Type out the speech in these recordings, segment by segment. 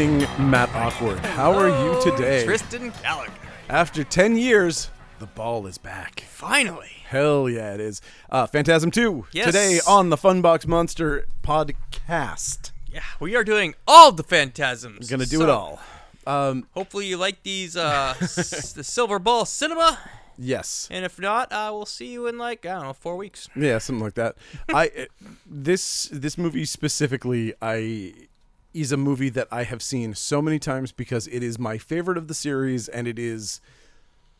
evening, Matt Awkward. How are you today? Tristan Gallagher. After 10 years, the ball is back. Finally. Hell yeah, it is. Uh, Phantasm 2, Yes. today on the Funbox Monster podcast. Yeah, we are doing all the phantasms. We're gonna do So, it all. Um, Hopefully you like these uh s- the Silver Ball Cinema, yes. and if not, uh, we'll see you in like I don't know four weeks. Yeah, something like that. I this this movie specifically, I is a movie that I have seen so many times because it is my favorite of the series, and it is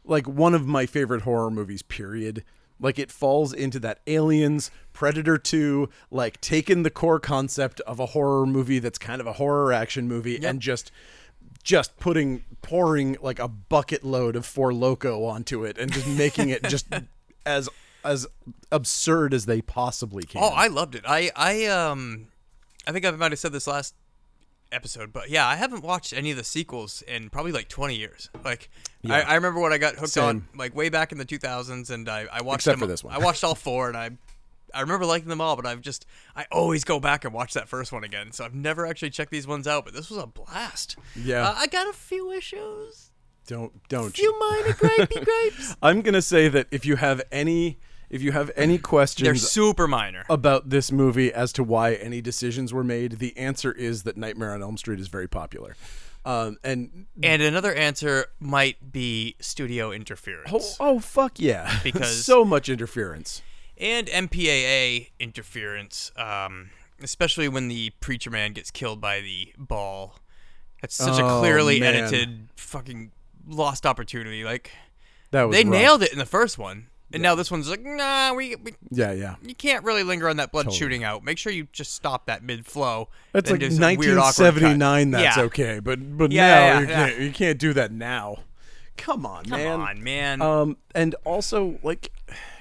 like one of my favorite horror movies. Period. Like it falls into that Aliens, Predator 2, like taking the core concept of a horror movie that's kind of a horror action movie and just just putting pouring like a bucket load of Four Loco onto it and just making it just as as absurd as they possibly can. Oh, I loved it. I I um I think I might have said this last episode, but yeah, I haven't watched any of the sequels in probably like 20 years. Like I, I remember when I got hooked on like way back in the 2000s, and I I watched Except them. for this one. I watched all four, and I. I remember liking them all, but I've just I always go back and watch that first one again. So I've never actually checked these ones out, but this was a blast. Yeah. Uh, I got a few issues. don't don't Few minor gripey gripes. I'm gonna say that if you have any if you have any questions They're super minor. about this movie as to why any decisions were made, the answer is that Nightmare on Elm Street is very popular. Um, and And another answer might be studio interference. oh, oh fuck yeah, Because- so much interference. and MPAA interference, um, especially when the preacher man gets killed by the ball. That's such Oh, a clearly man. edited fucking lost opportunity. Like That was they rough. nailed it in the first one, and now this one's like, nah, we, we Yeah, yeah. you can't really linger on that blood Totally. shooting out. Make sure you just stop that mid flow. That's like 1979. That's yeah. okay, but but Yeah, now yeah, you yeah. can't you can't do that now. Come on, man. Come man. on, man. Um, and also like,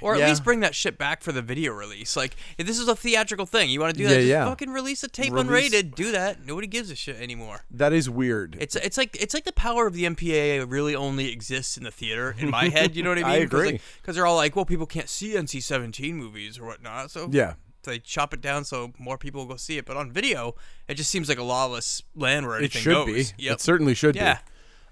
or at yeah. least bring that shit back for the video release. Like, if this is a theatrical thing, you want to do that, Yeah, just yeah. fucking release a tape Release- unrated. Do that. Nobody gives a shit anymore. that is weird. It's it's like it's like the power of the MPAA really only exists in the theater in my head. You know what I mean? I agree. Because they're all like, well, people can't see NC-17 movies or whatnot, so yeah. they chop it down so more people will go see it. But on video, it just seems like a lawless land where It should goes. be. Yep. It certainly should yeah, be.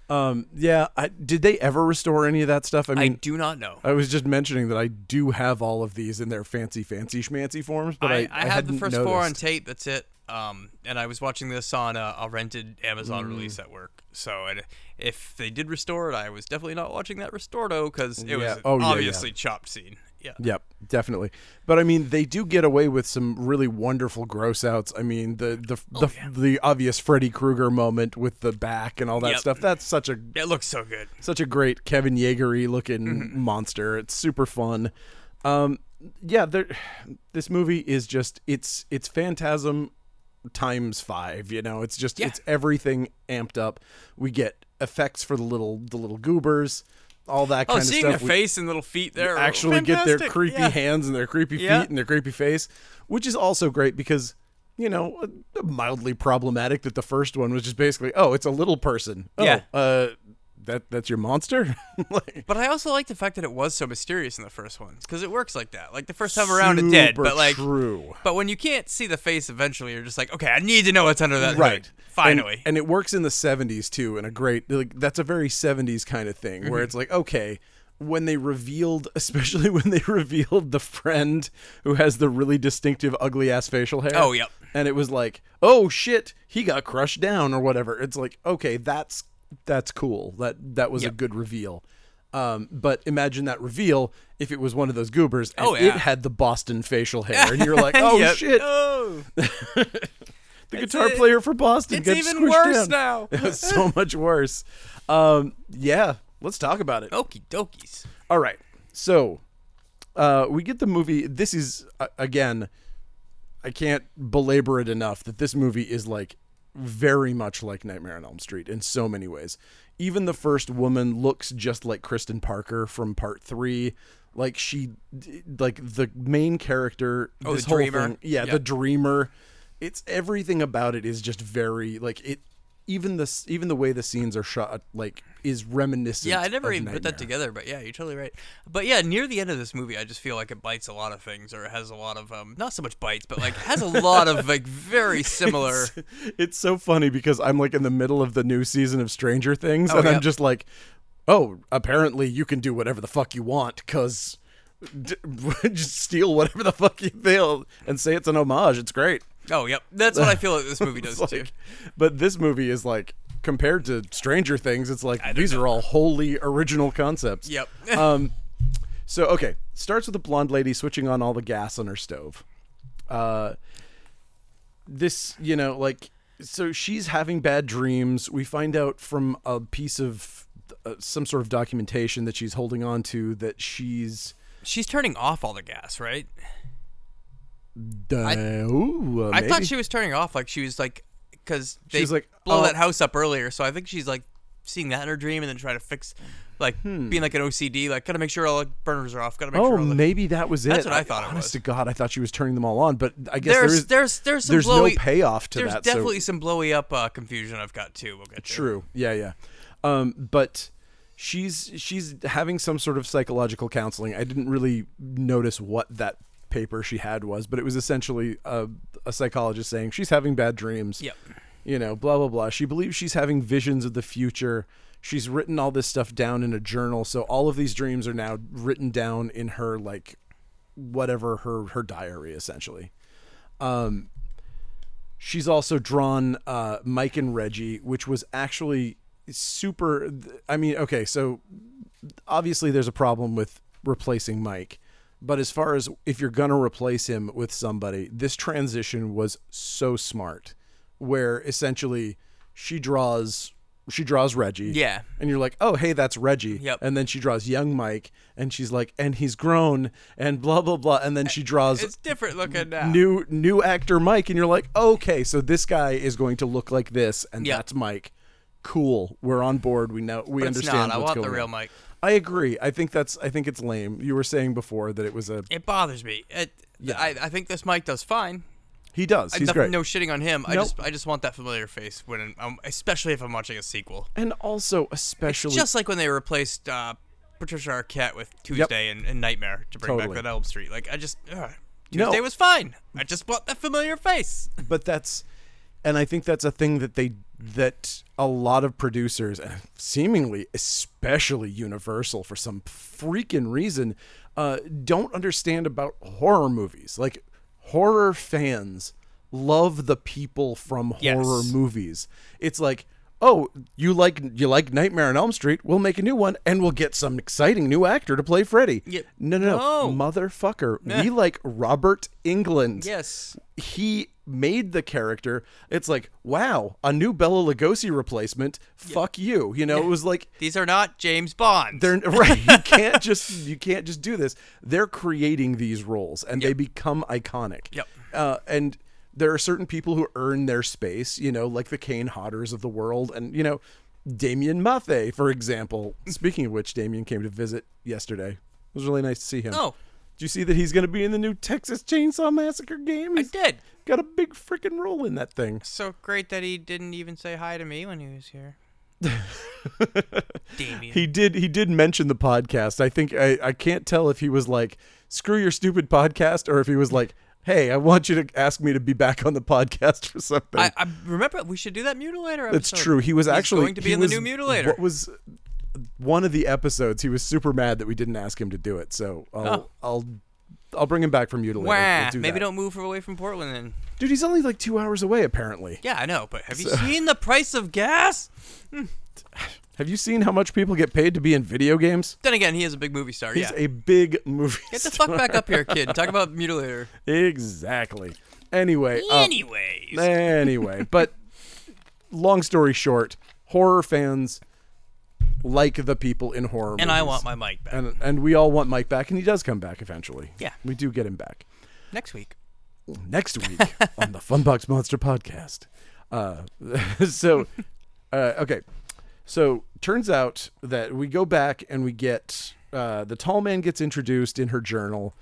Um, yeah. I, did they ever restore any of that stuff? I mean, I do not know. I was just mentioning that I do have all of these in their fancy, fancy schmancy forms, but I, I, I, have the first four on noticed. tape. That's it. Um, and I was watching this on a, a rented Amazon Mm. release at work. So, and if they did restore it, I was definitely not watching that Restordo because it Yeah. was Oh, yeah, yeah. obviously chopped scene. Yeah. Yep, definitely. But I mean, they do get away with some really wonderful gross outs. I mean, the the the, Oh, yeah. the obvious Freddy Krueger moment with the back and all that Yep. stuff. That's such a It looks so good. such a great Kevin Yeagery looking Mm-hmm. monster. It's super fun. Um, yeah, there. This movie is just it's it's Phantasm times five. You know, it's just Yeah. it's everything amped up. We get effects for the little the little goobers, all that Oh, kind of seeing stuff. their We face and little feet there. actually get their creepy Yeah. hands and their creepy Yeah. feet and their creepy face, which is also great because. You know, uh, mildly problematic that the first one was just basically, oh, it's a little person. Oh, Yeah. Uh, that that's your monster. like, But I also like the fact that it was so mysterious in the first ones because it works like that. Like the first time around, it did, but like, true. but when you can't see the face, eventually you're just like, okay, I need to know what's under that hood. Right. Finally. And, and it works in the 70s too in a great like that's a very 70s kind of thing Mm-hmm. where it's like okay, when they revealed especially when they revealed the friend who has the really distinctive ugly ass facial hair. Oh, yep. And it was like, "Oh shit, he got crushed down or whatever." It's like, "Okay, that's that's cool. That that was a good reveal." Um, but imagine that reveal if it was one of those goobers and Oh, it had the Boston facial hair, and you're like, "Oh Yep. shit, Oh, the guitar it. player for Boston it's even worse down. now. So much worse. Um, yeah, let's talk about it. Okie dokies. All right. So, uh, we get the movie. This is uh, again, I can't belabor it enough that this movie is like very much like Nightmare on Elm Street in so many ways. Even the first woman looks just like Kristen Parker from Part Three. Like she, like the main character. Oh, this the whole dreamer? thing, yeah, Yep. the dreamer. It's everything about it is just very like it. Even the even the way the scenes are shot like is reminiscent. Yeah, I never even put that together, but yeah, you're totally right. But yeah, near the end of this movie, I just feel like it bites a lot of things, or it has a lot of um, not so much bites, but like has a lot of like very similar. It's, it's so funny because I'm like in the middle of the new season of Stranger Things, Oh, and yeah. I'm just like, oh, apparently you can do whatever the fuck you want because d- just steal whatever the fuck you feel and say it's an homage. It's great. Oh, yep, that's what I feel like this movie does It's too. but this movie is like compared to Stranger Things, it's like these know. are all wholly original concepts. Yep. um, so okay, starts with a blonde lady switching on all the gas on her stove. Uh, this, you know, like, so she's having bad dreams. We find out from a piece of uh, some sort of documentation that she's holding on to that she's. She's turning off all the gas, right? Uh, ooh, I thought she was turning off, like she was like, because they She's like, blow oh. that house up earlier. So I think she's like seeing that in her dream and then trying to fix, like being like an OCD, like gotta make sure all the burners are off. Gotta make Hmm. Oh, sure all the. maybe that was it. That's what I thought it Honest was. to God, I thought she was turning them all on, but I guess there's there is there's there's some there's blowy, no payoff to there's that. so- definitely some blowy up uh, confusion I've got too. We'll get to. True. Yeah, yeah. Um, but she's she's having some sort of psychological counseling. I didn't really notice what that paper she had was, but it was essentially a, a psychologist saying she's having bad dreams. Yep. You know, blah blah blah. She believes she's having visions of the future. She's written all this stuff down in a journal, so all of these dreams are now written down in her like whatever her her diary essentially. Um she's also drawn uh, Mike and Reggie, which was actually super. I mean, okay, so obviously there's a problem with replacing Mike, but as far as if you're gonna replace him with somebody, this transition was so smart, where essentially she draws. She draws Reggie. Yeah. And you're like, oh, hey, that's Reggie. Yep. And then she draws young Mike, and she's like, and he's grown, and blah, blah, blah. And then she draws It's different looking now. new new actor Mike, and you're like, okay, so this guy is going to look like this, and Yep. that's Mike. Cool, we're on board. We know we but it's understand. not. I want the real on. Mike. I agree. I think that's. I think it's lame. You were saying before that it was a. It bothers me. It, Yeah. I, I think this Mike does fine. He does. He's nothing- great. No shitting on him. I just I just want that familiar face when um, especially if I'm watching a sequel. and also, especially, Just like when they replaced uh, Patricia Arquette with Tuesday and, and Nightmare to bring Totally. back that Elm Street. Like I just ugh. No. Tuesday was fine. I just want that familiar face. but that's and I think that's a thing that they that a lot of producers seemingly especially Universal for some freaking reason uh, don't understand about horror movies. Like horror fans love the people from Yes. horror movies. It's like Oh, you like you like Nightmare on Elm Street? We'll make a new one, and we'll get some exciting new actor to play Freddy. Yeah. No, no, no, motherfucker. We like Robert Englund Yes. he made the character. It's like, wow, a new Bela Lugosi replacement. Fuck you. You know, it was like These are not James Bond. they're right. You can't just you can't just do this. They're creating these roles and they become iconic. Yep. Uh, and there are certain people who earn their space. You know, like the Kane Hodders of the world, and you know, Damien Mathé, for example. Speaking of which, Damien came to visit yesterday. It was really nice to see him. Oh, Did you see that he's going to be in the new Texas Chainsaw Massacre game? I He's did. got a big freaking role in that thing. So great that he didn't even say hi to me when he was here. Damien. He did he did mention the podcast. I think I, I can't tell if he was like, screw your stupid podcast, or if he was like, Hey, I want you to ask me to be back on the podcast for something. I, I remember we should do that mutilator. That's true. He was He's actually going to be in the new mutilator. What was one of the episodes? He was super mad that we didn't ask him to do it. So I'll Oh. I'll I'll bring him back from mutilator. Wah, We'll do maybe that. don't move away from Portland then. Dude, he's only like two hours away. Apparently. Yeah, I know, but have you seen the price of gas? Hmm. Have you seen how much people get paid to be in video games? Then again, he is a big movie star. He's yeah. a big movie. Star. Get the fuck back up here, kid. Talk about mutilator. Exactly. Anyway. uh, Anyways. anyway, but long story short, horror fans like the people in horror and I want my mic back. and and we all want Mike back, and he does come back eventually. Yeah. we do get him back Next week. next week on the Funbox Monster Podcast. Uh, so, uh, okay, so turns out that we go back and we get uh, the tall man gets introduced in her journal.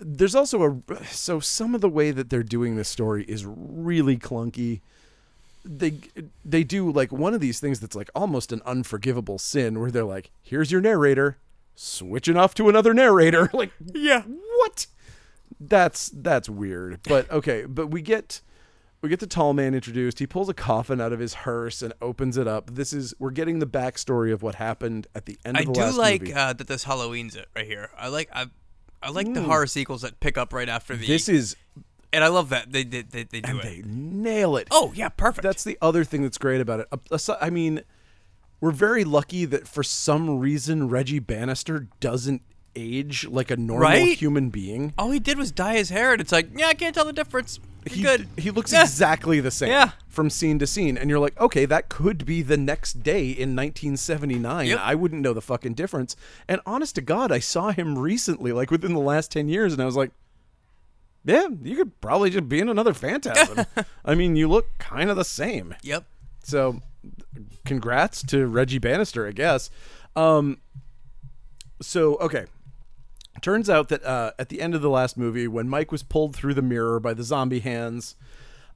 There's also a so some of the way that they're doing this story is really clunky. they they do like one of these things that's like almost an unforgivable sin where they're like, "Here's your narrator, switching off to another narrator." like, Yeah. what? That's that's weird. But okay, but we get we get the tall man introduced. He pulls a coffin out of his hearse and opens it up. This is we're getting the backstory of what happened at the end of the. I do last like movie. uh, that this Halloween's it right here. I like I, I like the horror sequels that pick up right after the. this is and I love that they did they, they, do and it. they nail it. oh yeah, perfect. That's the other thing that's great about it. I mean, we're very lucky that for some reason Reggie Bannister doesn't age like a normal Right? human being. all he did was dye his hair, and it's like yeah, I can't tell the difference. You're He, good. he looks Yeah. exactly the same Yeah. from scene to scene. And you're like, okay, that could be the next day in 1979. Yep. I wouldn't know the fucking difference. And honest to God, I saw him recently, like within the last 10 years, and I was like, yeah, you could probably just be in another Phantasm. I mean, you look kind of the same. Yep. So, congrats to Reggie Bannister, I guess. Um, so okay, turns out that uh, at the end of the last movie, when Mike was pulled through the mirror by the zombie hands,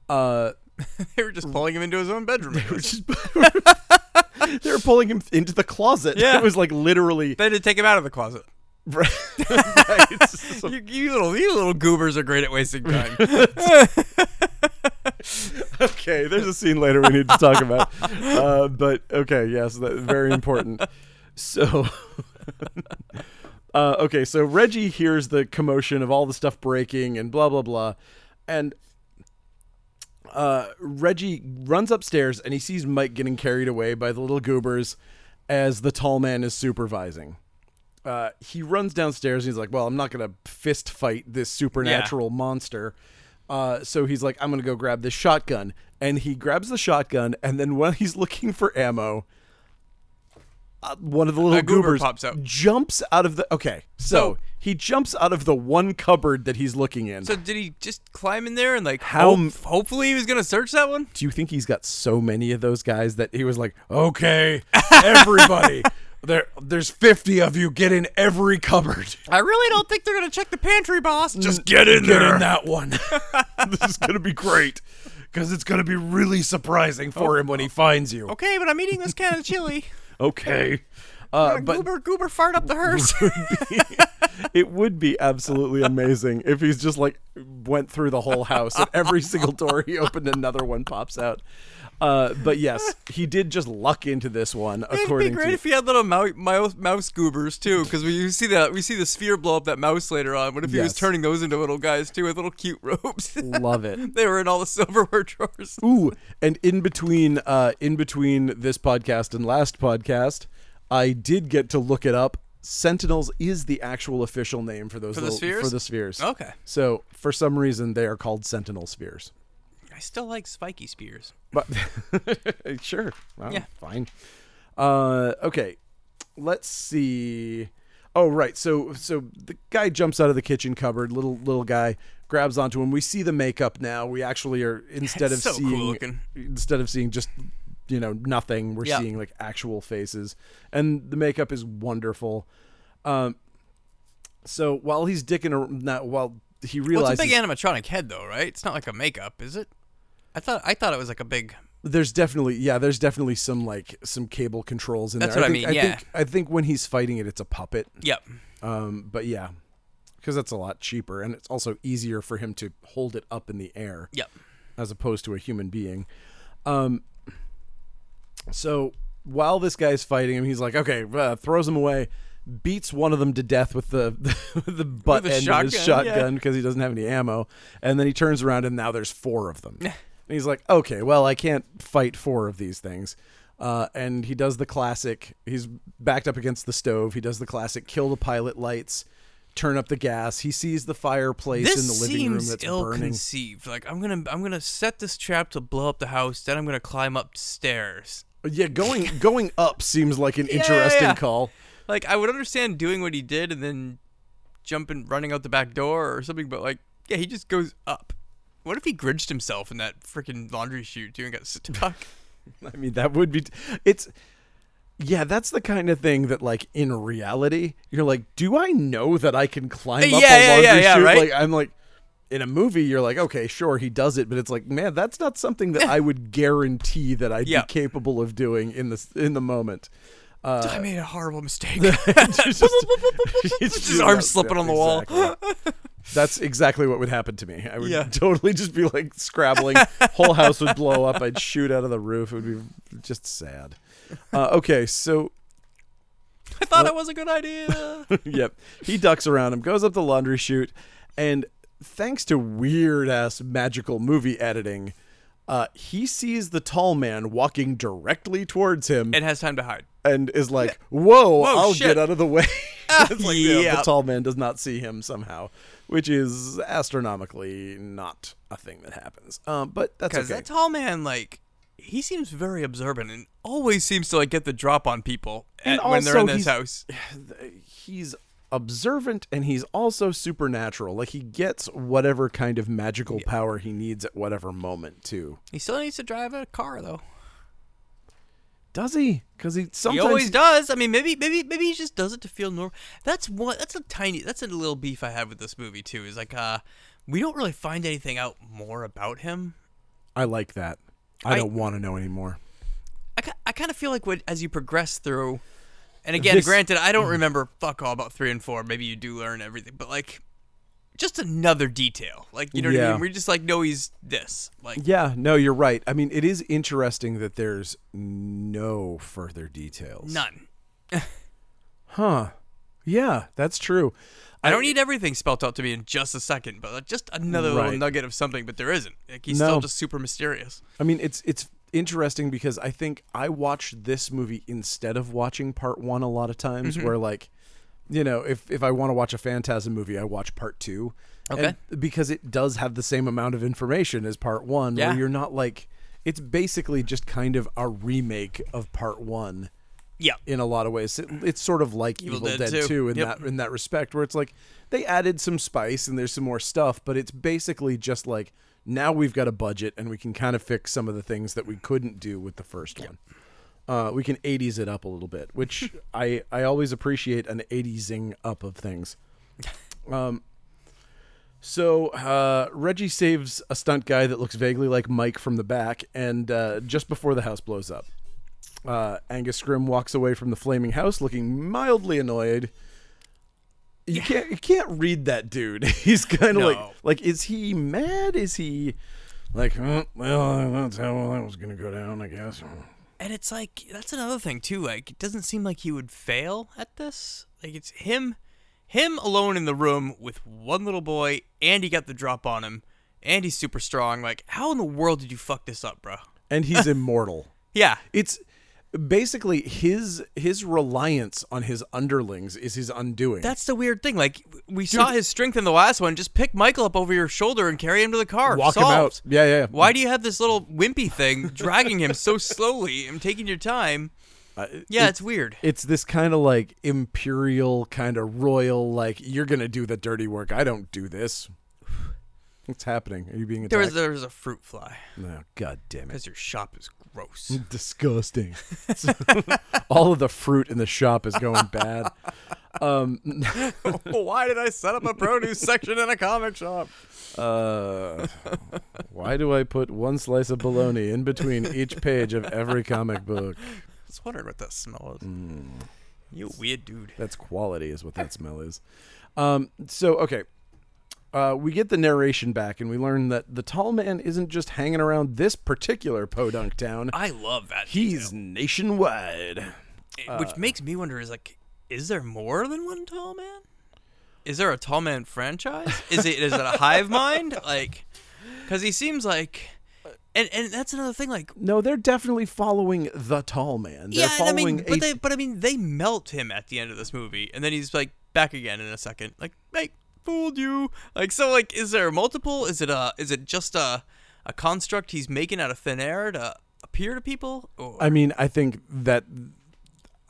uh, They were just pulling him into his own bedroom. they were just- they were pulling him into the closet. Yeah. it was like literally. they had to take him out of the closet. right. Right. So- You, you little you little goobers are great at wasting time. okay, there's a scene later we need to talk about. Uh, but okay, yes, very important. So, uh, okay, so Reggie hears the commotion of all the stuff breaking and blah blah blah, and uh, Reggie runs upstairs and he sees Mike getting carried away by the little goobers as the tall man is supervising. Uh, he runs downstairs and he's like, "Well, I'm not gonna fist fight this supernatural monster." Uh, so he's like, "I'm gonna go grab this shotgun," and he grabs the shotgun. And then when he's looking for ammo, uh, one of the little goobers pops out. jumps out of the. Okay, so, So- he jumps out of the one cupboard that he's looking in. so did he just climb in there and like How hope- hopefully he was gonna search that one? do you think he's got so many of those guys that he was like, okay, everybody, there, there's 50 of you, get in every cupboard. I really don't think they're gonna check the pantry, boss. Just get in Get there. in that one. this is gonna be great because it's gonna be really surprising for him when he finds you. Okay, but I'm eating this can of chili. Okay, uh, but goober goober fart up the hearse. it would be absolutely amazing if he's just like went through the whole house and every single door he opened another one pops out. Uh, but yes, he did just luck into this one. It'd be great to if he had little mouse mouse, mouse goobers too, because we see that we see the sphere blow up that mouse later on. What if he was turning those into little guys too with little cute robes? love it. they were in all the silverware drawers. Ooh, and in between, uh, in between this podcast and last podcast, I did get to look it up. Sentinels is the actual official name for those For the little- spheres? For the spheres. Okay, So for some reason, they are called Sentinel spheres. I still like spiky spears. But sure, well, Yeah. fine. Uh, okay, let's see. Oh, right. So, so the guy jumps out of the kitchen cupboard. Little little guy grabs onto him. We see the makeup now. We actually are instead of so seeing looking. instead of seeing just you know nothing, we're Yeah. seeing like actual faces, and the makeup is wonderful. Um, so while he's dicking around, not while he Well, realizes it's a big animatronic head though, right? It's not like a makeup, is it? I thought I thought it was like a big. There's definitely yeah, there's definitely some like some cable controls in That's there. what I think, mean, yeah. think I think when he's fighting it, it's a puppet. Yep. Um, but yeah, because that's a lot cheaper and it's also easier for him to hold it up in the air Yep. as opposed to a human being. Um, so while this guy's fighting him, he's like, okay, uh, throws him away, beats one of them to death with the the butt With a end of his shotgun, yeah. shotgun because he doesn't have any ammo, and then he turns around and now there's four of them. and he's like, okay, well, I can't fight four of these things. Uh, and he does the classic. He's backed up against the stove. He does the classic: kill the pilot lights, turn up the gas. He sees the fireplace This in the living room that's ill burning. conceived. Like I'm gonna I'm gonna set this trap to blow up the house. Then I'm gonna climb upstairs. Yeah, going going up seems like an Yeah, yeah, interesting yeah. call. Like I would understand doing what he did and then jumping, running out the back door or something, but like, yeah, he just goes up. What if he gridged himself in that freaking laundry chute too and got stuck? I mean, that would be. It's. Yeah, that's the kind of thing that, like, in reality, you're like, do I know that I can climb up Yeah, a yeah, laundry yeah, yeah, chute? right? Like, I'm like, in a movie you're like okay sure he does it but it's like man that's not something that i would guarantee that i'd Yeah. be capable of doing in the in the moment uh, I made a horrible mistake. just- he's His arm slipping stuff, on the wall. exactly. That's exactly what would happen to me. I would Yeah. totally just be like scrabbling. Whole house would blow up. I'd shoot out of the roof. It would be just sad. Uh, okay, so I thought it was a good idea. yep, he ducks around him, goes up the laundry chute, and thanks to weird ass magical movie editing, uh, he sees the tall man walking directly towards him and has time to hide. and is like, "Whoa, Whoa, I'll shit." get out of the way." it's like yeah, Yeah. the tall man does not see him somehow, which is astronomically not a thing that happens. Um, but that's Because okay. that tall man, like, he seems very observant and always seems to like get the drop on people at- when they're in this he's- house. he's observant and he's also supernatural. Like he gets whatever kind of magical power he needs at whatever moment too. He still needs to drive a car though. Does he? Because he sometimes he always does. I mean, maybe, maybe, maybe he just does it to feel normal. That's one. That's a tiny. That's a little beef I have with this movie too. Is like, uh, we don't really find anything out more about him. I like that. I, I- don't want to know anymore. I, I kind of feel like when, as you progress through, and again, This- granted, I don't remember fuck all about three and four. Maybe you do learn everything, but like, just another detail. Like, you know what I mean? We just like know he's this. Like, Yeah, no, you're right. I mean, it is interesting that there's no further details. none. Huh. Yeah, that's true. I don't need everything spelt out to me in just a second, but just another little nugget of something. But there isn't. Like, he's No. still just super mysterious. I mean, it's it's interesting because I think I watched this movie instead of watching part one a lot of times. Mm-hmm. Where like, you know, if if I want to watch a Phantasm movie, I watch part two. Okay. And because it does have the same amount of information as part one, Yeah. where you're not like, it's basically just kind of a remake of part one. Yeah. in a lot of ways. It, it's sort of like Evil, Evil Dead, Dead 2, 2. in Yep. that in that respect, where it's like they added some spice and there's some more stuff, but it's basically just like now we've got a budget and we can kind of fix some of the things that we couldn't do with the first one. Uh, we can 80s it up a little bit, which I I always appreciate an 80sing up of things. Um, so uh, Reggie saves a stunt guy that looks vaguely like Mike from the back, and uh, just before the house blows up, uh, Angus Scrimm walks away from the flaming house, looking mildly annoyed. You can't you can't read that dude. He's kind of like No. like is he mad? Is he like "Oh, well that's how that was gonna go down? I guess. And it's like that's another thing too. Like it doesn't seem like he would fail at this. Like it's him, him alone in the room with one little boy, and he got the drop on him, and he's super strong. Like how in the world did you fuck this up, bro? And he's immortal. Yeah, It's basically his his reliance on his underlings is his undoing. that's the weird thing. Like we saw his strength in the last one. Just pick Michael up over your shoulder and carry him to the car. Walk him out. Yeah, yeah. yeah. Why do you have this little wimpy thing dragging him so slowly and taking your time? Uh, Yeah, it- it's weird. it's this kind of like imperial kind of royal like you're gonna do the dirty work i don't do this what's happening are you being There attacked was there was a fruit fly no god damn it because your shop is gross. disgusting all of the fruit in the shop is going bad um Why did I set up a produce section in a comic shop? uh why do i put one slice of bologna in between each page of every comic book I was wondering what that smell is. You weird dude. That's quality, is what that smell is. Um, so okay, uh, we get the narration back, and we learn that the tall man isn't just hanging around this particular podunk town. I love that. He's nationwide. detail. which makes me wonder: is like, is there more than one tall man? Is there a tall man franchise? Is it is it a hive mind? Like, because he seems like, and and that's another thing. Like, No, they're definitely following the tall man. They're yeah, I following mean, but a they but I mean, they melt him at the end of this movie, and then he's like back again in a second. Like, hey, fooled you. Like, so like, is there a multiple? Is it a is it just a a construct he's making out of thin air to appear to people? Or, I mean, I think that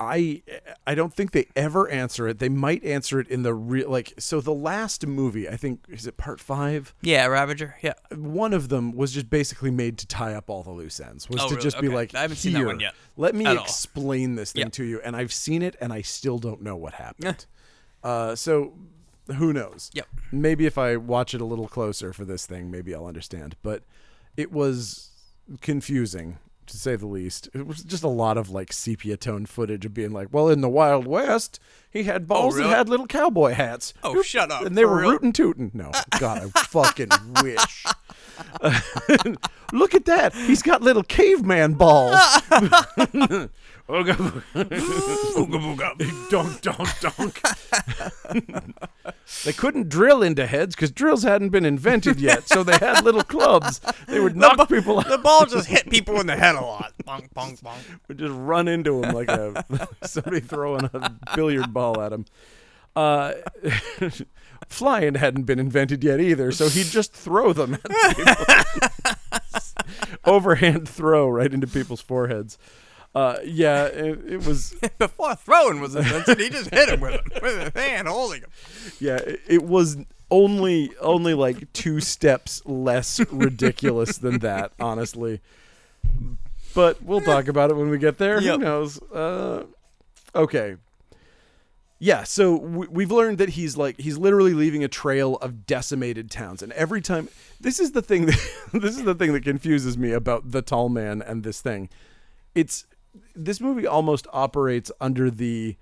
I I don't think they ever answer it. They might answer it in the real like so the last movie, I think is it part 5? yeah, Ravager. Yeah. One of them was just basically made to tie up all the loose ends. Was Oh, to really? just be like I haven't seen that "Here, one yet Let me at all." explain this thing Yeah. to you and I've seen it and I still don't know what happened. uh so who knows? Yep. Maybe if I watch it a little closer for this thing, maybe I'll understand. But it was confusing to say the least. It was just a lot of like sepia tone footage of being like, well, in the Wild West, he had oh, balls really? that had little cowboy hats. Oh, shut up. And they were real? rootin' tootin'. No, God, I fucking wish. Look at that. He's got little caveman balls. Ooga booga. dunk, dunk, dunk. they couldn't drill into heads because drills hadn't been invented yet, so they had little clubs. They would knock people out. The ball just hit people in the head a lot. Bonk, bonk, bonk. would just run into them like a somebody throwing a billiard ball at them. Uh, flying hadn't been invented yet either, so he'd just throw them at people. Overhand throw right into people's foreheads. Uh, yeah, it, it was. Before throwing was invented, he just hit him with it with his hand holding him. Yeah, it, it was only only like two steps less ridiculous than that, honestly. But we'll talk about it when we get there. Yep. Who knows? Uh, okay. Yeah, so we, we've learned that he's like he's literally leaving a trail of decimated towns, and every time this is the thing that this is the thing that confuses me about the tall man and this thing. It's this movie almost operates under the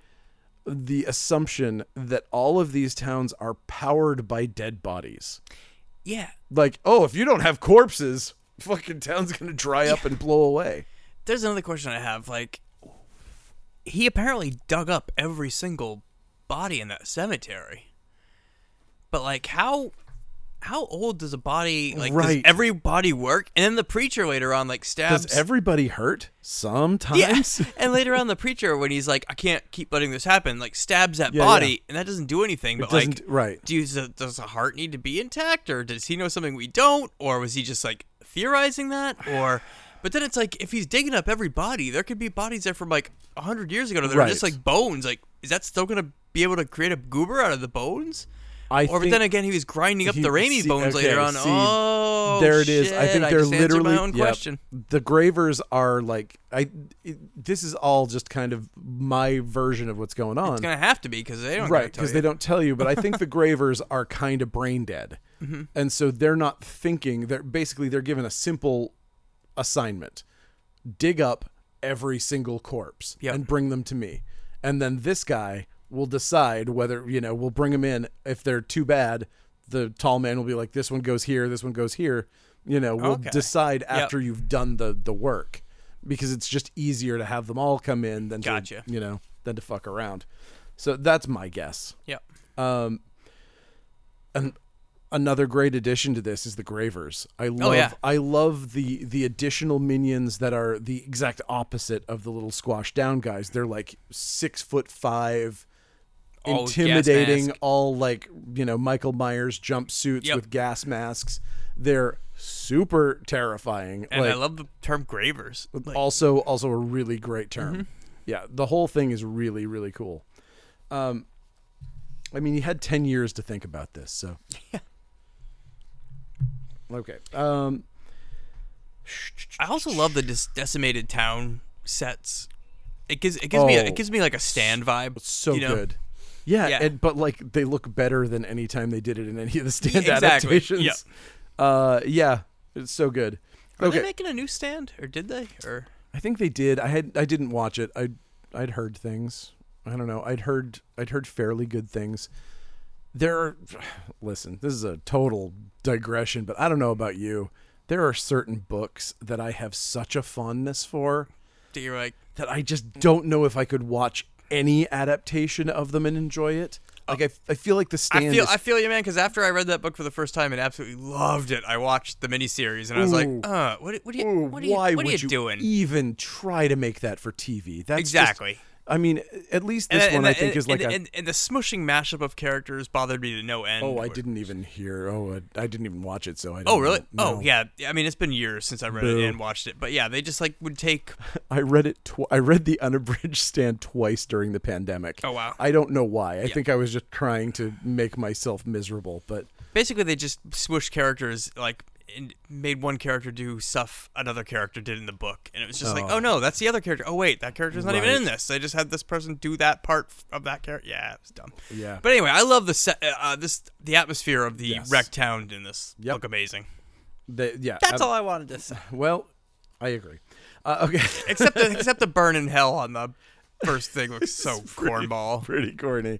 the assumption that all of these towns are powered by dead bodies. Yeah. Like, oh, if you don't have corpses, fucking town's gonna dry up and blow away. There's another question I have. Like, he apparently dug up every single body in that cemetery. But like, how how old does a body like Right. does every body work? And then the preacher later on like stabs. Does everybody hurt? Sometimes. yeah. and later on, the preacher when he's like, I can't keep letting this happen, like stabs that Yeah, body, and that doesn't do anything. But doesn't- like, right. Do you, does the heart need to be intact, or does he know something we don't, or was he just like theorizing that, or? But then it's like if he's digging up every body, there could be bodies there from like hundred years ago that are just like bones. Like, is that still gonna be able to create a goober out of the bones? I Or but then again, he was grinding up he- the Raimi see- bones okay, later on. see, oh, there it is. I think they're answered literally my own yep. question. The Gravers are like I. It, this is all just kind of my version of what's going on. It's gonna have to be because they don't right because because they don't tell you but i think the gravers are kind of brain dead Mm-hmm. and so they're not thinking they're basically they're given a simple assignment dig up every single corpse Yep. and bring them to me and then this guy will decide whether you know we'll bring them in if they're too bad the tall man will be like this one goes here this one goes here you know we'll Okay. decide after you've done the the work because it's just easier to have them all come in than Gotcha. to you know than to fuck around so that's my guess Yep. um, and another great addition to this is the Gravers. I love Oh, yeah. I love the the additional minions that are the exact opposite of the little squash down guys. They're like six foot five, All intimidating, all like you know Michael Myers jumpsuits Yep. with gas masks. They're super terrifying. And I love the term gravers. Like, also also a really great term. Mm-hmm. Yeah, the whole thing is really really cool. Um, I mean, you had ten years to think about this, so Yeah. Okay. Um, I also love the dis- decimated town sets. It gives it gives me a, Oh. it gives me like a stand vibe. so you know? good. Yeah, Yeah. And, but like they look better than any time they did it in any of the stand exactly. adaptations. Yep. Uh, yeah, it's so good. Are okay, they making a new stand, or did they? Or I think they did. I had I didn't watch it. I I'd heard things. I don't know. I'd heard I'd heard fairly good things. There are listen, this is a total digression, but I don't know about you. There are certain books that I have such a fondness for do you like? that I just don't know if I could watch any adaptation of them and enjoy it. Like I, I feel like the stand I feel is I feel you, man. Because after I read that book for the first time and absolutely loved it, I watched the miniseries and I was like, Ooh. uh, what, what are you, Ooh, what are you, why what are would you doing? even try to make that for TV? That's just- exactly. I mean, at least this and- one I and- think is like and, a. and, and the smushing mashup of characters bothered me to no end. oh, I didn't even hear. Oh, I, I didn't even watch it, so I. Oh really? know. Oh yeah. I mean, it's been years since I read Boo. it and watched it, but yeah, they just like would take. I read it. Tw- I read the unabridged stand twice during the pandemic. Oh wow. I don't know why. I Yeah. think I was just trying to make myself miserable, but Basically, they just smush characters like and made one character do stuff another character did in the book, and it was just like, Oh. oh no, that's the other character. Oh wait, that character's not even in this. They just had this person do that part of that character. Yeah, it was dumb. Yeah. But anyway, I love the set, uh, this the atmosphere of the Yes. wreck town in this. Yep. Look amazing. They- yeah. That's ab- all I wanted to say. Well, I agree. Uh, okay. Except the except the burn in hell on the first thing looks so cornball. Pretty corny.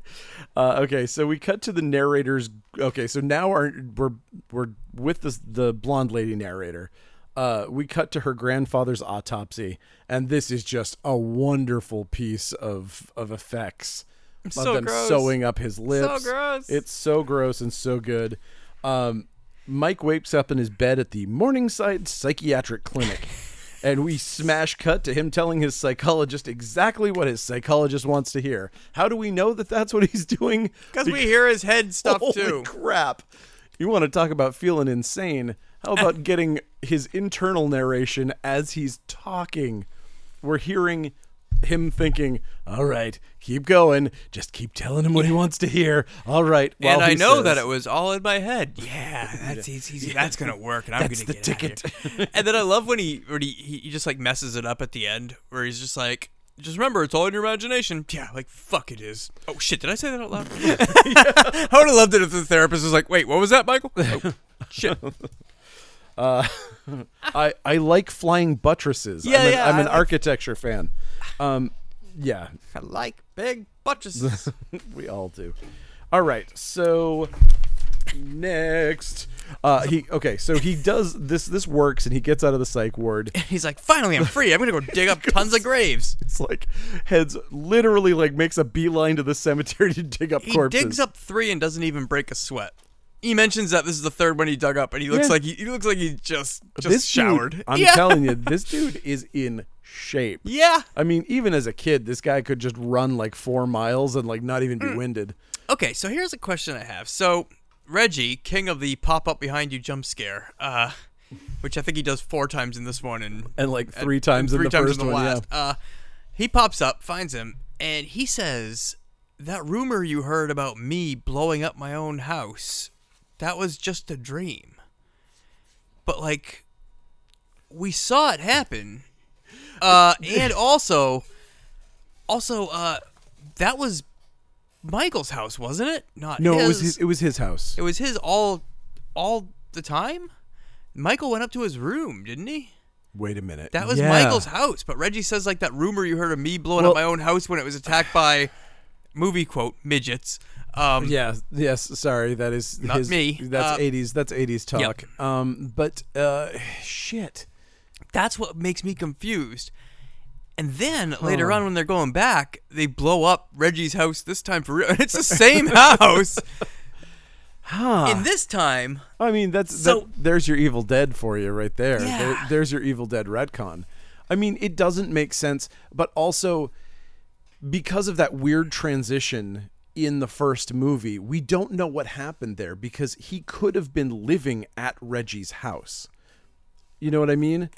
Uh, okay, so we cut to the narrator's. Okay, so now our, we're we're with the the blonde lady narrator. Uh, we cut to her grandfather's autopsy, and this is just a wonderful piece of of effects of So them gross. sewing up his lips. So gross. It's so gross and so good. Um, Mike wakes up in his bed at the Morningside Psychiatric Clinic. And we smash cut to him telling his psychologist exactly what his psychologist wants to hear. How do we know that that's what he's doing? Because we hear his head stuff Holy too. crap. You want to talk about feeling insane? How about getting his internal narration as he's talking? We're hearing him thinking, all right, keep going. Just keep telling him what he wants to hear. All right. and I know says- that it was all in my head. Yeah, that's easy. That's gonna work, and I'm That's gonna the get ticket. and then I love when he when he, he just like messes it up at the end, where he's just like, just remember, it's all in your imagination. Yeah, like fuck, it is. Oh shit, did I say that out loud? I would have loved it if the therapist was like, wait, what was that, Michael? Oh, shit. I, I like flying buttresses. Yeah, I'm an, yeah, I'm an like- architecture fan. Um, yeah, I like big buttresses. we all do. All right, so next, uh, he okay, so he does this. This works, and he gets out of the psych ward. And he's like, finally, I'm free. I'm gonna go dig up tons of graves. It's like heads literally like makes a beeline to the cemetery to dig up He corpses. digs up three and doesn't even break a sweat. He mentions that this is the third one he dug up, and he looks Yeah. like he, he looks like he just just this showered. Dude, I'm yeah. telling you, this dude is in shape. Yeah. I mean, even as a kid, this guy could just run like four miles and like not even be Mm. winded. Okay, so here's a question I have. So Reggie, king of the pop up behind you jump scare, uh, which I think he does four times in this one, and And like and- three times and in three the times first in the one, last. Uh, he pops up, finds him, and he says, "That rumor you heard about me blowing up my own house, that was just a dream." But like, we saw it happen, uh, and also, also, uh, that was Michael's house, wasn't it? Not No, it was his. It was his house. It was his all, all the time. Michael went up to his room, didn't he? Wait a minute. That was Yeah. Michael's house. But Reggie says like that rumor you heard of me blowing Well- up my own house when it was attacked by movie quote midgets. Um, Yeah. Yes. Sorry. That is Not his, me. That's Uh, eighties. That's eighties talk. Um. But uh, shit. That's what makes me confused. And then later on, when they're going back, they blow up Reggie's house this time for real. It's the same house. Huh. And this time, I mean, that's So- that, there's your Evil Dead for you right there. Yeah. There- there's your Evil Dead retcon. I mean, it doesn't make sense, but also because of that weird transition in the first movie, we don't know what happened there because he could have been living at Reggie's house. You know what I mean?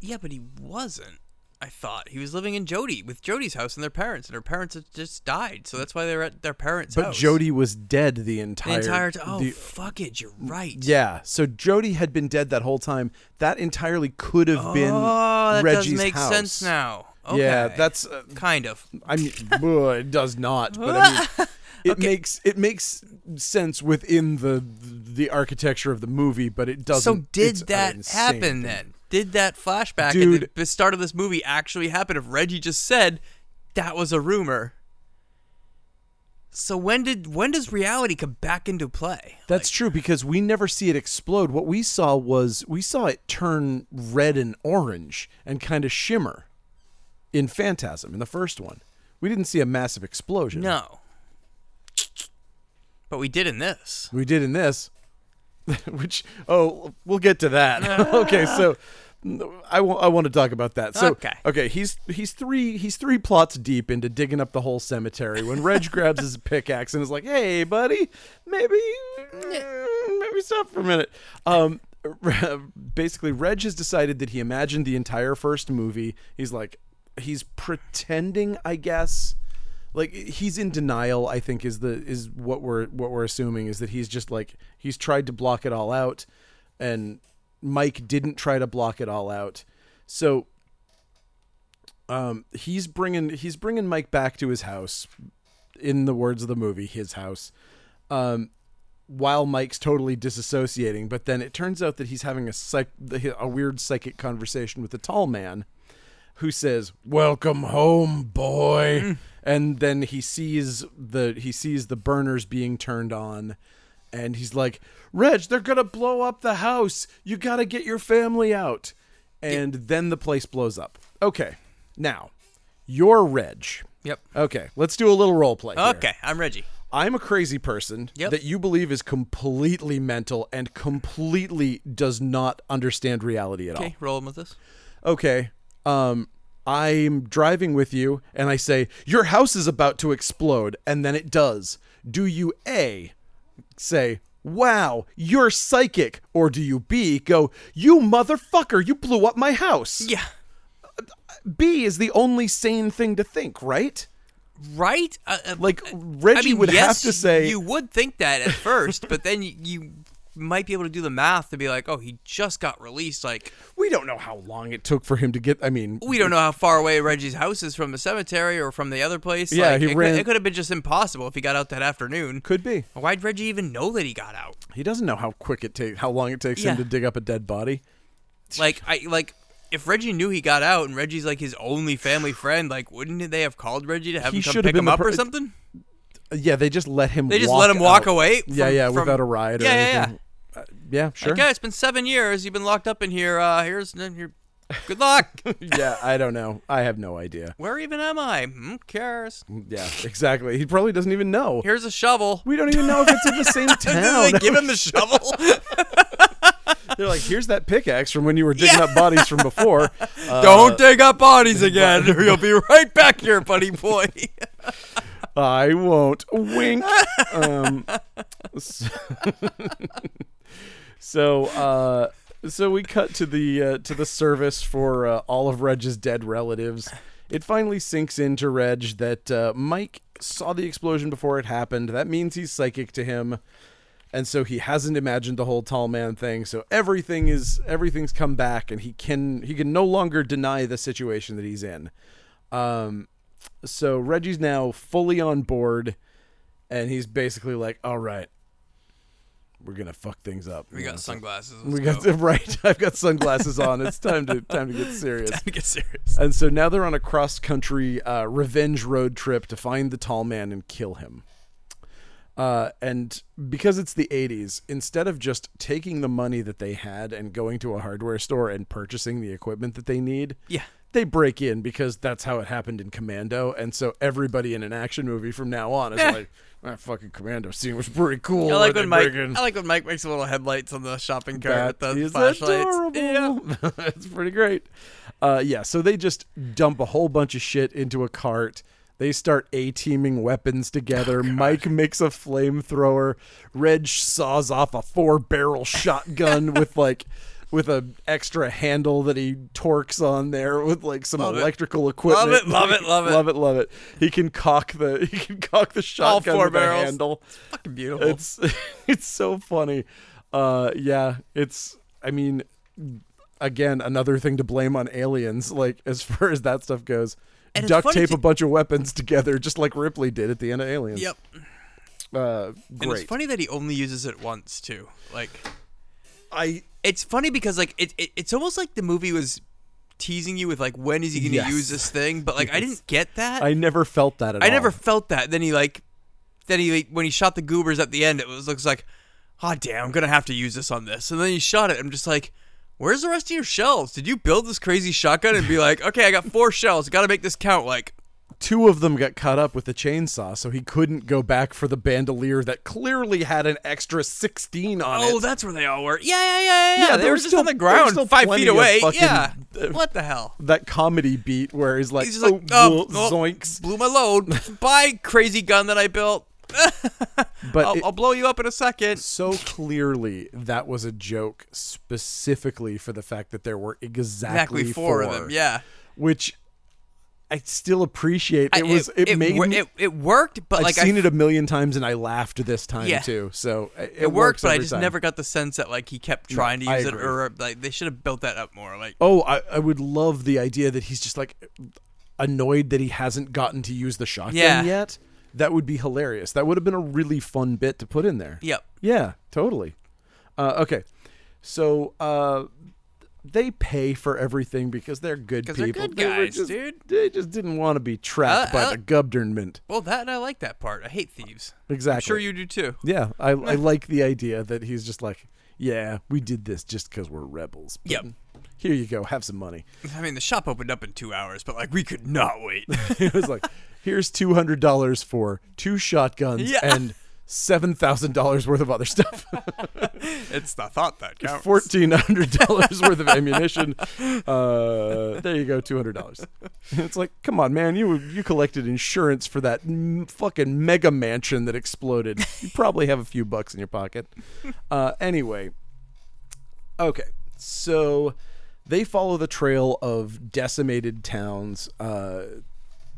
yeah, but he wasn't. I thought he was living in Jody with Jody's house and their parents, and her parents had just died, so that's why they're at their parents' But house. But Jody was dead the the entire entire time. Oh, the- fuck it, you're right. yeah, so Jody had been dead that whole time. That entirely could have been Oh, that Reggie's does make house. sense now. Okay. Yeah, that's uh, kind of. I mean, it does not, but I mean, it makes it makes sense within the the architecture of the movie, but it doesn't. So did that happen thing. then? Did that flashback at Dude. the, the start of this movie actually happen? If Reggie just said that was a rumor. So when did when does reality come back into play? That's true because we never see it explode. What we saw was we saw it turn red and orange and kind of shimmer in Phantasm in the first one. We didn't see a massive explosion. No. But we did in this. We did in this, which oh, we'll get to that. okay, so I wa- I want to talk about that. So Okay. okay, he's he's three he's three plots deep into digging up the whole cemetery when Reg grabs his pickaxe and is like, "Hey, buddy, maybe maybe stop for a minute." Um, basically, Reg has decided that he imagined the entire first movie. He's like, he's pretending, I guess like he's in denial i think is the is what we're what we're assuming is that he's just like he's tried to block it all out and Mike didn't try to block it all out. So um, he's bringing he's bringing Mike back to his house. In the words of the movie, his house. Um, while Mike's totally disassociating, but then it turns out that he's having a psych- a weird psychic conversation with a tall man who says, "Welcome home, boy." Mm. And then he sees the he sees the burners being turned on and he's like, "Reg, they're going to blow up the house. You got to get your family out." And then the place blows up. Okay. Now, you're Reg. Yep. Okay, let's do a little role play. here. Okay, I'm Reggie. I'm a crazy person Yep. that you believe is completely mental and completely does not understand reality at all. Okay, roll with this. Okay. Um I'm driving with you and I say, "Your house is about to explode." And then it does. Do you A say, "Wow, you're psychic," or do you B go, "You motherfucker, you blew up my house." Yeah. B is the only sane thing to think, right? Right? Uh, uh, Like I Reggie mean, would yes, have to say you would think that at first, but then you, you might be able to do the math to be like, oh, he just got released. Like we don't know how long it took for him to get I mean, we don't know how far away Reggie's house is from the cemetery or from the other place. Yeah, like, he it, ran- Could, it could have been just impossible if he got out that afternoon. could be. Why'd Reggie even know that he got out? He doesn't know how quick it takes how long it takes Yeah. him to dig up a dead body. Like I like. If Reggie knew he got out and Reggie's like his only family friend, like wouldn't they have called Reggie to have He him come pick been him up per- or something? Yeah, they just let him They just walk let him walk out. away. Yeah, from- yeah, from- without a ride or Yeah, yeah, anything. Uh, yeah, sure. Okay, it's been seven years. You've been locked up in here. Uh, here's your good luck. yeah, I don't know. I have no idea. Where even am I? Who cares? Yeah, exactly. He probably doesn't even know. Here's a shovel. We don't even know if it's in the same town. they give him the shovel. They're like, here's that pickaxe from when you were digging up bodies from before. Uh, Don't dig up bodies again, or you'll be right back here, buddy boy. I won't. Wink. Um, so, so, uh, so we cut to the uh, to the service for uh, all of Reg's dead relatives. It finally sinks into Reg that uh, Mike saw the explosion before it happened. That means he's psychic to him, and so he hasn't imagined the whole tall man thing. So everything is everything's come back, and he can he can no longer deny the situation that he's in. Um, so Reggie's now fully on board, and he's basically like, "All right, we're gonna fuck things up." We know, got so- sunglasses. We got go. right. I've got sunglasses on. It's time to time to get serious. Time to get serious. And so now they're on a cross country uh, revenge road trip to find the tall man and kill him. Uh, and because it's the 80s, instead of just taking the money that they had and going to a hardware store and purchasing the equipment that they need, Yeah. they break in because that's how it happened in Commando. And so everybody in an action movie from now on is Eh. like, that fucking Commando scene was pretty cool. I like when Mike. break in." I like when Mike makes little headlights on the shopping cart That with the is flashlights. adorable. Yeah. That's pretty great. Uh, yeah, so they just dump a whole bunch of shit into a cart. They start a teaming weapons together. Mike makes a flamethrower. Reg saws off a four barrel shotgun with like with a extra handle that he torques on there with like some Love it. electrical equipment. Love it, love it, love it. love it, love it. He can cock the he can cock the All shotgun four with a barrels. handle. Fucking beautiful. It's it's so funny. Uh yeah, it's I mean again another thing to blame on aliens like as far as that stuff goes. And Duct tape to- a bunch of weapons together just like Ripley did at the end of Aliens. yep. Uh And it's funny that he only uses it once too. Like I it's funny because like it, it it's almost like the movie was teasing you with like when is he going to Yes. use this thing, but like I didn't get that. I never felt that at I all. never felt that. Then he like, then he like, when he shot the goobers at the end, it was looks like, oh damn, I'm gonna have to use this on this. And then he shot it. I'm just like, where's the rest of your shells? Did you build this crazy shotgun and be like, okay, I got four shells, got to make this count? Like, two of them got cut up with the chainsaw, so he couldn't go back for the bandolier that clearly had an extra 16 on it. oh, that's where they all were. Yeah, yeah, yeah, yeah. Yeah, they there were just still- on the ground, still five feet away. fucking- yeah. uh, what the hell? that comedy beat where he's like, He's oh, like, oh, whoa, oh, zoinks. blew my load. Bye, crazy gun that I built. But I'll, it- I'll blow you up in a second. so clearly that was a joke specifically for the fact that there were exactly, Exactly four of them. Yeah. which I still appreciate it. Was it, made wor- me? it, it worked, but like I've like seen I, it a million times and I laughed this time Yeah. too. So it, it, worked, works but I just time. never got the sense that like he kept trying to use it, or like they should have built that up more. Like, Oh, I, I would love the idea that he's just like annoyed that he hasn't gotten to use the shotgun Yeah. yet. That would be hilarious. That would have been a really fun bit to put in there. yep, Yeah, totally. Uh, okay, so uh, they pay for everything because they're good 'Cause they're people. good They guys, just- dude. They just didn't want to be trapped Uh, by uh, the government. well, that I like that part. I hate thieves. Exactly. I'm sure you do too. Yeah, I, I like the idea that he's just like, yeah, we did this just because we're rebels. but Yep. Here you go, have some money. I mean, the shop opened up in two hours, but like we could not wait. it was like, here's two hundred dollars for two shotguns Yeah. and seven thousand dollars worth of other stuff. it's the thought that counts. Fourteen hundred dollars worth of ammunition. Uh, there you go, two hundred dollars. It's like, come on, man, you you collected insurance for that m- fucking mega mansion that exploded. You probably have a few bucks in your pocket. Uh, anyway, okay, so they follow the trail of decimated towns. Uh,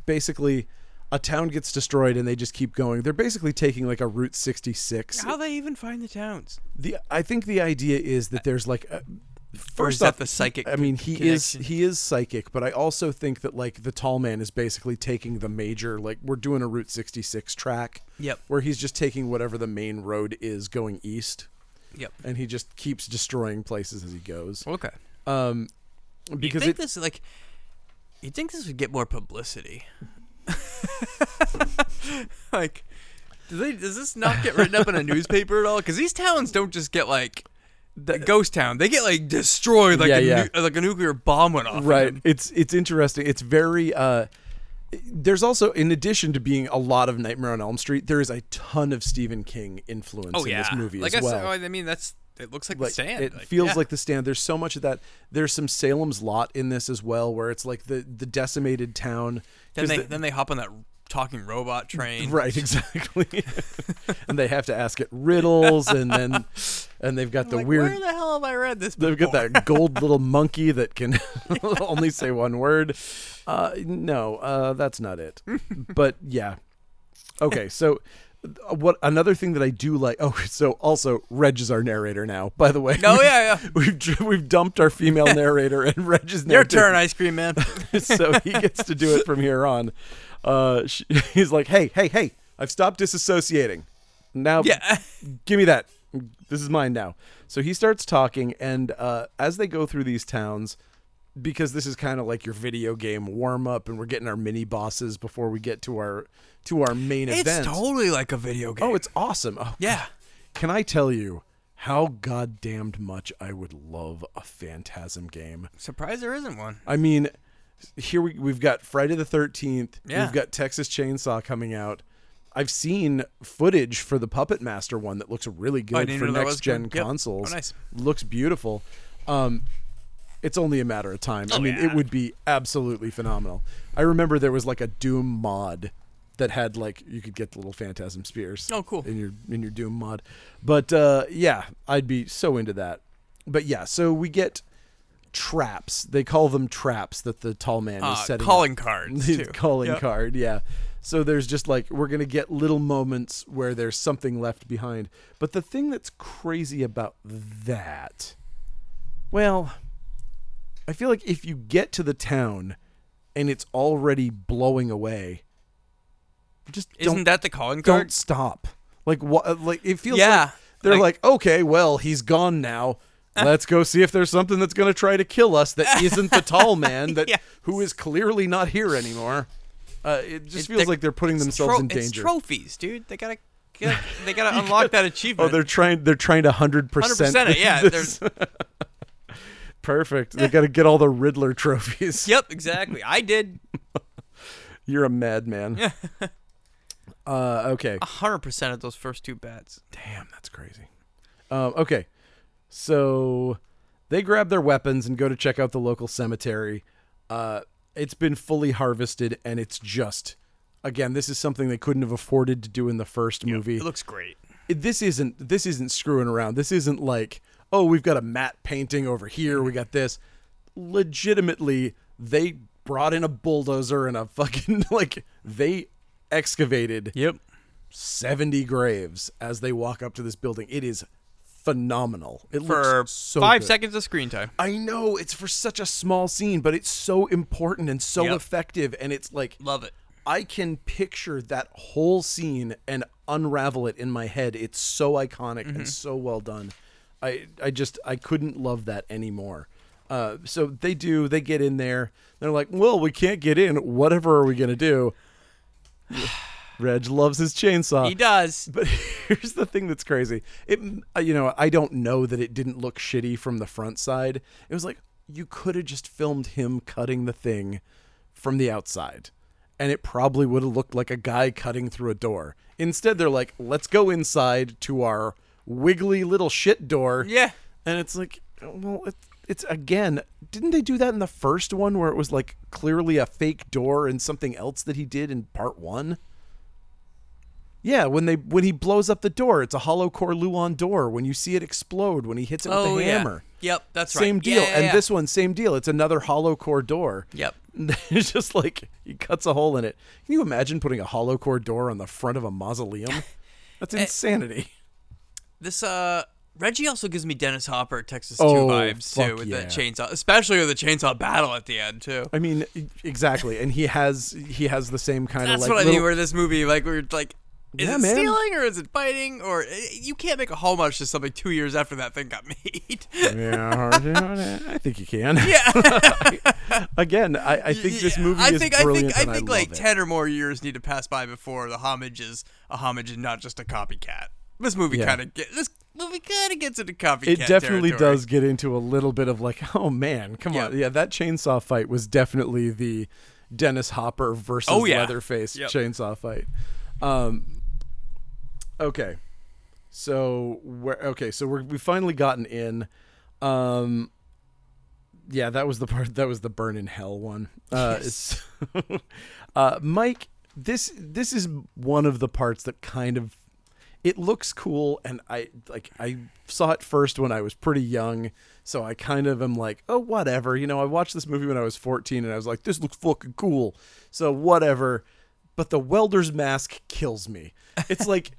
basically, a town gets destroyed and they just keep going. They're basically taking like a Route 66. How they even find the towns? The I think the idea is that there's like a, Or first is that off, the psychic I mean, he is he is psychic, but I also think that like the tall man is basically taking the major like we're doing a Route 66 track Yep. where he's just taking whatever the main road is going east Yep. and he just keeps destroying places as he goes. Okay. Um because you think it this like you think this would get more publicity? like, do they? Does this not get written up in a newspaper at all? Because these towns don't just get like the ghost town; they get like destroyed, like Yeah, a yeah. nu- like a nuclear bomb went off. right it's it's interesting it's very uh there's also in addition to being a lot of nightmare on elm street there is a ton of stephen king influence Oh in yeah. this movie like as I well said, oh, I mean that's it looks like, like the stand. it Like, feels yeah. like the stand there's so much of that there's some salem's lot in this as well where it's like the the decimated town Then they the- then they hop on that talking robot train. right exactly and they have to ask it riddles and then and they've got the Like, weird Where the hell have I read this? They've got that gold little monkey that can only say one word. Uh, no, uh, that's not it. But yeah. Okay, so what another thing that I do like oh so also Reg is our narrator now by the way No, yeah, yeah. we've we've dumped our female narrator and Reg is now Your turn, ice cream man. so he gets to do it from here on uh sh he's like hey hey hey I've stopped disassociating now yeah. give me that. This is mine now. So he starts talking, and uh, as they go through these towns, because this is kind of like your video game warm up, and we're getting our mini bosses before we get to our to our main It's event. totally like a video game. oh, it's awesome. Oh, yeah. Can I tell you how goddamned much I would love a Phantasm game? Surprised there isn't one. I mean, here we, we've got Friday the 13th. Yeah. We've got Texas Chainsaw coming out. I've seen footage for the Puppet Master one that looks really Oh, good for next gen good. Yep. consoles. Oh, nice. Looks beautiful. Um, it's only a matter of time. I Oh, mean, yeah. it would be absolutely phenomenal. I remember there was like a Doom mod that had like you could get the little phantasm spears. Oh, cool. In your in your Doom mod, but uh, yeah, I'd be so into that. But yeah, so we get traps. They call them traps that the tall man Uh, is setting. up. calling cards too. calling Yep. card, yeah. So there's just like we're gonna get little moments where there's something left behind. But the thing that's crazy about that, well, I feel like if you get to the town and it's already blowing away, just Isn't that the calling don't stop. Like what? Like it feels Yeah. like they're Like- like, okay, well, he's gone now. Let's go see if there's something that's going to try to kill us that isn't the tall man that who is clearly not here anymore. Uh, it just It- feels they're- like they're putting themselves tro- in It's danger. trophies, dude. They gotta, gotta they gotta unlock that achievement. oh, they're trying. They're trying to hundred hundred percent. Hundred percent. Yeah. There's. Perfect. They got to get all the Riddler trophies. Yep. Exactly. I did You're a madman. uh, okay. hundred percent of those first two bets. Damn, that's crazy. Um, okay, so they grab their weapons and go to check out the local cemetery. Uh, it's been fully harvested, and it's just, again, this is something they couldn't have afforded to do in the first movie. It looks great. It- this isn't this isn't screwing around. This isn't like, oh, we've got a matte painting over here. We got this. Legitimately, they brought in a bulldozer and a fucking like they excavated Yep. 70 graves as they walk up to this building. It is phenomenal. It For looks so five good. seconds of screen time. I know it's for such a small scene, but it's so important and so Yep. effective and it's like Love it. I can picture that whole scene and unravel it in my head. It's so iconic Mm-hmm. and so well done. I I just I couldn't love that anymore. Uh, so they do. They get in there. They're like, "Well, we can't get in. Whatever are we gonna do?" Reg loves his chainsaw. He does. But here's the thing that's crazy. It, uh, you know, I don't know that it didn't look shitty from the front side. It was like you could have just filmed him cutting the thing from the outside, and it probably would have looked like a guy cutting through a door. Instead, they're like, "Let's go inside to our wiggly little shit door." Yeah. and it's like, well, it's, it's again. Didn't they do that in the first one where it was like clearly a fake door and something else that he did in part one? Yeah, when they when he blows up the door, it's a hollow core Luan door. When you see it explode, when he hits it with Oh the yeah. hammer, Yep. That's right. same deal. yeah, and yeah. this one, same deal. It's another hollow core door. Yep. it's just like he cuts a hole in it. Can you imagine putting a hollow core door on the front of a mausoleum? That's Eh, insanity. This uh Reggie also gives me Dennis Hopper Texas Oh, 2 vibes too with yeah. that chainsaw, especially with the chainsaw battle at the end too. I mean, exactly. And he has he has the same kind of That's like what I little- mean. Where this movie, like, we're like, is Yeah, it man. stealing or is it biting? Or eh, you can't make a homage to something two years after that thing got made. yeah, I think you can. yeah. Again, I, I think this movie I is think, brilliant. I think, I think love like it. ten or more years need to pass by before the homage is a homage and not just a copycat. This movie Yeah. kind of get this movie kind of gets into copycat. it definitely territory. does get into a little bit of like, oh man, come Yeah. on, yeah, that chainsaw fight was definitely the Dennis Hopper versus Oh, yeah. Leatherface Yep. chainsaw fight. Um, okay, so we're okay, so we're we've finally gotten in. Um, yeah, that was the part. That was the burn in hell one. Uh, it's, uh, Mike, this this is one of the parts that kind of it looks cool and i like i saw it first when i was pretty young so i kind of am like oh whatever you know i watched this movie when i was 14 and i was like this looks fucking cool so whatever but the welder's mask kills me it's like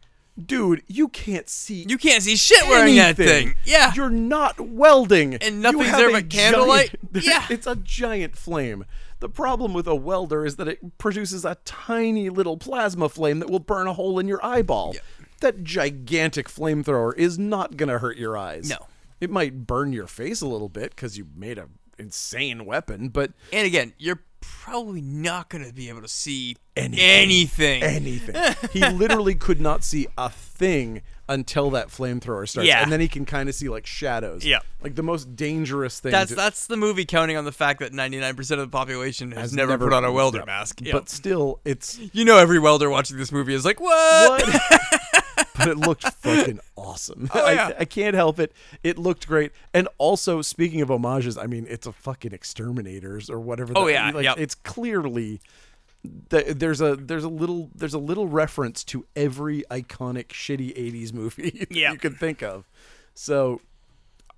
dude you can't see You can't see shit wearing that thing. Yeah. You're not welding. And nothing's there a but candlelight? giant- Yeah. It's a giant flame. The problem with a welder is that it produces a tiny little plasma flame that will burn a hole in your eyeball. That gigantic flamethrower is not going to hurt your eyes. No. It might burn your face a little bit because you made a insane weapon, but And again, you're probably not going to be able to see Anything. anything. anything. he literally could not see a thing until that flamethrower starts, Yeah. and then he can kind of see like shadows. Yeah. like the most dangerous thing. That's to- that's the movie counting on the fact that 99% of the population has, has never, put on a welder yeah. mask. But still, it's you know every welder watching this movie is like, "What?" what. but it looked fucking awesome. Oh, yeah. I, I can't help it. It looked great. And also, speaking of homages, I mean, it's a fucking exterminators or whatever. Oh, yeah, like, yep. it's clearly. th- There's a there's a little there's a little reference to every iconic shitty '80s movie Yep. you can think of, so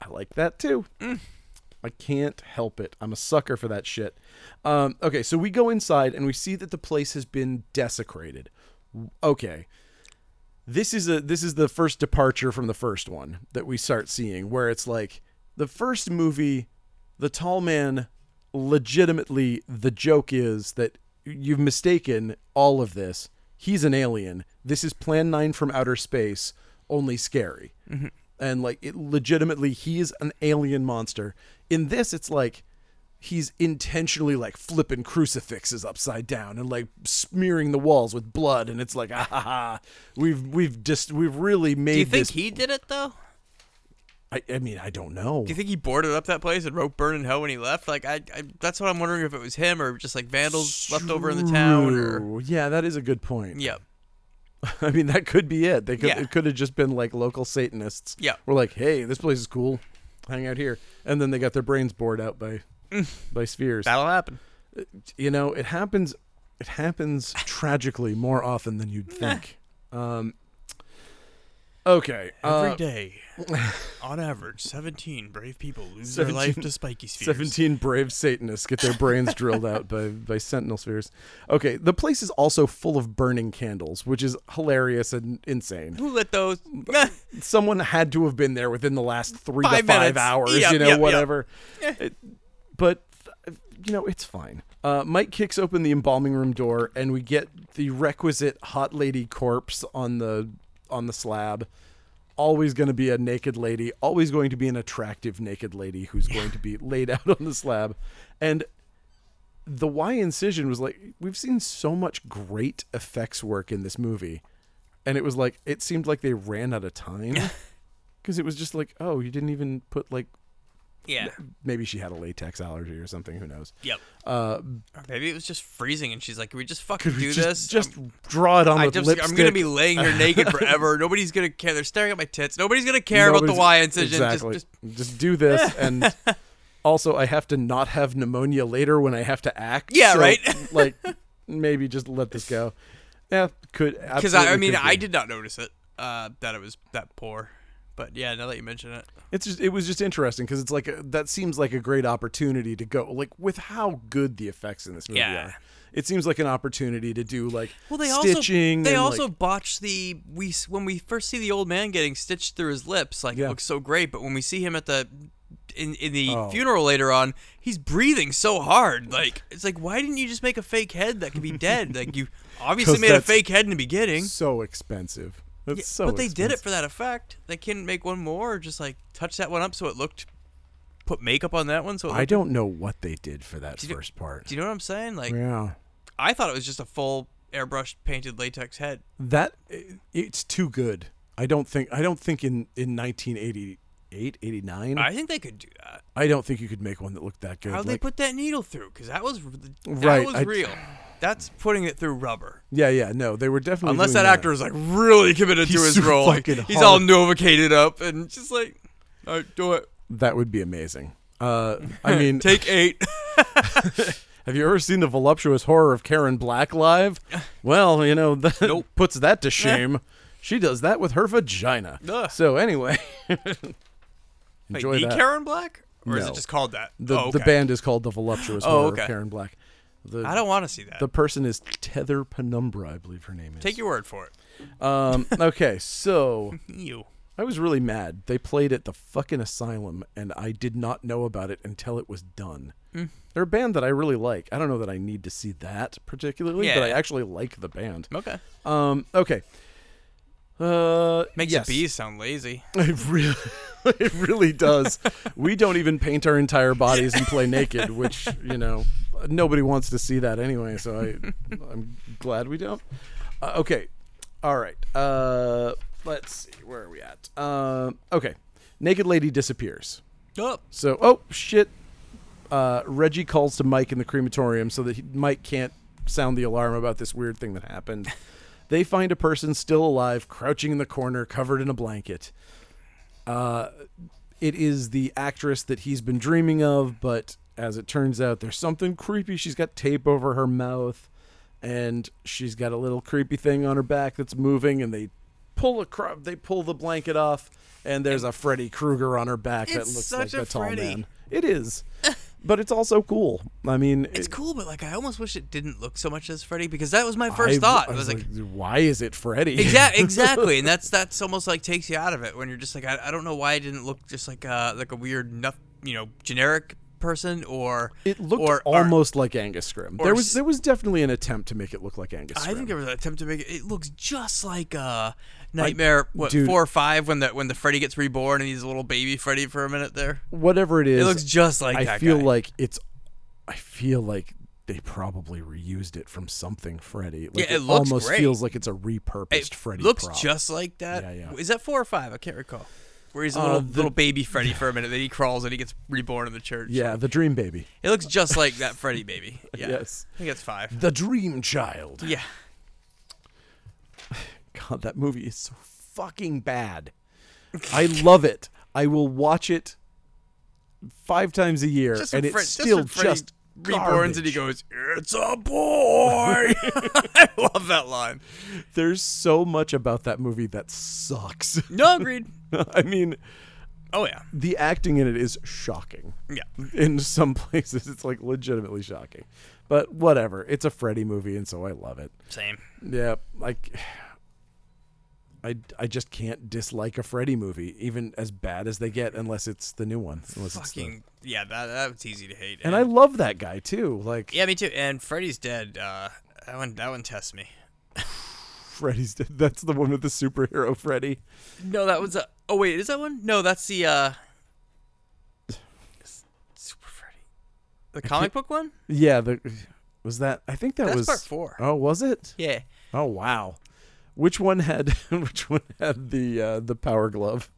I like that too. Mm. I can't help it. I'm a sucker for that shit. Um, okay, so we go inside and we see that the place has been desecrated. Okay, this is a this is the first departure from the first one that we start seeing, where it's like the first movie, the tall man, legitimately the joke is that you've mistaken all of this. He's an alien. This is Plan Nine from outer space, only scary mm-hmm. and like it legitimately he is an alien monster in this it's like he's intentionally like flipping crucifixes upside down and like smearing the walls with blood and it's like ah ha, ha. we've we've just we've really made Do you think this he did it though? I, I mean i don't know Do you think he boarded up that place and wrote "Burn in Hell" when he left? Like, I, I that's what I'm wondering if it was him or just like vandals left over in the town. Or yeah that is a good point yeah, i mean that could be it they could Yeah. it could have just been like local satanists Yeah. we're like hey this place is cool hang out here and then they got their brains bored out by by spheres that'll happen. you know it happens it happens tragically more often than you'd think um Okay. Every uh, day, on average, 17 brave people lose their life to spiky spheres. 17 brave Satanists get their brains drilled out by, by sentinel spheres. Okay, the place is also full of burning candles, which is hilarious and insane. Who lit those? Someone had to have been there within the last three Five to five minutes. hours, Yep, you know, yep, yep. whatever. It- but, you know, it's fine. Uh, Mike kicks open the embalming room door, and we get the requisite hot lady corpse on the on the slab. Always going to be a naked lady. Always going to be an attractive naked lady who's going to be laid out on the slab. And the Y incision was like we've seen so much great effects work in this movie, and it was like it seemed like they ran out of time because it was just like oh you didn't even put like yeah. maybe she had a latex allergy or something who knows Yep. uh maybe it was just freezing, and she's like, "Can we just fucking we do just, this? just I'm, draw it on I with just, lipstick I'm gonna be laying here naked forever. Nobody's gonna care. They're staring at my tits. Nobody's gonna care about the Y incision. exactly Just, just just do this and also i have to not have pneumonia later when i have to act Yeah, so, right. like maybe just let this go yeah could because I, I mean, I did not notice it uh, that it was that poor. But yeah, now that you mention it, it's just it was just interesting because it's like a, that seems like a great opportunity to go like with how good the effects in this movie Yeah. are it seems like an opportunity to do like well, they stitching also they also like, botched the we when we first see the old man getting stitched through his lips, like Yeah. it looks so great. But when we see him at the in in the Oh. funeral later on, he's breathing so hard. Like it's like, why didn't you just make a fake head that could be dead? like you obviously made a fake head in the beginning. so expensive that's Yeah, so but they did it for that effect. They couldn't make one more, or just like touch that one up so it looked. Put makeup on that one, so it i don't know what they did for that Do first part Do you know what I'm saying? Like yeah I thought it was just a full airbrushed painted latex head. that it's too good i don't think i don't think in in 1988 89 I think they could do that. I don't think you could make one that looked that good How'd they put that needle through? Because that was that Right, was I- real. That's putting it through rubber. yeah yeah no they were definitely Unless doing that actor is like really committed He's to his role. He's all hard. novocated up and just like, all right, do it. that would be amazing uh i mean Take eight. Have you ever seen the voluptuous horror of Karen Black live? Well, you know, that Nope. puts that to shame. She does that with her vagina. Ugh. So anyway, Wait, enjoy the that. Karen Black, or is it just called that? the oh, the band is called the voluptuous Oh, horror okay. of Karen Black. The I don't want to see that. the person is Tether Penumbra, I believe her name is. Take your word for it. um. Okay, so You. I was really mad. They played at the fucking asylum, and I did not know about it until it was done. Mm. They're a band that I really like. I don't know that I need to see that particularly, but I actually like the band. Okay. Um. Okay. Uh. Makes yes. bees sound lazy. It really, it really does. we don't even paint our entire bodies and play naked, which you know nobody wants to see that anyway. So I, I'm glad we don't. Uh, okay. All right. Uh. Let's see. Where are we at? Um. okay. Naked lady disappears. Oh, So, oh shit. Uh, Reggie calls to Mike in the crematorium so that he, Mike can't sound the alarm about this weird thing that happened. they find a person still alive, crouching in the corner, covered in a blanket. Uh, it is the actress that he's been dreaming of, but as it turns out, there's something creepy. She's got tape over her mouth, and she's got a little creepy thing on her back that's moving, and they pull a cr- they pull the blanket off, and there's a Freddy Krueger on her back that It's looks such like a a tall Freddy. man. It is, but it's also cool. I mean, it's it- cool, but like I almost wish it didn't look so much as Freddy because that was my first I- thought. I I was like, why is it Freddy? exactly, exactly, and that's that's almost like takes you out of it when you're just like, I, I don't know why it didn't look just like a like a weird, nuff, you know, generic person or It looked or, or- almost like Angus Scrimm. There was there was definitely an attempt to make it look like Angus I think there was an attempt to make it. It looks just like uh Nightmare. what dude- four or five when the when the Freddy gets reborn and he's a little baby Freddy for a minute there. Whatever it is, It looks just like I that feel guy. like it's. I feel like they probably reused it from something Freddy. Like Yeah, it looks almost great. feels like it's a repurposed it Freddy. looks prop. just like that. Yeah, yeah. Is that four or five? I can't recall. Where he's a Uh, little the- little baby Freddy for a minute, then he crawls and he gets reborn in the church. yeah, the Dream Baby. It looks just like that Freddy baby. Yeah. Yes, I think it's five. the Dream Child. Yeah. God, that movie is so fucking bad. I love it. I will watch it five times a year, Just and it Fred- still Freddy- just reborns and he goes, "It's a boy." I love that line. There's so much about that movie that sucks. No, agreed. I mean, Oh yeah, the acting in it is shocking. yeah. In some places, it's like legitimately shocking. But whatever. It's a Freddy movie, and so I love it. Same. Yeah, like I, I just can't dislike a Freddy movie, even as bad as they get, unless it's the new one. Unless it's the- Fucking yeah, that that's easy to hate. and I love that guy too. Like yeah, me too. And Freddy's dead. Uh, that one that one tests me. Freddy's. Dead. That's the one with the superhero Freddy. No, that was a. Oh wait, is that one? No, that's the uh. Super Freddy. The comic book one? Yeah, the was that. I think that That's was part four. Oh, was it? Yeah. Oh wow. Which one had which one had the uh, the power glove?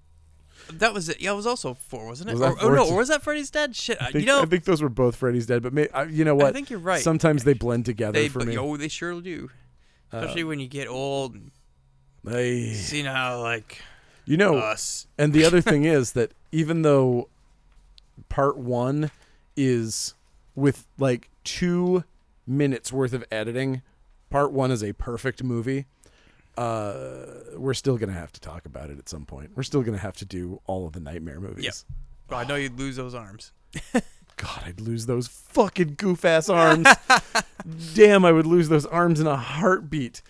That was it. Yeah, it was also four, wasn't it? Was or, oh no, or was that Freddy's dead? Shit, uh, I think, you know, I think those were both Freddy's dead, but may, I, you know what? I think you're right. Sometimes they blend together they for but, me. oh they sure do. Especially when you get old. They see now, like you know, us. And the other thing is that even though part one is with like two minutes worth of editing, part one is a perfect movie. Uh, we're still gonna have to talk about it at some point. We're still gonna have to do all of the nightmare movies. Yep. Oh, I know you'd lose those arms. God, I'd lose those fucking goof ass arms. Damn, I would lose those arms in a heartbeat.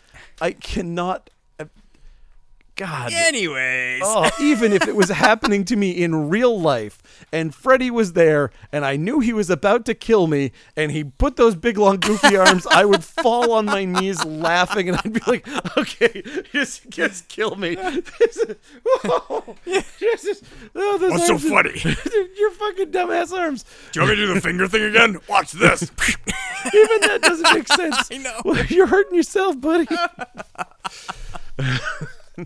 I cannot. God. Anyways, Oh, even if it was happening to me in real life and Freddy was there and I knew he was about to kill me and he put those big long goofy arms, I would fall on my knees laughing and I'd be like, okay, just, just kill me. This is, oh, this is, oh, What's so funny? Your fucking dumbass arms. do you want me to do the finger thing again? Watch this. Even that doesn't make sense. I know. Well, you're hurting yourself, buddy.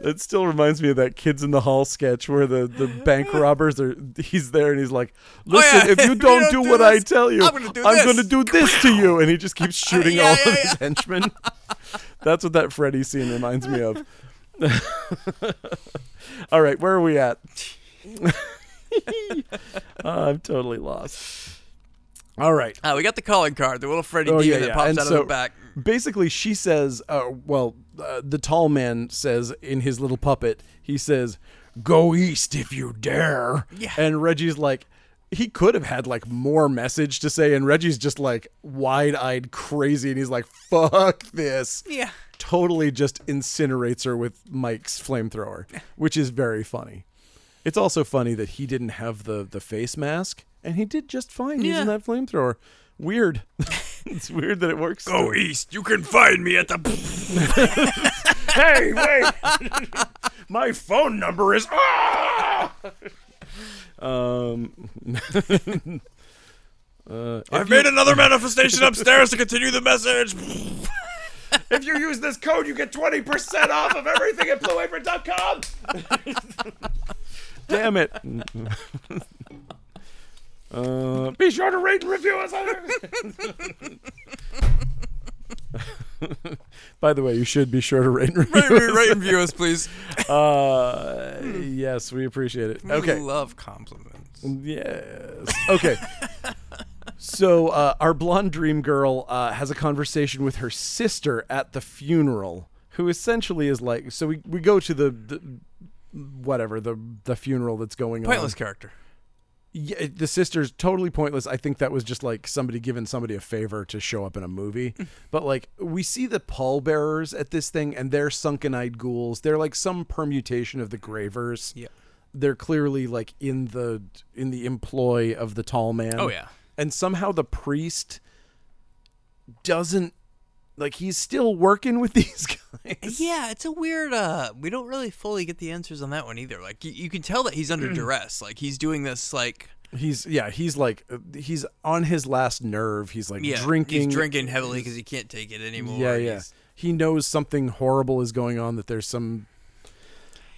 That still reminds me of that Kids in the Hall sketch where the, the bank robbers are. He's there and he's like, "Listen, Oh, yeah. if you don't, you do, don't do what I tell you, I'm gonna do I'm this." gonna do this to you." And he just keeps shooting Yeah, all yeah, of his henchmen. That's what that Freddy scene reminds me of. all right, where are we at? Oh, I'm totally lost. All right. Uh, we got the calling card, the little Freddy Oh, demon yeah, that pops And out so- of the back. basically she says uh, well uh, the tall man says in his little puppet he says go east if you dare Yeah. and reggie's like he could have had like more message to say and reggie's just like wide-eyed crazy and he's like fuck this Yeah. totally just incinerates her with mike's flamethrower which is very funny it's also funny that he didn't have the the face mask and he did just fine Yeah. using that flamethrower weird it's weird that it works Go east. You can find me at the. hey, wait! My phone number is. Ah! Um. uh, I've if, made another manifestation upstairs to continue the message. if you use this code, you get twenty percent off of everything at BlueApron.com. Damn it! Uh, be sure to rate and review us. By the way, you should be sure to rate and review. rate, us. rate and view us, please. Uh, yes, we appreciate it. Okay. We love compliments. Yes. Okay. so uh, our blonde dream girl uh, has a conversation with her sister at the funeral, who essentially is like. So we, we go to the, the whatever the the funeral that's going Pointless on. Pointless character. Yeah, the sister's totally pointless. I think that was just like somebody giving somebody a favor to show up in a movie. Mm. but like we see the pallbearers at this thing, and they're sunken-eyed ghouls. They're like some permutation of the Gravers Yeah. they're clearly like in the in the employ of the tall man. Oh, yeah. And somehow the priest doesn't like he's still working with these guys. Yeah, it's a weird. uh We don't really fully get the answers on that one either. Like you, you can tell that he's under duress. Like he's doing this. Like He's yeah, he's like uh, he's on his last nerve. He's like yeah, drinking He's drinking heavily because he can't take it anymore. Yeah, yeah. He's- He knows something horrible is going on that there's some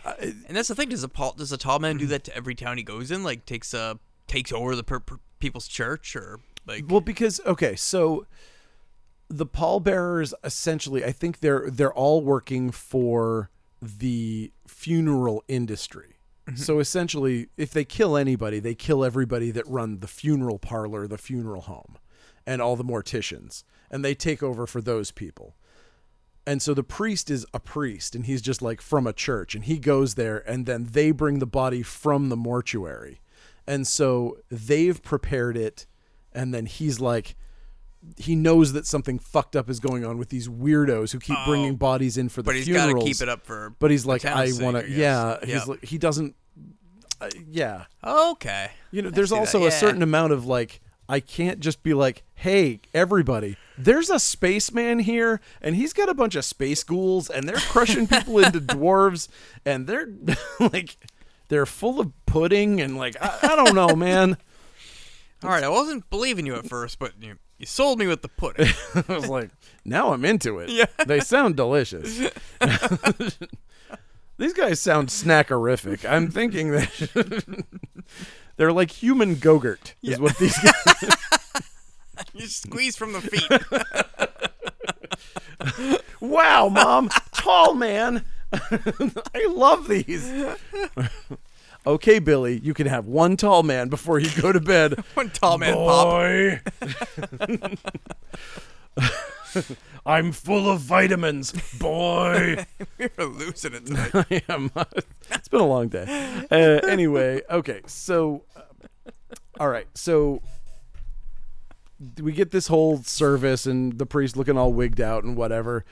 And that's the thing. Does a Paul, does a tall man do that to every town he goes in? Like takes a takes over the per, per- people's church or like Well, because okay, so the pallbearers essentially, I think they're they're all working for the funeral industry. Mm-hmm. So essentially, if they kill anybody, they kill everybody that run the funeral parlor, the funeral home, and all the morticians, and they take over for those people. And so the priest is a priest, and he's just like from a church, and he goes there, and then they bring the body from the mortuary. And so they've prepared it, and then he's like, he knows that something fucked up is going on with these weirdos who keep bringing bodies in for the Oh. But he's got to keep it up for. But he's like, I want to, yeah. He's Yep. like, he doesn't, uh, yeah. okay. You know, there's see that, also a certain amount of like, I can't just be like, hey, everybody, there's a spaceman here, and he's got a bunch of space ghouls, and they're crushing people into dwarves, and they're like, they're full of pudding, and like, I, I don't know, man. All right, I wasn't believing you at first, but you you sold me with the pudding. I was like, now I'm into it. Yeah. They sound delicious. These guys sound snackerific. I'm thinking that they're like human Gogurt, is what these guys you squeeze from the feet. Wow, mom, tall man. I love these. Okay, Billy, you can have one tall man before you go to bed. One tall man pop. Boy. I'm full of vitamins, boy. We're losing it tonight. I am. It's been a long day. Uh, anyway, okay. So, uh, all right. So we get this whole service and the priest looking all wigged out and whatever.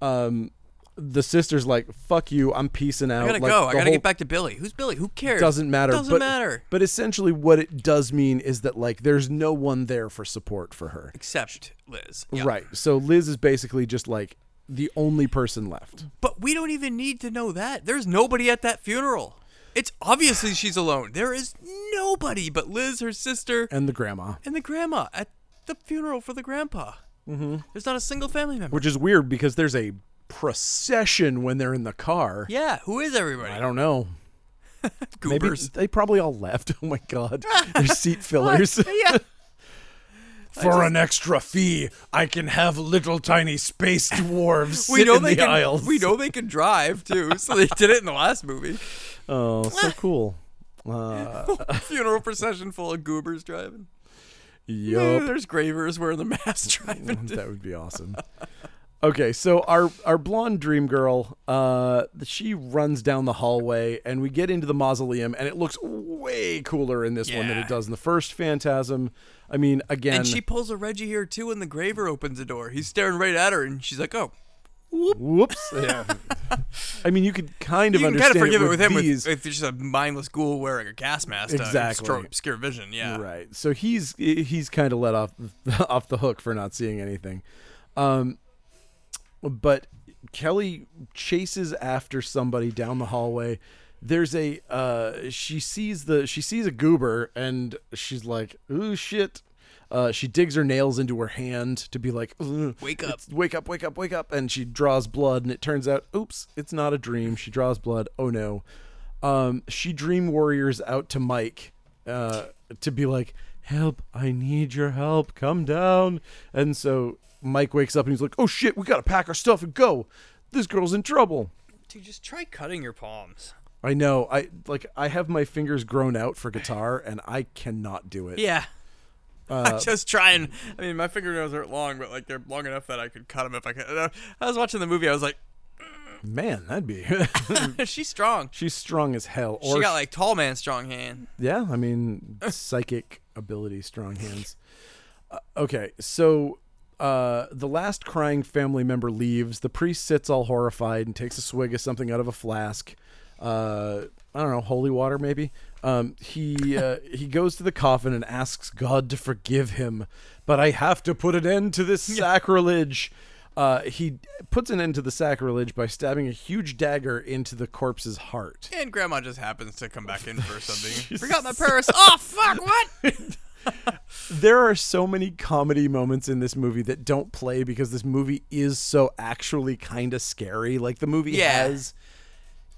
Um, the sister's like, "Fuck you! I'm peacing out." I gotta Like, go. I gotta get back to Billy. Who's Billy? Who cares? Doesn't matter. Doesn't but, matter. But essentially, what it does mean is that like there's no one there for support for her. Except Liz. Yeah. Right. So Liz is basically just like the only person left. But we don't even need to know that. There's nobody at that funeral. It's obviously she's alone. There is nobody but Liz, her sister, And the grandma. and the grandma at the funeral for the grandpa. Mm-hmm. There's not a single family member. Which is weird because there's a procession when they're in the car. yeah, who is everybody? I don't know. Maybe Goobers. they probably all left. Oh my god. They're seat fillers. yeah. For an extra fee, I can have little tiny space dwarves We sit know in they the can. aisles. We know they can drive too, so they did it in the last movie. Oh, so cool. Uh, Funeral procession full of goobers driving. yup. There's gravers wearing the mask driving. that would be awesome. Okay, so our our blonde dream girl, uh, she runs down the hallway, and we get into the mausoleum, and it looks way cooler in this one than it does in the first Phantasm. I mean, again, And she pulls a Reggie here too, and the graver opens the door. He's staring right at her, and she's like, "Oh." whoops. Yeah. I mean, you could kind of You can understand kind of forgive it with, with him with, these. with just a mindless ghoul wearing a gas mask Exactly. obscure, obscure vision. Yeah. Right. So he's he's kind of let off off the hook for not seeing anything. Um but Kelly chases after somebody down the hallway. There's a uh she sees the she sees a goober and she's like, "Ooh shit." Uh, she digs her nails into her hand to be like, Wake up. wake up, wake up, wake up. And she draws blood, and it turns out, oops, it's not a dream. She draws blood. Oh no. Um, she dream warriors out to Mike uh, to be like, help, I need your help. Come down. And so Mike wakes up and he's like, oh shit, we got to pack our stuff and go. This girl's in trouble. Dude, just try cutting your palms. I know. I like. I have my fingers grown out for guitar, and I cannot do it. Yeah. Uh, I just trying. I mean, my fingernails aren't long, but like they're long enough that I could cut them if I could. I was watching the movie. I was like, Man, that'd be. she's strong. She's strong as hell. She got like tall man strong hand. Yeah, I mean, psychic ability, strong hands. Uh, okay, so uh, the last crying family member leaves. The priest sits all horrified and takes a swig of something out of a flask. Uh, I don't know, holy water maybe. Um, he uh, he goes to the coffin and asks God to forgive him, but I have to put an end to this sacrilege. Uh, he puts an end to the sacrilege by stabbing a huge dagger into the corpse's heart. And grandma just happens to come back in for something. Forgot my purse. Oh fuck! What? there are so many comedy moments in this movie that don't play because this movie is so actually kind of scary. Like the movie Yeah. has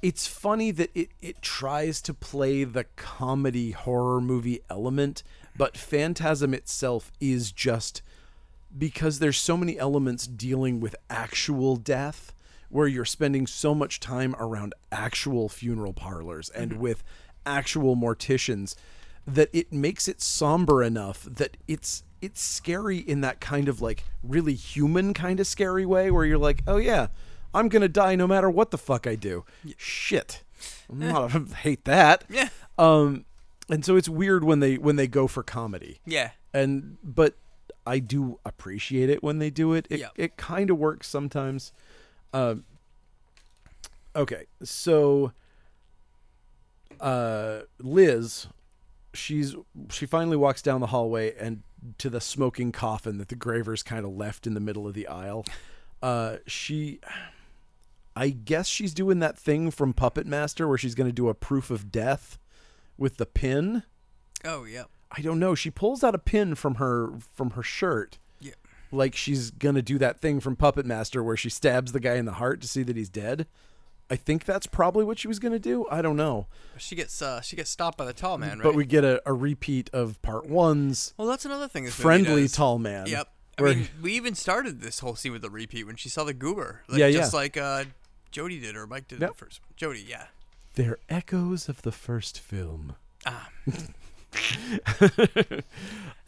it's funny that it it tries to play the comedy horror movie element, but Phantasm itself is just because there's so many elements dealing with actual death where you're spending so much time around actual funeral parlors and Mm-hmm. with actual morticians that it makes it somber enough that it's it's scary in that kind of like really human kind of scary way where you're like, "Oh yeah, I'm to die no matter what the fuck I do." Shit. I'm not I hate that. Yeah. Um and so it's weird when they when they go for comedy Yeah. and but I do appreciate it when they do it. It Yeah. it kind of works sometimes. Um. okay, so uh, Liz, she's she finally walks down the hallway and to the smoking coffin that the gravers kind of left in the middle of the aisle. Uh, she. I guess she's doing that thing from Puppet Master where she's going to do a proof of death with the pin. Oh, yeah. I don't know. She pulls out a pin from her from her shirt. Yeah. Like she's gonna do that thing from Puppet Master where she stabs the guy in the heart to see that he's dead. I think that's probably what she was gonna do. I don't know. She gets uh she gets stopped by the tall man, right? But we get a, a repeat of part one's well, that's another thing. This movie friendly tall man. Yep. I where- mean, we even started this whole scene with a repeat when she saw the goober. Like, Yeah, just yeah. like uh, Jody did or Mike did Yep. the first one. Jody, yeah. They're echoes of the first film. Ah.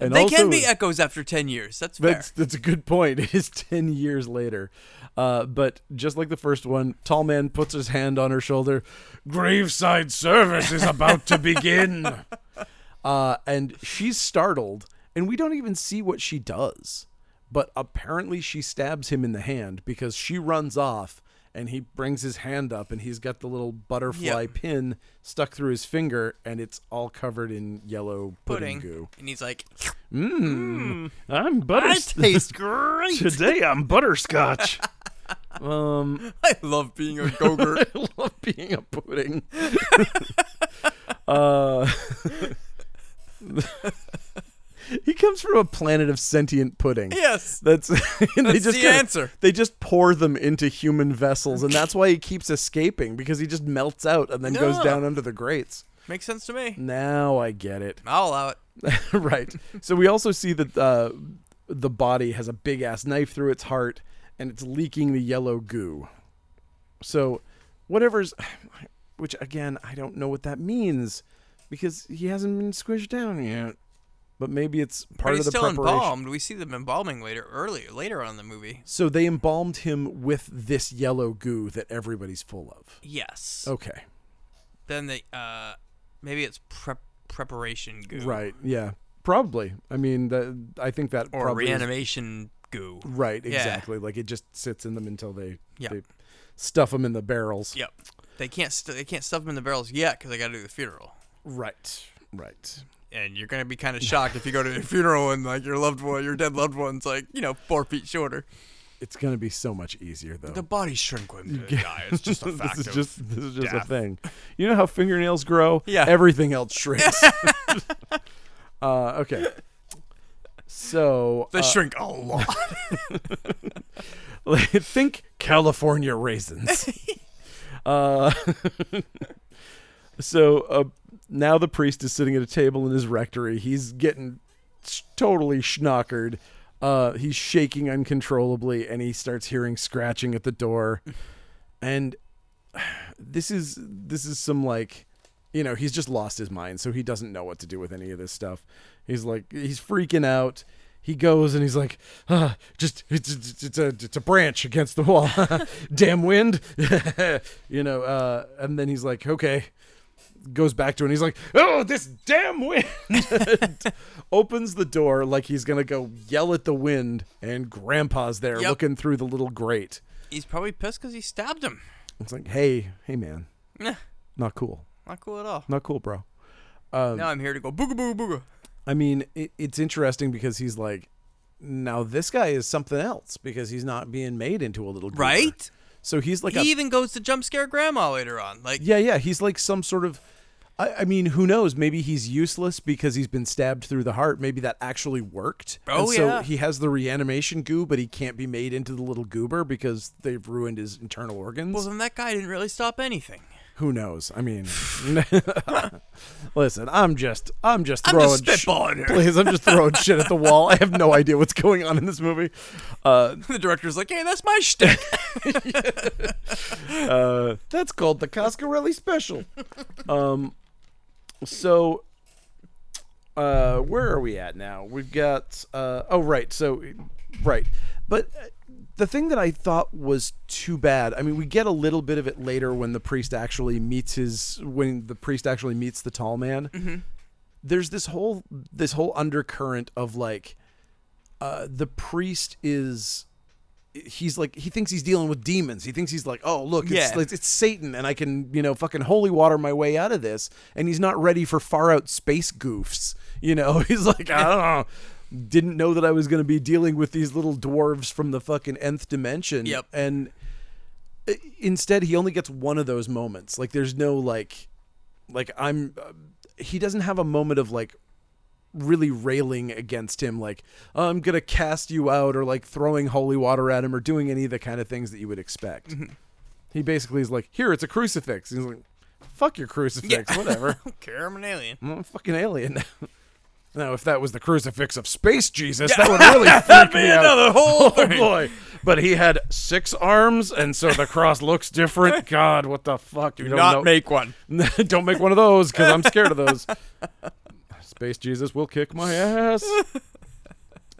and they also, can be echoes after 10 years. That's fair. That's that's a good point. It is ten years later, uh, but just like the first one, tall man puts his hand on her shoulder. Graveside service is about to begin, uh, and she's startled, and we don't even see what she does. But apparently, she stabs him in the hand because she runs off, and he brings his hand up, and he's got the little butterfly Yep. pin stuck through his finger, and it's all covered in yellow pudding, Pudding. goo. And he's like, Mmm, I'm butter. tastes great. Today I'm butterscotch. um, I love being a gogurt. I love being a pudding. uh, he comes from a planet of sentient pudding. yes. That's and they just the kinda- answer. They just pour them into human vessels, and that's why he keeps escaping because he just melts out and then goes down under the grates. Makes sense to me. Now I get it. I'll allow it. right. So we also see that uh, the body has a big ass knife through its heart and it's leaking the yellow goo. So whatever's which again, I don't know what that means because he hasn't been squished down yet. But maybe it's part but of he's the still preparation. embalmed. We see them embalming later, earlier, later on in the movie. So they embalmed him with this yellow goo that everybody's full of. Yes. Okay. Then they, uh, maybe it's prep preparation goo. Right. Yeah. Probably. I mean, that, I think that Or probably is- reanimation goo. Right, Yeah. exactly. Like it just sits in them until they, Yep. they stuff them in the barrels. Yep. They can't st- they can't stuff them in the barrels yet because they got to do the funeral. Right, right. And you're gonna be kind of shocked if you go to a funeral and like your loved one, your dead loved one's like you know four feet shorter. It's gonna be so much easier though. The body shrink when they die. It's just a fact this is just this is just a thing. You know how fingernails grow? Yeah. Everything else shrinks. uh, okay. So they uh, shrink a lot. think California raisins. uh, so uh, now the priest is sitting at a table in his rectory. He's getting totally schnockered. Uh, he's shaking uncontrollably, and he starts hearing scratching at the door. And this is this is some like, you know, he's just lost his mind, so he doesn't know what to do with any of this stuff. He's like, he's freaking out he goes and he's like, ah, just it's, it's, it's a it's a branch against the wall, damn wind, you know. Uh, and then he's like, okay, goes back to it. and He's like, oh, this damn wind. Opens the door like he's gonna go yell at the wind, and Grandpa's there Yep. looking through the little grate. He's probably pissed because he stabbed him. It's like, hey, hey, man, Nah, not cool, not cool at all. not cool, bro. Um, now I'm here to go booga booga booga. I mean, it, it's interesting because he's like, now this guy is something else because he's not being made into a little goober. Right? So he's like he a even goes to jump scare grandma later on. Like, yeah, yeah. He's like some sort of. I, I mean, who knows? Maybe he's useless because he's been stabbed through the heart. Maybe that actually worked. Oh, and so yeah. he has the reanimation goo, but he can't be made into the little goober because they've ruined his internal organs. well, then that guy didn't really stop anything. who knows? I mean, listen, I'm just, I'm just throwing, I'm just spitballing here. please, I'm just throwing shit at the wall. I have no idea what's going on in this movie. Uh, the director's like, hey, that's my shtick. uh, that's called the Coscarelli special. Um, so, uh, where are we at now? We've got, uh, oh, right. So, right. But uh, the thing that I thought was too bad, I mean, we get a little bit of it later when the priest actually meets his, when the priest actually meets the tall man. There's this whole, this whole undercurrent of like, uh, the priest is he's like he thinks he's dealing with demons. He thinks he's like, oh look, it's, Yeah. it's, it's Satan, and I can you know fucking holy water my way out of this. And he's not ready for far out space goofs. You know, he's like, I don't know. Didn't know that I was going to be dealing with these little dwarves from the fucking nth dimension. Yep. And instead, he only gets one of those moments. Like, there's no like, like I'm. Uh, he doesn't have a moment of like really railing against him like "Oh, i'm gonna cast you out or like throwing holy water at him or doing any of the kind of things that you would expect. Mm-hmm. He basically is like here it's a crucifix. He's like fuck your crucifix whatever. Don't care, I'm an alien. i'm a fucking alien. Now if that was the crucifix of space jesus that would really freak me out. another whole oh boy. But he had six arms and so the cross looks different. God what the fuck? You Do don't not know make one. don't make one of those because I'm scared of those. Space Jesus will kick my ass.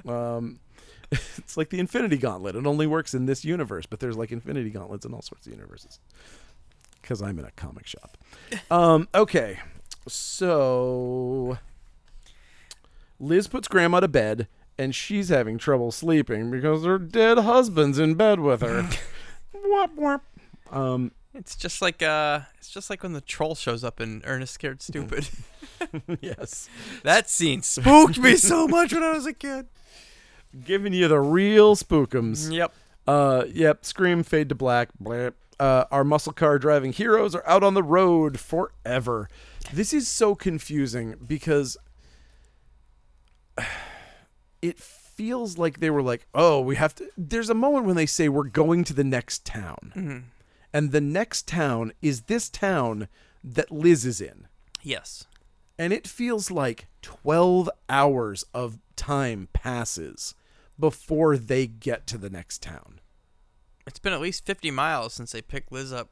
Um, it's like the Infinity Gauntlet. It only works in this universe, but there's like Infinity Gauntlets in all sorts of universes. Because I'm in a comic shop. Um, okay, so Liz puts Grandma to bed, and she's having trouble sleeping because her dead husband's in bed with her. Um, It's just like uh, it's just like when the troll shows up in Ernest Scared Stupid. yes. that scene spooked me so much when I was a kid. giving you the real spookums. Yep. Uh, yep. Scream, fade to black. Blip. Uh, our muscle car driving heroes are out on the road forever. This is so confusing because it feels like they were like, oh, we have to. There's a moment when they say we're going to the next town, and the next town is this town that Liz is in Yes. and it feels like 12 hours of time passes before they get to the next town. It's been at least 50 miles since they picked Liz up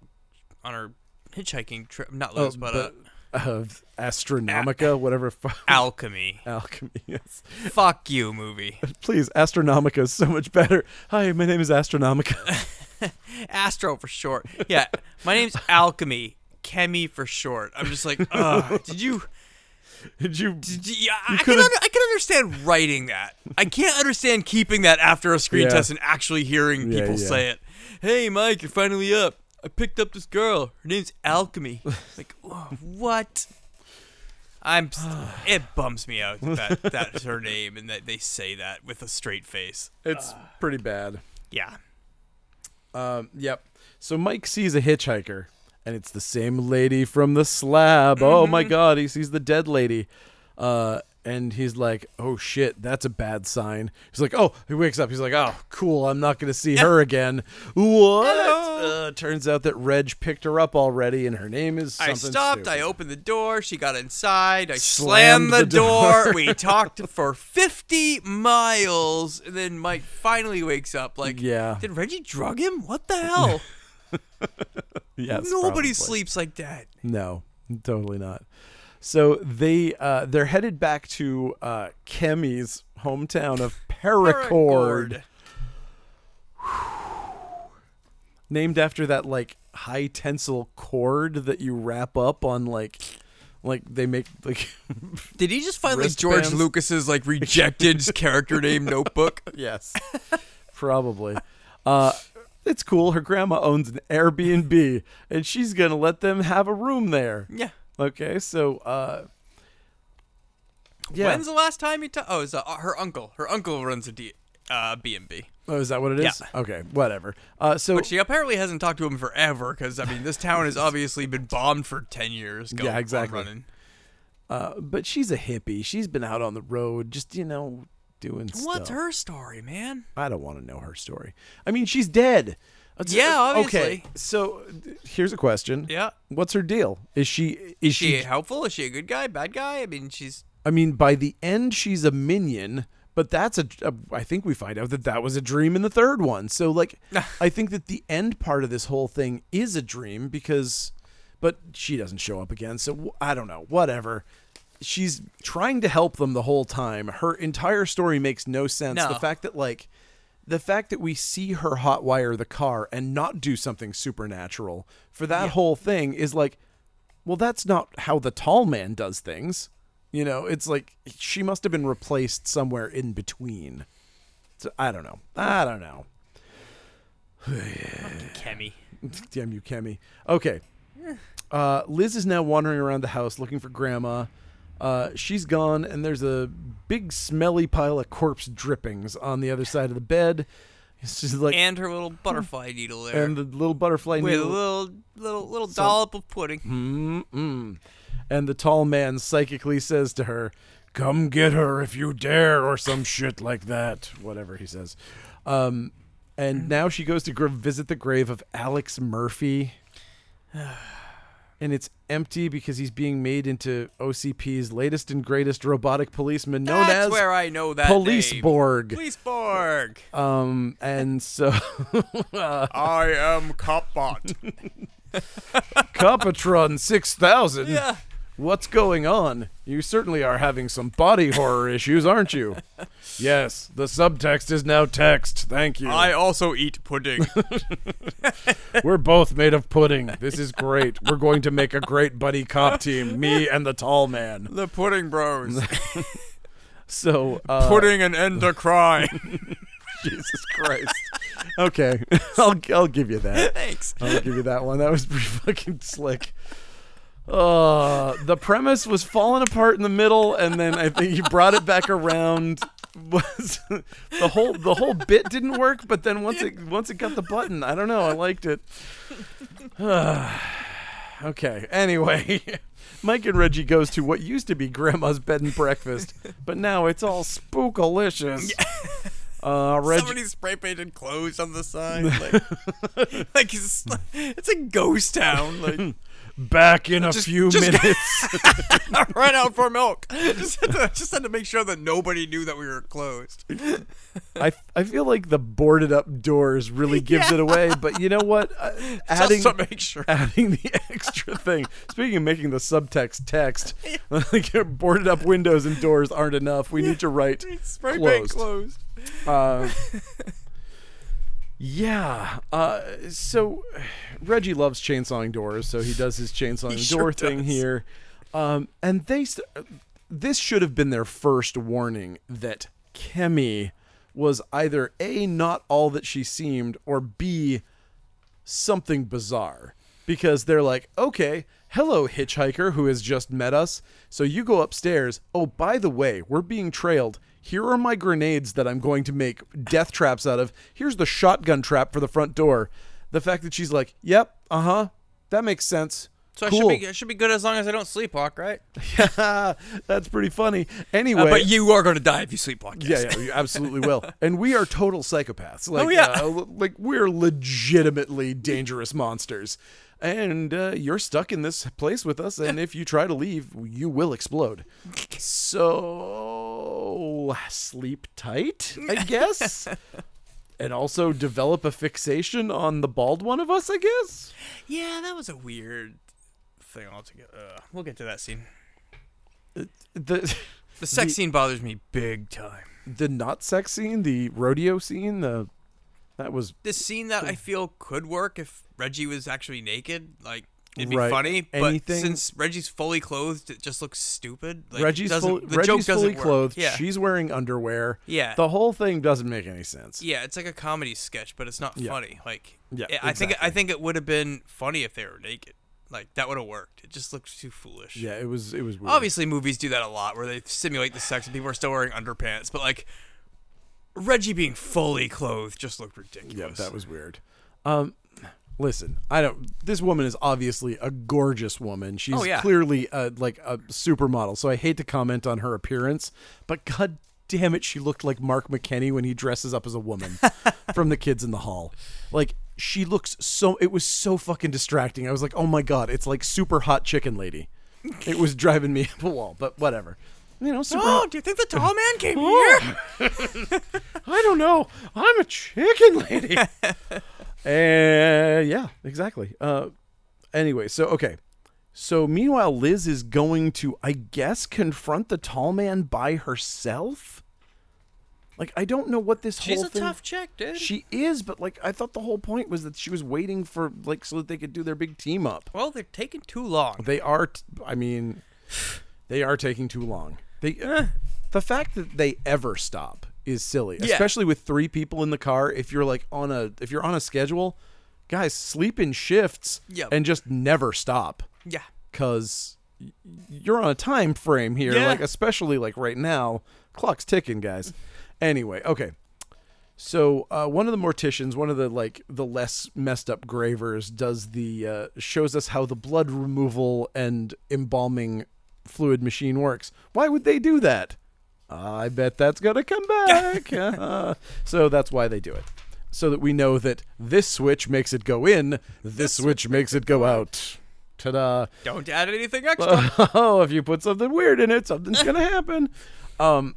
on her hitchhiking trip. Not Liz, but, uh, of Astronomica, whatever. Alchemy. Alchemy. Yes. Fuck you, movie. Please, Astronomica is so much better. Hi, my name is Astronomica. Astro for short. Yeah, my name's Alchemy. Chemi for short. I'm just like, ugh. Did you? Did you? Did you yeah, I can under, I can understand writing that. I can't understand keeping that after a screen Yeah. test and actually hearing Yeah, people yeah. say it. Hey, Mike, you're finally up. I picked up this girl. Her name's Alchemy. like, wh- what? I'm. it bums me out that that's her name and that they say that with a straight face. It's pretty bad. Yeah. Um, yep. So Mike sees a hitchhiker, and it's the same lady from the slab. Oh my god, he sees the dead lady. Uh, and he's like, "Oh shit, that's a bad sign." He's like, "Oh," he wakes up. He's like, "Oh, cool, I'm not gonna see her again." What? Uh, turns out that Reg picked her up already, and her name is I stopped. stupid. I opened the door. She got inside. I Slammed slammed, the, the door. door. we talked for 50 miles. And then Mike finally wakes up. Like, Yeah. did Reggie drug him? What the hell? Yes, Nobody probably. sleeps like that. No, totally not. So they uh, they're headed back to uh, Kemi's hometown of Paracord. named after that like high tensile cord that you wrap up on like like they make like Did he just find like George Wristbands. Lucas's like rejected character name notebook? yes probably uh it's cool her grandma owns an airbnb and she's gonna let them have a room there Yeah. Okay so uh yeah When's the last time you ta- Oh, it's uh, her uncle. Her uncle runs a D- uh, B&B. oh is that what it is Yeah. okay whatever uh so But she apparently hasn't talked to him forever because, I mean, this town has obviously been bombed for 10 years. Go, Yeah, exactly. Running. uh but she's a hippie she's been out on the road just you know doing What's stuff her story, man? I don't want to know her story. I mean, she's dead. Yeah, obviously. Okay, so here's a question. Yeah. What's her deal? Is she is Is she she helpful? Is she a good guy? Bad guy? I mean, she's I mean, by the end, she's a minion, but that's a, a. I think we find out that that was a dream in the third one. So, like, I think that the end part of this whole thing is a dream because, but she doesn't show up again. So I don't know. Whatever. She's trying to help them the whole time. Her entire story makes no sense. No. The fact that like. The fact that we see her hotwire the car and not do something supernatural for that whole thing is like, well, that's not how the tall man does things. You know, it's like she must have been replaced somewhere in between. So I don't know. I don't know. Kemi. Damn you, Kemi. Okay. Uh, Liz is now wandering around the house looking for Grandma. Uh, she's gone, and there's a big smelly pile of corpse drippings on the other side of the bed. Just like, And her little butterfly needle there. and the little butterfly with a needle. little little little dollop of pudding. Mm-mm. And the tall man psychically says to her, Come get her if you dare, or some shit like that. Whatever he says. Um, and now she goes to gr- visit the grave of Alex Murphy. And it's empty because he's being made into OCP's latest and greatest robotic policeman known That's as where I know that Police name. Borg. Police Borg. Um, and so uh, I am Copbot. Copatron 6000. yeah. What's going on? You certainly are having some body horror issues, aren't you? Yes, the subtext is now text. Thank you. I also eat pudding. We're both made of pudding. This is great. We're going to make a great buddy cop team, me and the tall man. the Pudding Bros. So, uh, Putting an end to crime. Jesus Christ. Okay, I'll I'll give you that. Thanks. I'll give you that one. That was pretty fucking slick. Uh, the premise was falling apart in the middle, and then I think you brought it back around. Was the whole the whole bit didn't work, but then once it once it got the button, I don't know. I liked it. okay. Anyway, Mike and Reggie goes to what used to be Grandma's bed and breakfast, but now it's all spookalicious. Uh, Reggie. Somebody spray painted clothes on the side. Like, like it's, it's a ghost town. Like, back in a few just- minutes. ran out for milk. Just had, to, just had to make sure that nobody knew that we were closed. I, I feel like the boarded up doors really gives it away, but you know what? Uh, adding just to make sure. adding the extra thing. Speaking of making the subtext text, like boarded up windows and doors aren't enough. We need to write Spray paint closed. closed. Uh, yeah. Uh, so Reggie loves chainsawing doors, so he does his chainsawing He door sure thing here. Um, and they, st- this should have been their first warning that Kemi was either a not all that she seemed, or b something bizarre because they're like, okay, hello, hitchhiker who has just met us. So you go upstairs. Oh, by the way, we're being trailed. Here are my grenades that I'm going to make death traps out of. Here's the shotgun trap for the front door. The fact that she's like, yep, uh huh, that makes sense. So cool. I should be I should be good as long as I don't sleepwalk, right? yeah, That's pretty funny. Anyway, Uh, but you are going to die if you sleepwalk. Yeah, yes. yeah, you absolutely will. And we are total psychopaths. Like, Oh, yeah. uh, like we're legitimately dangerous monsters. And uh, you're stuck in this place with us, and if you try to leave, you will explode. So sleep tight, I guess. and also develop a fixation on the bald one of us, I guess. Yeah, that was a weird thing altogether. Uh, we'll get to that scene. The The sex The- scene bothers me big time. the not sex scene, the rodeo scene, the that was This scene that I feel could work if Reggie was actually naked, like it'd be Right. funny. But since Reggie's fully clothed, it just looks stupid. Like, Reggie's, full, the Reggie's fully work. clothed. Yeah, She's wearing underwear. yeah, The whole thing doesn't make any sense. yeah. It's like a comedy sketch, but it's not Yeah. funny. Like, Yeah, I- I think I think it would have been funny if they were naked. Like that would have worked. It just looks too foolish. Yeah, it was it was weird. Obviously, movies do that a lot, where they simulate the sex and people are still wearing underpants. But like, Reggie being fully clothed just looked ridiculous. Yeah, that was weird. Um listen, I don't this woman is obviously a gorgeous woman. She's Oh, yeah. clearly a, like a supermodel. So I hate to comment on her appearance, but god damn it, she looked like Mark McKinney when he dresses up as a woman from the kids in the hall. Like she looks so it was so fucking distracting. I was like, "Oh my god, it's like super hot chicken lady." It was driving me up a wall, but whatever. You know, super Oh, do you think the tall man came here? I don't know. I'm a chicken lady. uh, yeah, exactly. Uh, anyway, so okay. So meanwhile, Liz is going to, I guess, confront the tall man by herself. Like, I don't know what this whole She's a tough chick, dude. She is, but like, I thought the whole point was that she was waiting for like so that they could do their big team up. well, they're taking too long. They are. T- I mean, they are taking too long. They, the fact that they ever stop is silly, Yeah. especially with three people in the car. If you're like on a, if you're on a schedule, guys, sleep in shifts Yep. and just never stop Yeah. because you're on a time frame here. Yeah. Like especially like right now, clock's ticking, guys. Anyway, okay. So uh, one of the morticians, one of the like the less messed up gravers, does the uh, shows us how the blood removal and embalming fluid machine works. Why would they do that? I bet that's gonna come back. Uh, so that's why they do it, so that we know that this switch makes it go in, this switch makes it go out. Ta-da! Don't add anything extra. oh, if you put something weird in it, something's gonna happen. Um,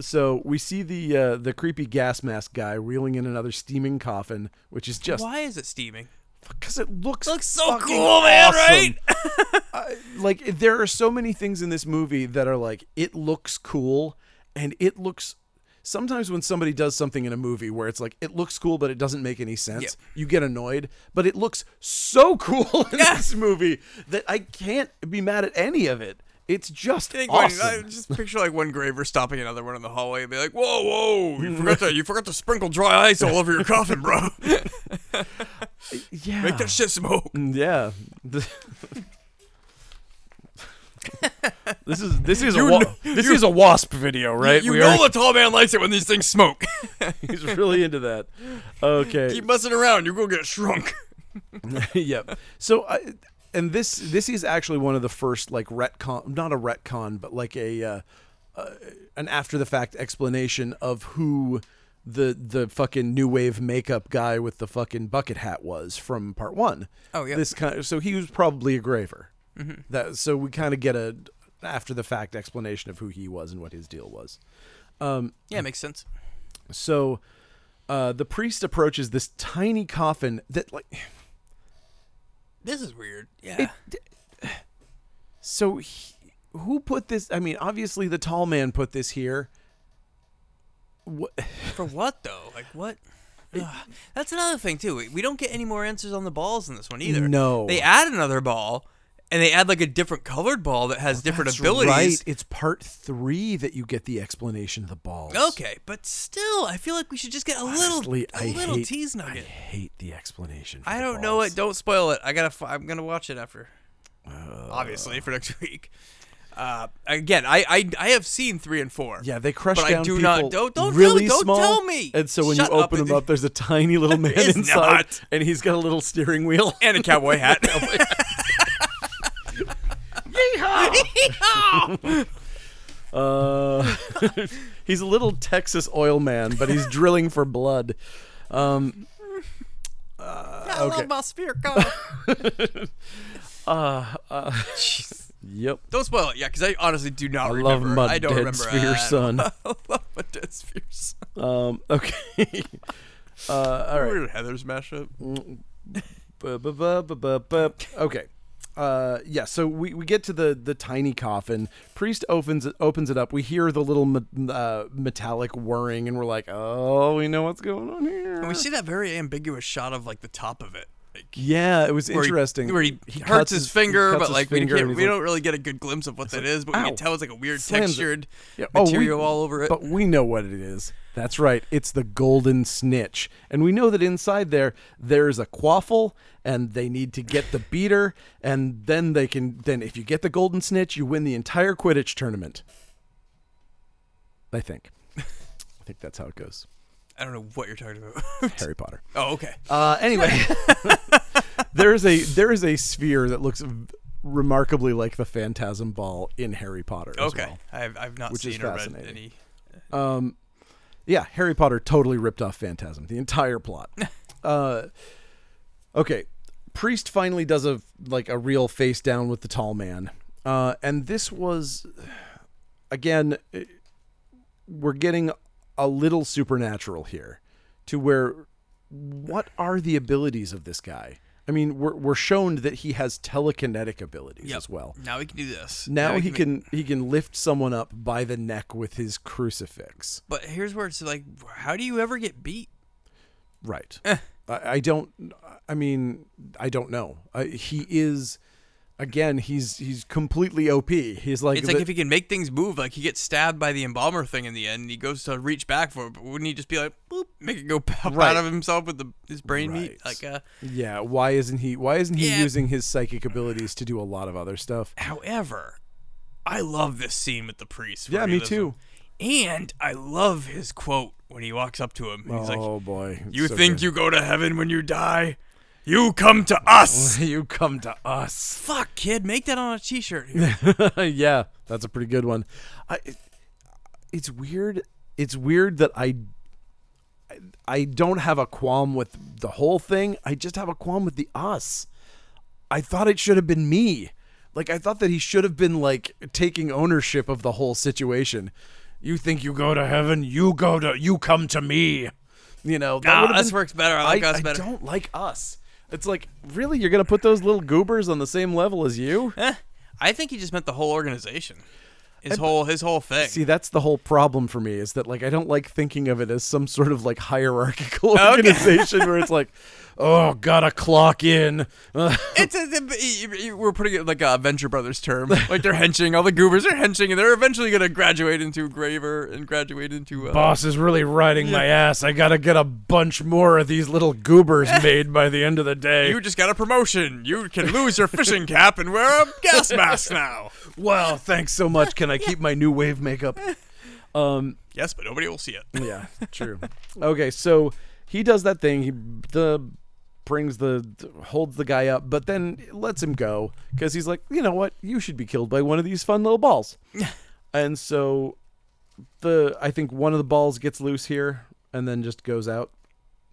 so we see the uh, the creepy gas mask guy reeling in another steaming coffin, which is just Why is it steaming? Because it looks Looks so cool, man, awesome. right? I- like there are so many things in this movie that are like it looks cool, and it looks. Sometimes when somebody does something in a movie where it's like it looks cool but it doesn't make any sense, Yep. you get annoyed. But it looks so cool in Yeah. this movie that I can't be mad at any of it. It's just I awesome. I just picture like one graver stopping another one in the hallway and be like, "Whoa, whoa! You forgot to you forgot to sprinkle dry ice all over your coffin, bro. Yeah, Make that shit smoke." Mm, Yeah. this is this is a wa- kn- this is a wasp video, right? You We know are- the tall man likes it when these things smoke. he's really into that. Okay. Keep messing around, you're gonna get shrunk. yep. So, I, and this this is actually one of the first like retcon, not a retcon, but like a uh, uh, an after the fact explanation of who the the fucking new wave makeup guy with the fucking bucket hat was from part one. Oh, yeah. This kind of so he was probably a graver. That so we kind of get a after the fact explanation of who he was and what his deal was. Yeah, makes sense. So uh, the priest approaches this tiny coffin that like This is weird. Yeah. So, he, who put this? I mean, obviously the tall man put this here. What? For what though? Like what? Ugh. That's another thing too. We- We don't get any more answers on the balls in this one either. No. They add another ball, and they add like a different colored ball that has different That's abilities. Right. It's part three that you get the explanation of the balls. Okay, but still, I feel like we should just get a Honestly, little, a I little hate, tease I nugget. hate the explanation. For I the don't know balls. it. Don't spoil it. I gotta. f- I'm gonna watch it after. Uh. Obviously for next week. Uh, again, I, I I have seen three and four. Yeah, they crush But I down do people not- don't- don't tell really me- don't small. tell me. And so when Shut you up. open them up, there's a tiny little man is inside, not. and he's got a little steering wheel. And a cowboy hat. Yeehaw! Uh, he's a little Texas oil man, but he's drilling for blood. Um, I okay. love my sphere car. Yep. Don't spoil it, yeah, because I honestly do not I remember. love my I don't dead remember sphere son. I love my dead sphere son. Um, okay. uh, all right. Weird Heather's mashup. Bu- Okay. Uh, yeah. So we, we get to the the tiny coffin. Priest opens it opens it up. We hear the little me- uh, metallic whirring, and we're like, oh, we know what's going on here. And we see that very ambiguous shot of like the top of it. Like, yeah, it was where he- interesting. where he, cuts hurts his, finger, cuts but his like finger we, and can't, he's we like- don't really get a good glimpse of what that is, but we can tell it's like a weird textured Yeah, oh, we- material all over it. But we know what it is. That's right. It's the golden snitch. And we know that inside there there's a quaffle and they need to get the beater and then they can then if you get the golden snitch, you win the entire Quidditch tournament. I think. I think that's how it goes. I don't know what you're talking about. Harry Potter. oh, okay. Uh, anyway, there is a there is a sphere that looks remarkably like the Phantasm Ball in Harry Potter. Okay. well. I've, I've not Which is seen or read any. Um, yeah, Harry Potter totally ripped off Phantasm, the entire plot. uh, Okay, priest finally does a like a real face down with the tall man, uh, and this was again eh, we're getting a little supernatural here, to where what are the abilities of this guy? I mean, we're we're shown that he has telekinetic abilities Yep. as well. Now we can do this. Now he make- can he can lift someone up by the neck with his crucifix. But here's where it's like, how do you ever get beat? Right. Eh. I, I don't. I mean, I don't know. Uh, he is, again. He's he's completely OP. He's like. It's like the- if he can make things move, like he gets stabbed by the embalmer thing in the end, and he goes to reach back for it, but wouldn't he just be like, boop, make it go pop Right. out of himself with the his brain meat? Like, uh, yeah. Why isn't he? Why isn't he Yeah. using his psychic abilities to do a lot of other stuff? however, I love this scene with the priest. Yeah, me too. with- And I love his quote when he walks up to him. He's like, oh boy. "You so think good. you go to heaven when you die? You come to us." you come to us? Fuck, kid, make that on a t-shirt. yeah, that's a pretty good one. I, it's weird. It's weird that I, I don't have a qualm with the whole thing. I just have a qualm with the us. I thought it should have been me. Like I thought that he should have been like taking ownership of the whole situation. You think you go to heaven? You go to you come to me. You know that have us been- works better. I like us I better. don't like us. It's like really you're gonna put those little goobers on the same level as you? Eh, I think he just meant the whole organization. His whole his whole thing. See, that's the whole problem for me is that like I don't like thinking of it as some sort of like hierarchical Okay. organization where it's like, oh, gotta clock in. It's a, we're putting it like a Venture Brothers term. Like they're henching. All the goobers are henching, and they're eventually gonna graduate into Graver and graduate into. Uh, Boss is really riding my ass. I gotta get a bunch more of these little goobers made by the end of the day. You just got a promotion. You can lose your fishing cap and wear a gas mask now. wow, thanks so much. Can I keep my new wave makeup? Um, Yes, but nobody will see it. yeah, true. Okay, so he does that thing. He the brings the holds the guy up, but then lets him go because he's like, you know what, you should be killed by one of these fun little balls. and so the I think one of the balls gets loose here and then just goes out.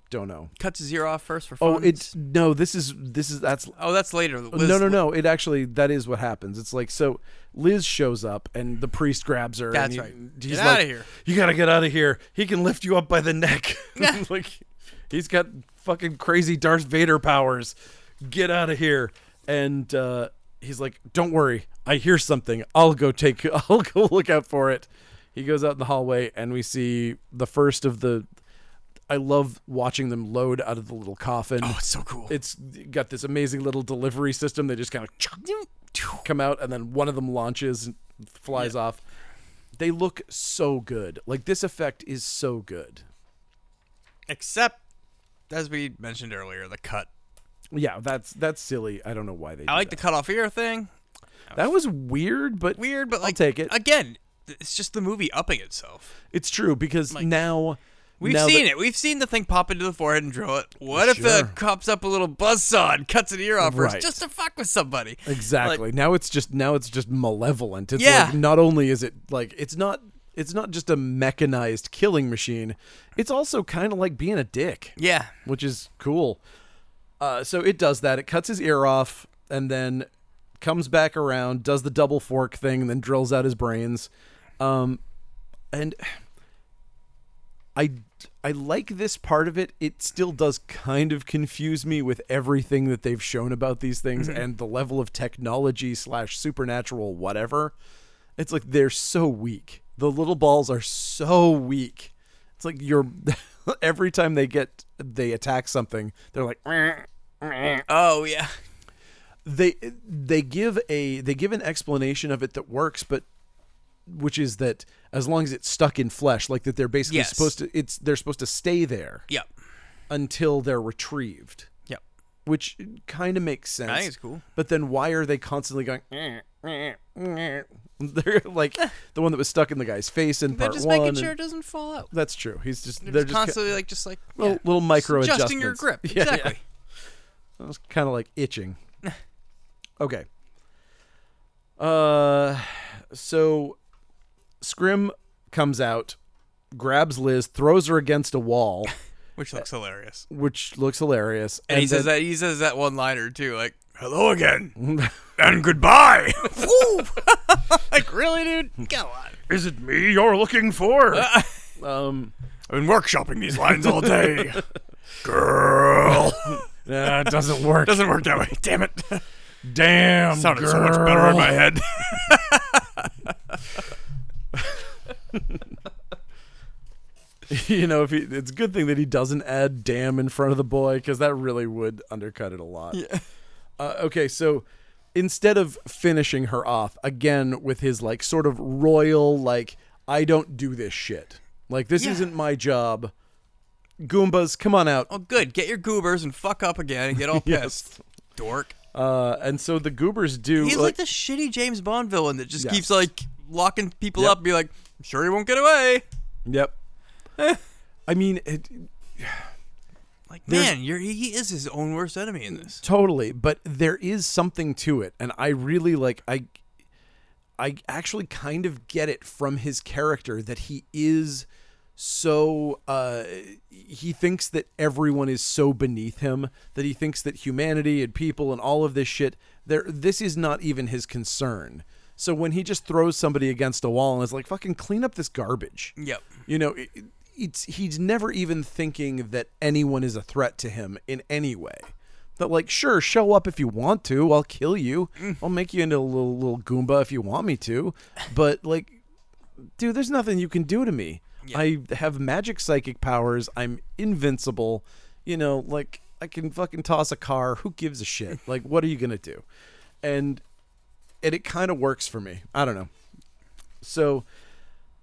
Don't know. Cuts his ear off first for oh, fun. Oh, it's no. This is this is that's Oh, that's later. Uh, Liz- no, no, no. It actually that is what happens. It's like so Liz shows up and the priest grabs her. That's and he- right. He's Get like, outta here. You gotta get out of here. He can lift you up by the neck. like he's got fucking crazy Darth Vader powers. Get out of here. And uh, he's like, "Don't worry. I hear something. I'll go take. I'll go look out for it." He goes out in the hallway and we see the first of the. I love watching them load out of the little coffin Oh, it's so cool. it's got this amazing little delivery system. They just kind of come out, and then one of them launches and flies off. They look so good. Like this effect is so good. Except, as we mentioned earlier, the cut. Yeah, that's that's silly. I don't know why they. I like the cut off ear thing. That was weird, but Weird, but I'll like take it. again. It's just the movie upping itself. it's true because now We've now seen that- it. We've seen the thing pop into the forehead and drill it. What if the cops up a little buzzsaw and cuts an ear off first Right. just to fuck with somebody? Exactly. now it's just now it's just malevolent. It's Yeah. like not only is it like it's not it's not just a mechanized killing machine. It's also kind of like being a dick. Yeah. which is cool. Uh, so it does that. It cuts his ear off and then comes back around, does the double fork thing, and then drills out his brains. Um, and I I like this part of it. It still does kind of confuse me with everything that they've shown about these things and the level of technology slash supernatural whatever. It's like they're so weak. The little balls are so weak. It's like you're every time they get they attack something, they're like Oh yeah. they they give a they give an explanation of it that works, but which is that as long as it's stuck in flesh, like that they're basically Yes. supposed to it's they're supposed to stay there Yep. until they're retrieved. Which kind of makes sense. I think it's cool. But then why are they constantly going? They're like the one that was stuck in the guy's face in They're part just making sure it doesn't fall out. that's true. He's just They're, they're just just constantly like just like little, yeah. little micro adjusting your adjustments. grip. Yeah, yeah. exactly. It was kind of like itching. okay. Uh, so Scrimm comes out, grabs Liz, throws her against a wall, which looks hilarious. which looks hilarious. And, he says then- that he says that one liner too, like "Hello again and goodbye." Woo! like really, dude? Go on. Is it me you're looking for? um, I've been workshopping these lines all day. Girl, nah, it doesn't work. doesn't work that way. Damn it! Damn, Sounded so much better in my head. you know, if he, it's a good thing that he doesn't add "damn" in front of the boy because that really would undercut it a lot. Yeah. Uh, okay, so instead of finishing her off again with his like sort of royal like I don't do this shit. Like this Yeah. isn't my job. Goombas, come on out. Oh, good. Get your goobers and fuck up again and get all Yes. pissed. Dork. Uh, and so the goobers do. He's like, the shitty James Bond villain that just Yes. keeps like locking people Yep. up and be like, I'm sure he won't get away. Yep. I mean, it, Like, There's- man, you're, he is his own worst enemy in this. totally, but there is something to it, and I really like. I, I actually kind of get it from his character that he is so. Uh, he thinks that everyone is so beneath him that he thinks that humanity and people and all of this shit. There, this is not even his concern. So when he just throws somebody against a wall and is like, "Fucking clean up this garbage," Yep. You know, it, it's he's never even thinking that anyone is a threat to him in any way. That like, sure, show up if you want to. I'll kill you. Mm. I'll make you into a little little goomba if you want me to. But like, dude, there's nothing you can do to me. I have magic psychic powers. I'm invincible. You know, like I can fucking toss a car. Who gives a shit? Like, what are you gonna do? And and it kind of works for me. I don't know. So,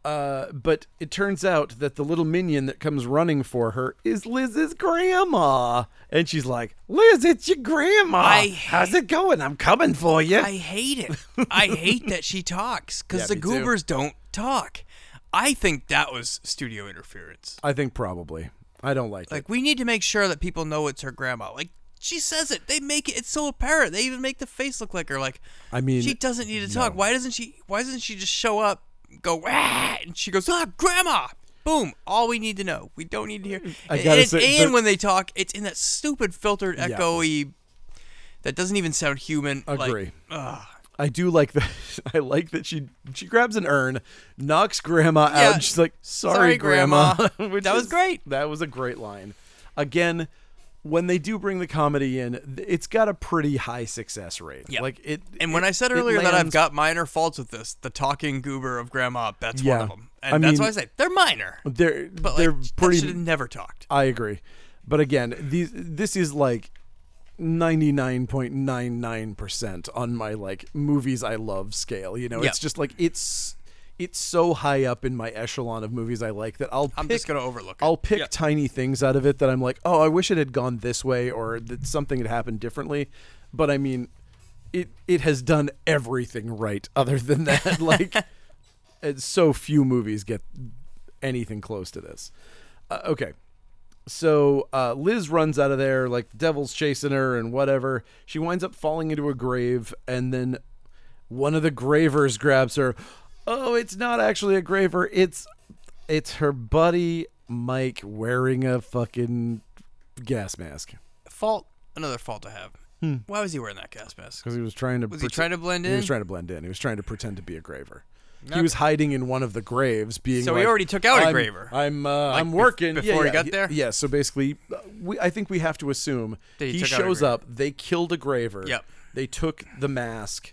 uh, but it turns out that the little minion that comes running for her is Liz's grandma, and she's like, "Liz, it's your grandma. I- How's it going? I'm coming for you." I hate it. I hate that she talks because Yeah, the me too. goobers don't talk. I think that was studio interference. I think probably. I don't like, Like, we need to make sure that people know it's her grandma. Like, she says it. They make it. It's so apparent. They even make the face look like her. Like. I mean, she doesn't need to talk. Why doesn't she? Why doesn't she just show up, go ah, and she goes ah, grandma. Boom. All we need to know. We don't need to hear. I and, gotta and, say, and the- when they talk, it's in that stupid filtered, echoey. That doesn't even sound human. like, Agree. ugh. I do like that. I like that she she grabs an urn, knocks grandma out. Yeah. And she's like, "Sorry, Sorry, grandma." Which That was great. That was a great line. Again, when they do bring the comedy in, it's got a pretty high success rate. Yeah. Like it. And when it- I said earlier that I've got minor faults with this, the talking goober of grandma, that's Yeah. one of them. And I that's mean- why I say they're minor. they're But they're like, pretty. should have never talked. I agree, but again, these this is like. 99.99% on my like movies I love scale. You know, Yeah. it's just like it's it's so high up in my echelon of movies I like that I'll I'm pick just gonna overlook it. I'll pick Yeah. tiny things out of it that I'm like, oh, I wish it had gone this way or that something had happened differently. But I mean, it it has done everything right. Other than that, like, it's so few movies get anything close to this. Uh, okay. So uh, Liz runs out of there, like the devil's chasing her and whatever. She winds up falling into a grave, and then one of the gravers grabs her. Oh, it's not actually a graver. It's it's her buddy Mike wearing a fucking gas mask fault. Another fault I have. Why was he wearing that gas mask? because he was trying to. Was he trying to blend in? He was trying to blend in. He was trying to pretend to be a graver. He was hiding in one of the graves, being So like, he already took out a graver. I'm uh, Like I'm working before yeah, he got there? Yeah. So basically, uh, we I think we have to assume he he took out a shows up. They killed a graver. Yep. They took the mask,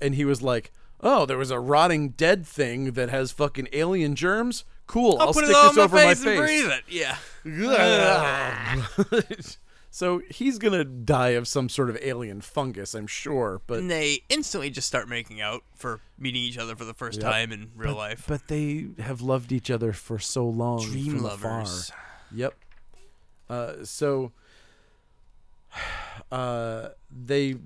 and he was like, "Oh, there was a rotting dead thing that has fucking alien germs. Cool. I'll, I'll, put stick it this on over my my face and face." breathe it. Yeah. so he's gonna die of some sort of alien fungus, I'm sure. But And they instantly just start making out for meeting each other for the first Yep. time in real life. but they have loved each other for so long. Dream afar. lovers. Yep. Uh, so uh, they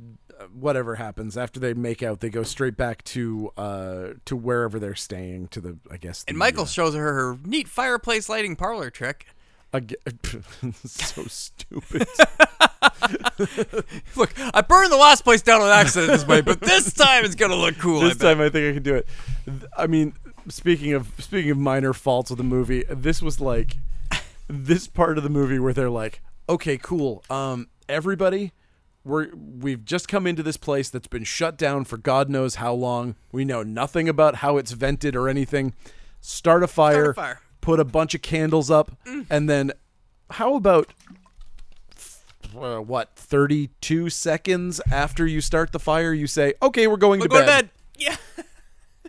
whatever happens after they make out, they go straight back to uh, to wherever they're staying. To the I guess. And Michael uh, shows her her neat fireplace lighting parlor trick. so stupid. Look, I burned the last place down on accident this way, but this time it's gonna look cool. This bet. time I think I can do it. I mean, speaking of speaking of minor faults of the movie, this was like this part of the movie where they're like, "Okay, cool. Um, everybody, we're we've just come into this place that's been shut down for God knows how long. We know nothing about how it's vented or anything. Start a fire, fire. put a bunch of candles up, and then how about uh, what 32 seconds after you start the fire you say okay we're going We'll to go bed. to bed. Yeah.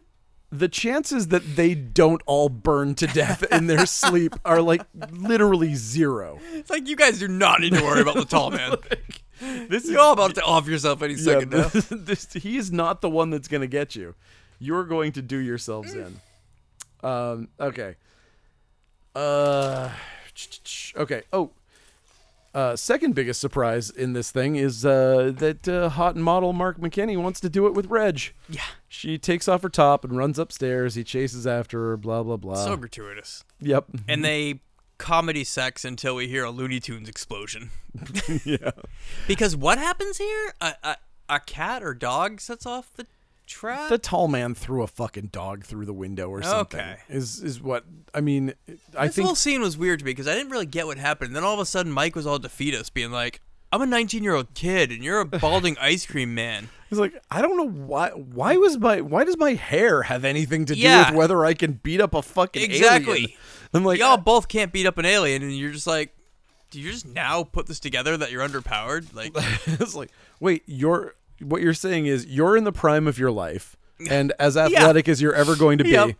the chances that they don't all burn to death in their sleep are like literally zero It's like you guys do not need to worry about the tall man. this You're all about to off yourself any yeah, second now. this, this, he is not the one that's going to get you you're going to do yourselves in um okay uh okay oh uh, second biggest surprise in this thing is uh, that uh, hot model Mark McKinney wants to do it with Reg. Yeah. She takes off her top and runs upstairs. He chases after her. Blah blah blah. So gratuitous. yep. And they comedy sex until we hear a Looney Tunes explosion. yeah. Because what happens here? A, a, a cat or dog sets off the trap? The tall man threw a fucking dog through the window or something. Okay. Is is what I mean. I this think whole scene was weird to me because I didn't really get what happened. And then all of a sudden, Mike was all defeatist, being like, I'm a 19 year old kid and you're a balding ice cream man. He's like, I don't know why. Why was my why does my hair have anything to do Yeah. with whether I can beat up a fucking Exactly. alien? I'm like, Y'all both can't beat up an alien, and you're just like, do you just now put this together that you're underpowered? Like, it's like, wait, you're what you're saying is you're in the prime of your life and as athletic as you're ever going to be, Yep.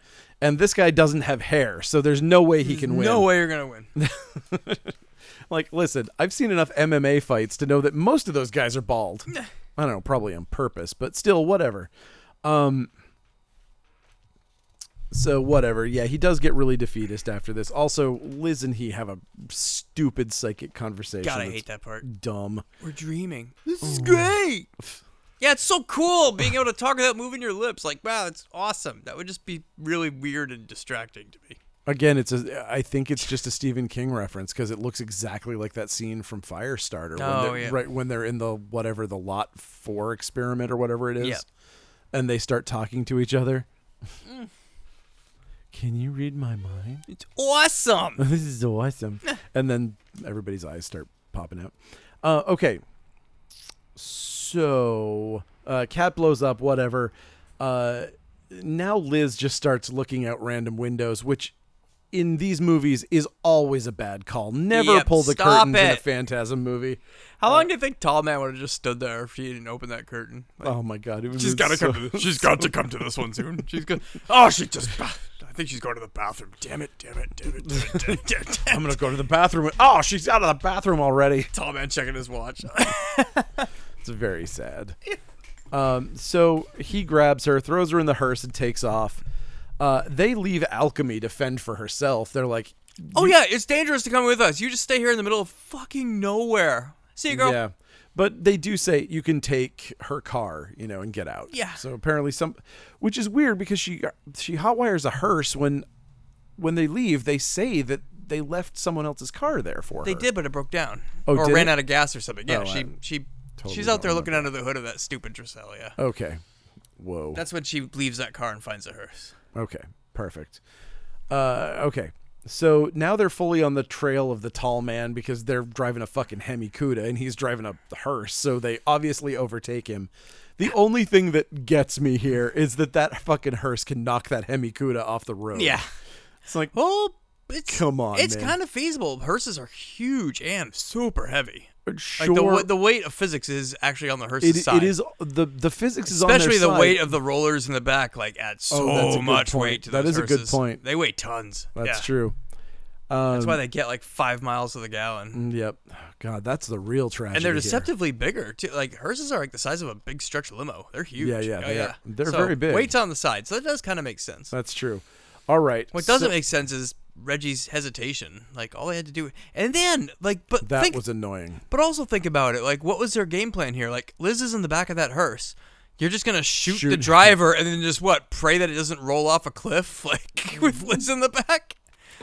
and this guy doesn't have hair, so there's no way he can win. no way you're gonna win. Like, listen, I've seen enough MMA fights to know that most of those guys are bald. I don't know, probably on purpose, but still, whatever. Um, so whatever. Yeah, he does get really defeatist after this. Also, Liz and he have a stupid psychic conversation. God, I hate that part. Dumb. We're dreaming. This is great. Yeah, it's so cool being able to talk without moving your lips. Like, wow, that's awesome. That would just be really weird and distracting to me. Again, it's a. I think it's just a Stephen King reference because it looks exactly like that scene from Firestarter. Oh, when they're, yeah. Right when they're in the whatever the Lot Four experiment or whatever it is, Yep. and they start talking to each other. Mm. Can you read my mind? It's awesome. this is awesome. and then everybody's eyes start popping out. Uh, okay. So, uh, cat blows up, whatever. Uh, now Liz just starts looking out random windows, which in these movies is always a bad call. Never Yep, pull the curtains in a. Phantasm movie. How long do you think Tall Man would have just stood there if she didn't open that curtain? Like, Oh my god, she's got to so- come. To this. She's got to come to this one soon. She's good. Oh, she just. I think she's going to the bathroom. Damn it! Damn it! Damn it! Damn it! Damn it, damn it, I'm gonna go to the bathroom. Oh, she's out of the bathroom already. Tall Man checking his watch. It's very sad. Um, so he grabs her, throws her in the hearse, and takes off. Uh, they leave Alchemy to fend for herself. They're like, oh yeah, it's dangerous to come with us. You just stay here in the middle of fucking nowhere. See you, girl. yeah. But they do say you can take her car, you know, and get out. Yeah. So apparently some, which is weird because she she hotwires a hearse when when they leave. They say that they left someone else's car there for They her. They did, but it broke down. Oh, or ran it? out of gas or something. Yeah, Oh, she she totally she's out there looking under the hood of that stupid Drusilla. Okay. Whoa. That's when she leaves that car and finds a hearse. Okay, perfect. Uh, okay, so now they're fully on the trail of the tall man because they're driving a fucking Hemi Cuda and he's driving a hearse, so they obviously overtake him. The only thing that gets me here is that that fucking hearse can knock that Hemi Cuda off the road. Yeah. it's like Well, it's Come on, It's man. kind of feasible. Hearses are huge and super heavy. sure. Like the the weight of physics is actually on the hearse's it, side. it is the the physics is Especially on their the side. weight of the rollers in the back, like adds so Oh, a good much point. weight to That is a good point. They weigh tons. That's Yeah. true. Um, That's why they get like five miles to the gallon, Yep. God, that's the real tragedy. and they're here. deceptively bigger too. Like hearses are like the size of a big stretch limo. They're huge. Yeah, yeah, Oh, they yeah. are. They're So, very big. Weight's on the side, so that does kind of make sense. That's true. All right. What doesn't make sense is Reggie's hesitation. Like all they had to do, and then like, but that think, was annoying. but also think about it. Like, what was their game plan here? Like, Liz is in the back of that hearse. You're just gonna shoot, the driver and then just what? Pray that it doesn't roll off a cliff, like with mm-hmm. Liz in the back.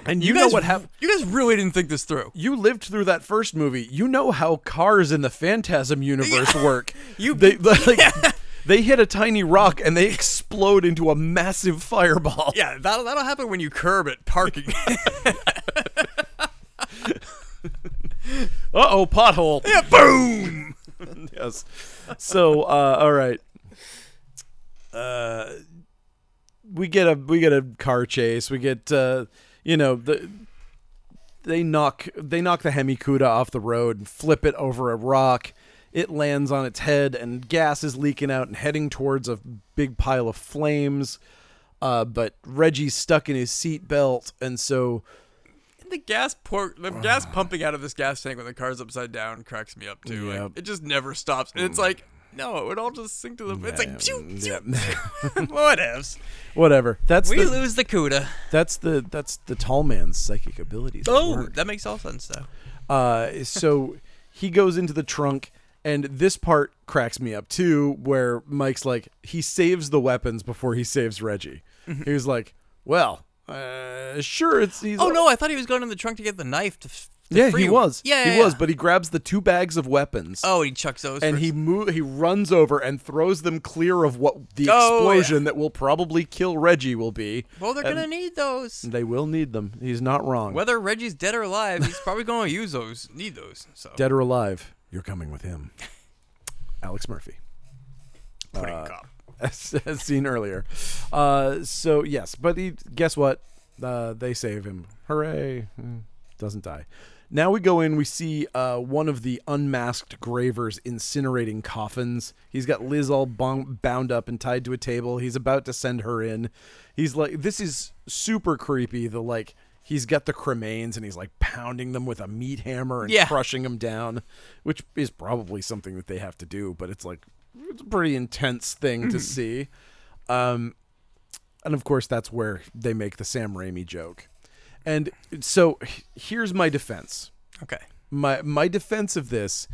And You, you, guys, know what happened? You guys really didn't think this through. You lived through that first movie. You know how cars in the Phantasm universe work. You- they like they hit a tiny rock and they explode into a massive fireball. Yeah, that'll that'll happen when you curb at parking. Uh oh, pothole. Yeah, boom. yes. So, uh, all right. Uh, we get a we get a car chase. We get uh, you know the they knock they knock the Hemi Cuda off the road and flip it over a rock. It lands on its head and gas is leaking out and heading towards a big pile of flames. Uh, but Reggie's stuck in his seatbelt, and so the gas pour, the gas pumping out of this gas tank when the car's upside down cracks me up too. Like, it just never stops, and it's like, no, it would all just sink to the. It's like, phew, yeah, phew. what ifs? whatever. That's We the, lose the CUDA. that's the that's the tall man's psychic abilities. Oh, that makes all sense though. Uh, so he goes into the trunk, and this part cracks me up too, where Mike's like, he saves the weapons before he saves Reggie. Mm-hmm. He was like, well, uh, sure, it's he's. Oh no, I thought he was going in the trunk to get the knife to. f- to yeah, free he was. Yeah, he yeah, was, yeah. but he grabs the two bags of weapons. Oh, he chucks those. And first. he move, he runs over and throws them clear of what the Oh, explosion that will probably kill Reggie will be. Well, they're and- gonna need those. They will need them. He's not wrong. Whether Reggie's dead or alive, he's probably going to use those. Need those. So Dead or alive, you're coming with him. Alex Murphy. pudding uh, cop. as, as seen earlier. Uh, so yes, but he, guess what? Uh, they save him. Hooray! Hmm, Doesn't die. Now we go in. We see uh, one of the unmasked gravers incinerating coffins. He's got Liz all bung- bound up and tied to a table. He's about to send her in. He's like, this is super creepy. The like, he's got the cremains and he's like pounding them with a meat hammer and Yeah. crushing them down, which is probably something that they have to do. But it's like, it's a pretty intense thing to see. Um, and of course, that's where they make the Sam Raimi joke. And so here's my defense. Okay. My my defense of this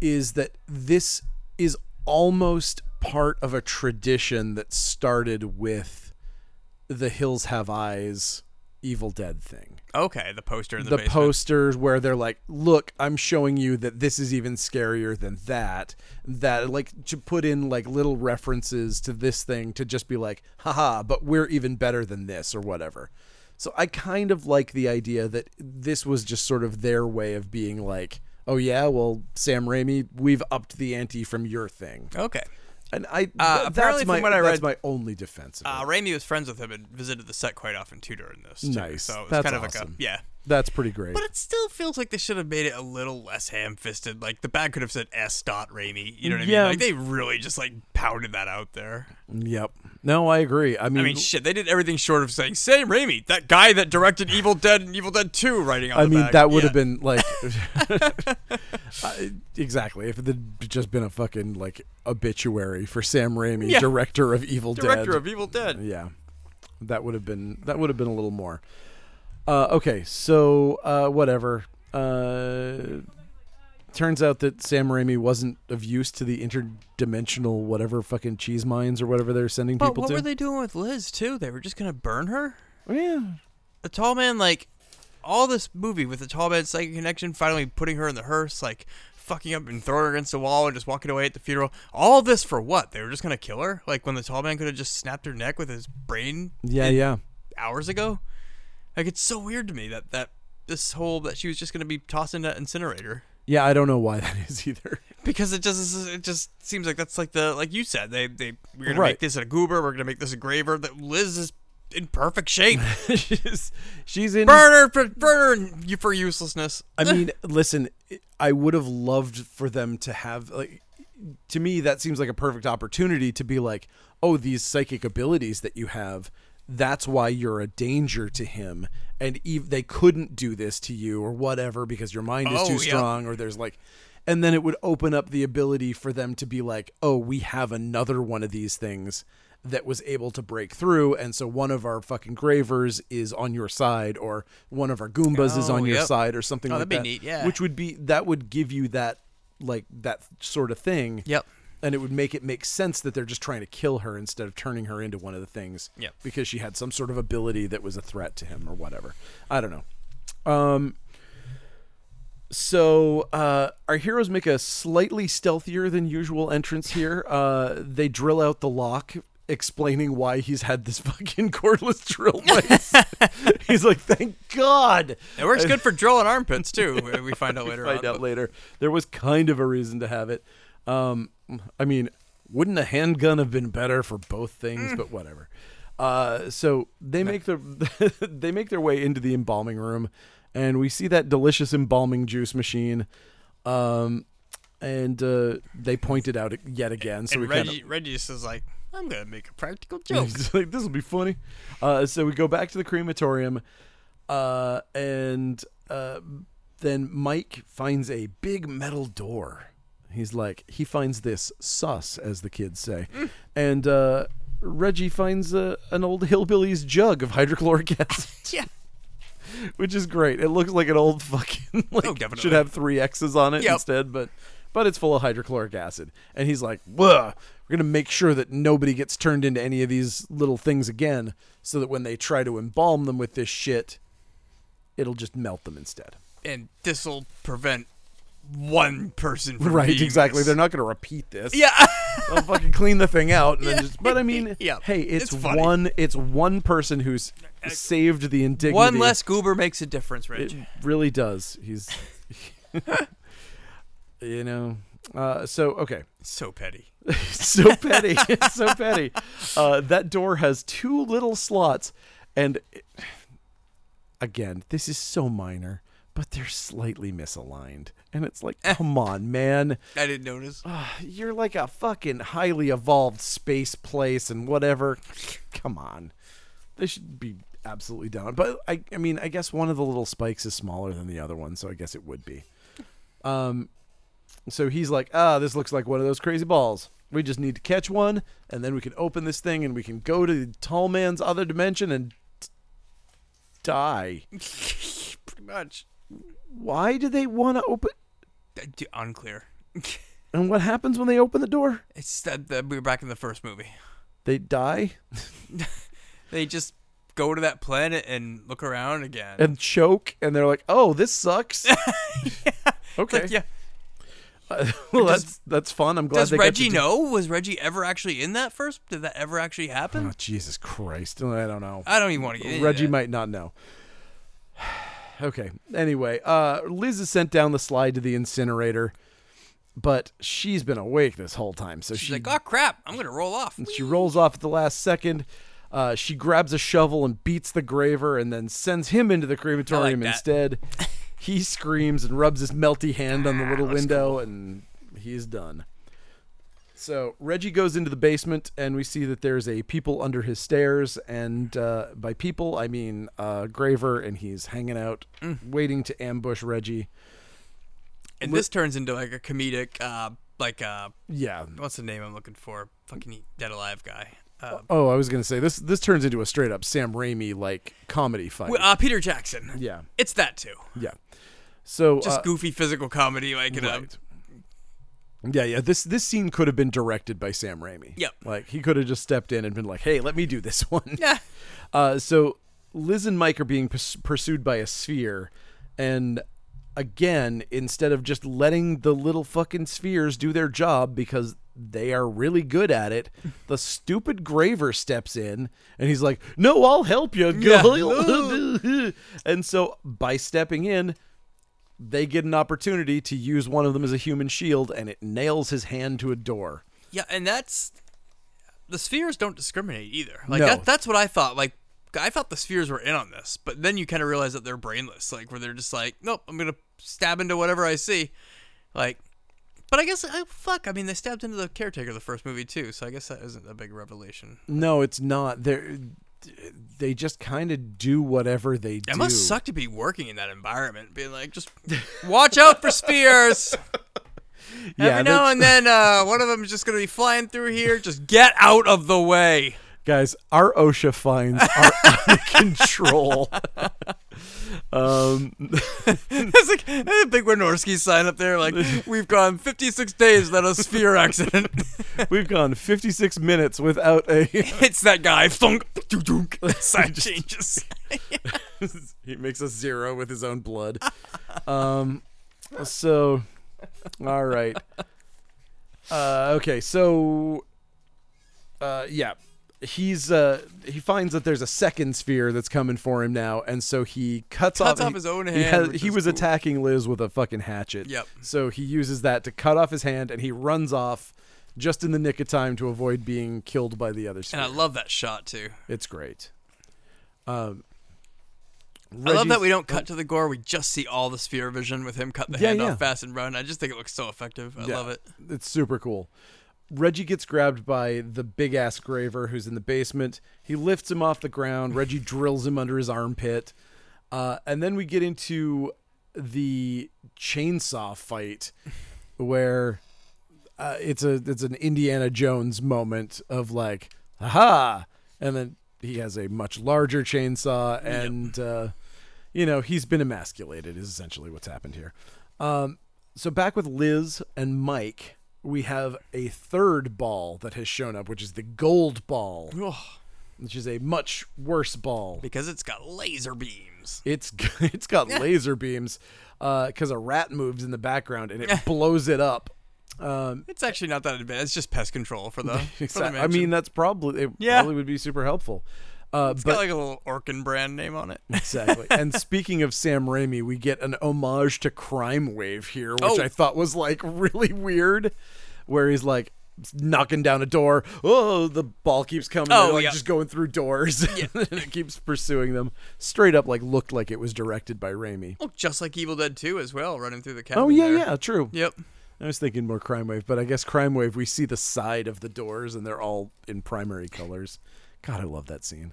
is that this is almost part of a tradition that started with the Hills Have Eyes Evil Dead thing Okay. The poster in the, the basement. posters where they're like, "Look, I'm showing you that this is even scarier than that." That like to put in like little references to this thing to just be like, "Haha, but we're even better than this" or whatever. So I kind of like the idea that this was just sort of their way of being like, "Oh yeah, well, Sam Raimi, we've upped the ante from your thing." Okay. And I Uh, apparently that's my from what I that's read- my only defense of Uh. Raimi was friends with him and visited the set quite often too during this. Too. Nice. So it was That's kind of awesome. like a yeah. That's pretty great. But it still feels like they should have made it a little less ham-fisted. Like the bag could have said S. Dot Raimi. You know what I Yeah. mean? Like they really just like pounded that out there. yep. No, I agree. I mean, I mean, shit, they did everything short of saying Sam Raimi, that guy that directed Evil Dead and Evil Dead Two, writing on I mean, bag. that would Yeah. have been like exactly if it had just been a fucking like obituary for Sam Raimi, Yeah. director of Evil director Dead. Director of Evil Dead. yeah, that would have been that would have been a little more. Uh, okay, so uh, whatever. Uh, turns out that Sam Raimi wasn't of use to the interdimensional whatever fucking cheese mines or whatever they're sending people to. But people what to. were they doing with Liz too? They were just gonna burn her. Oh, yeah, The tall man, like all this movie with the tall man psychic connection, finally putting her in the hearse, like fucking up and throwing her against the wall and just walking away at the funeral. All this for what? They were just gonna kill her? Like when the tall man could have just snapped her neck with his brain yeah, yeah. hours ago? Like it's so weird to me that that this whole that she was just gonna be tossed in that incinerator. Yeah, I don't know why that is either. Because it just it just seems like that's like the like you said they they we're gonna Right. make this a goober we're gonna make this a graver that Liz is in perfect shape she's, she's in burn her for burn her you for uselessness I mean, listen, I would have loved for them to have like to me that seems like a perfect opportunity to be like, "Oh, these psychic abilities that you have, that's why you're a danger to him." And ev- they couldn't do this to you or whatever because your mind is Oh, too yeah. strong or there's like and then it would open up the ability for them to be like, "Oh, we have another one of these things." that was able to break through and so one of our fucking gravers is on your side or one of our goombas is Oh, on your side or something Oh, like that'd be that neat, yeah. which would be that would give you that like that sort of thing yep and it would make it make sense that they're just trying to kill her instead of turning her into one of the things because she had some sort of ability that was a threat to him or whatever i don't know um so uh, our heroes make a slightly stealthier than usual entrance here. Uh, they drill out the lock explaining why he's had this fucking cordless drill mice. he's like, thank God. It works good for drilling armpits too. We find out later. Find on, out but- later. There was kind of a reason to have it. Um, I mean, wouldn't a handgun have been better for both things? But whatever. Uh, so they make their they make their way into the embalming room, and we see that delicious embalming juice machine. Um, and uh, they point it out yet again. So and we kind of Reggie, Reggie just is like, I'm gonna make a practical joke. Like, this will be funny. Uh, so we go back to the crematorium, uh, and uh, then Mike finds a big metal door. He's like, he finds this sus, as the kids say, and uh, Reggie finds uh, an old hillbilly's jug of hydrochloric acid, yeah. which is great. It looks like an old fucking like Oh, definitely. should have three X's on it Yep. instead, but but it's full of hydrochloric acid. And he's like, "Whoa, we're gonna make sure that nobody gets turned into any of these little things again, so that when they try to embalm them with this shit, it'll just melt them instead." And this'll prevent one person Right, exactly. this. They're not gonna repeat this. Yeah. They'll fucking clean the thing out and then just. But I mean, Yeah. hey, it's, It's one. It's one person who's saved the indignity. one less goober makes a difference, right? It really does. He's, you know. Uh, so okay, so petty. so petty, so petty. Uh, that door has two little slots, and it- again, this is so minor, but they're slightly misaligned, and it's like, come on, man, I didn't notice. you're like a fucking highly evolved space place and whatever. Come on, they should be absolutely down. But I, I mean, I guess one of the little spikes is smaller than the other one, so I guess it would be. Um, so he's like, ah, this looks like one of those crazy balls. We just need to catch one, and then we can open this thing, and we can go to the tall man's other dimension and t- die. Pretty much. Why do they want to open? Uh, d- Unclear. And what happens when they open the door? It's that that we were back in the first movie. They die They just go to that planet and look around again. and choke, and they're like, "Oh, this sucks." Okay. Like, yeah. well, Does- that's that's fun. I'm glad Does they got Reggie to do- know? Was Reggie ever actually in that first? Did that ever actually happen? Oh, Jesus Christ! I don't know. I don't even want to get into Reggie that. might not know. Okay. Anyway, uh, Liz is sent down the slide to the incinerator, but she's been awake this whole time. So She's she like, oh crap, I'm gonna roll off. she rolls off at the last second. Uh, she grabs a shovel and beats the graver, and then sends him into the crematorium that. instead. he screams and rubs his melty hand on the little that's window, and he's done. So Reggie goes into the basement, and we see that there's a people under his stairs, and uh, by people I mean uh, Graver, and he's hanging out, Mm. waiting to ambush Reggie. And this turns into like a comedic, uh, like uh, Yeah. what's the name I'm looking for? Fucking dead alive guy. Uh, Oh, I was gonna say this. This turns into a straight up Sam Raimi like comedy fight. uh, Peter Jackson. yeah, It's that too. yeah. So Just uh, goofy physical comedy, like in a Right. Yeah, yeah. This this scene could have been directed by Sam Raimi. Yep. Like he could have just stepped in and been like, "Hey, let me do this one." yeah. Uh, so Liz and Mike are being purs- pursued by a sphere, and again, instead of just letting the little fucking spheres do their job because they are really good at it, the stupid Graver steps in and he's like, "No, I'll help you." Yeah. and so by stepping in, they get an opportunity to use one of them as a human shield, and it nails his hand to a door. Yeah, and that's the spheres don't discriminate either. Like No. that that's what I thought. Like I thought the spheres were in on this, but then you kind of realize that they're brainless. Like where they're just like, nope, I'm gonna stab into whatever I see. Like, but I guess I, fuck. I mean, they stabbed into the caretaker the first movie too, so I guess that isn't a big revelation. No, it's not. They they just kind of do whatever they do. It must suck to be working in that environment, being like, just watch out for spheres. Yeah, Every now and then, uh, one of them is just gonna be flying through here. Just get out of the way. guys, our OSHA fines are out of control. um, It's like there's a big Wynorski sign up there, like we've gone 56 days without a sphere accident. we've gone 56 minutes without a. Hits that guy, thunk, dunk. Sign changes. he makes a zero with his own blood. Um, so, all right. Uh, okay, so, uh, yeah. He's uh he finds that there's a second sphere that's coming for him now and so he cuts, Cuts off off he- his own he, hand, has- he was cool. attacking liz with a fucking hatchet Yep. so he uses that to cut off his hand and he runs off just in the nick of time to avoid being killed by the other sphere. And I love that shot too. it's great um I love that we don't cut to the gore. We just see all the sphere vision with him cut the Yeah, hand yeah. off fast and run. I just think it looks so effective. I Yeah. love it. It's super cool. Reggie gets grabbed by the big ass graver who's in the basement. He lifts him off the ground. Reggie drills him under his armpit. Uh, and then we get into the chainsaw fight where uh, it's a it's an Indiana Jones moment of like, aha! And then he has a much larger chainsaw and uh, you know, he's been emasculated is essentially what's happened here. Um, so back with Liz and Mike, we have a third ball that has shown up, which is the gold ball, Ugh, which is a much worse ball. because it's got laser beams. It's it's got laser beams because a rat moves in the background and it blows it up. Um, It's actually not that advanced. It's just pest control for the. For the exact- I mansion. mean, that's probably it. Yeah. Probably would be super helpful. Uh, it's but got like a little Orkin brand name on it. Exactly. and speaking of Sam Raimi, we get an homage to Crime Wave here, which Oh. I thought was like really weird, where he's like knocking down a door. Oh, the ball keeps coming. Oh, They're, like yeah. just going through doors, Yeah. and it keeps pursuing them. Straight up, like looked like it was directed by Raimi. Oh, just like Evil Dead 2 as well, running through the cabin. Oh yeah, there. yeah, true. Yep. I was thinking more Crime Wave, but I guess Crime Wave we see the side of the doors and they're all in primary colors. God, I love that scene.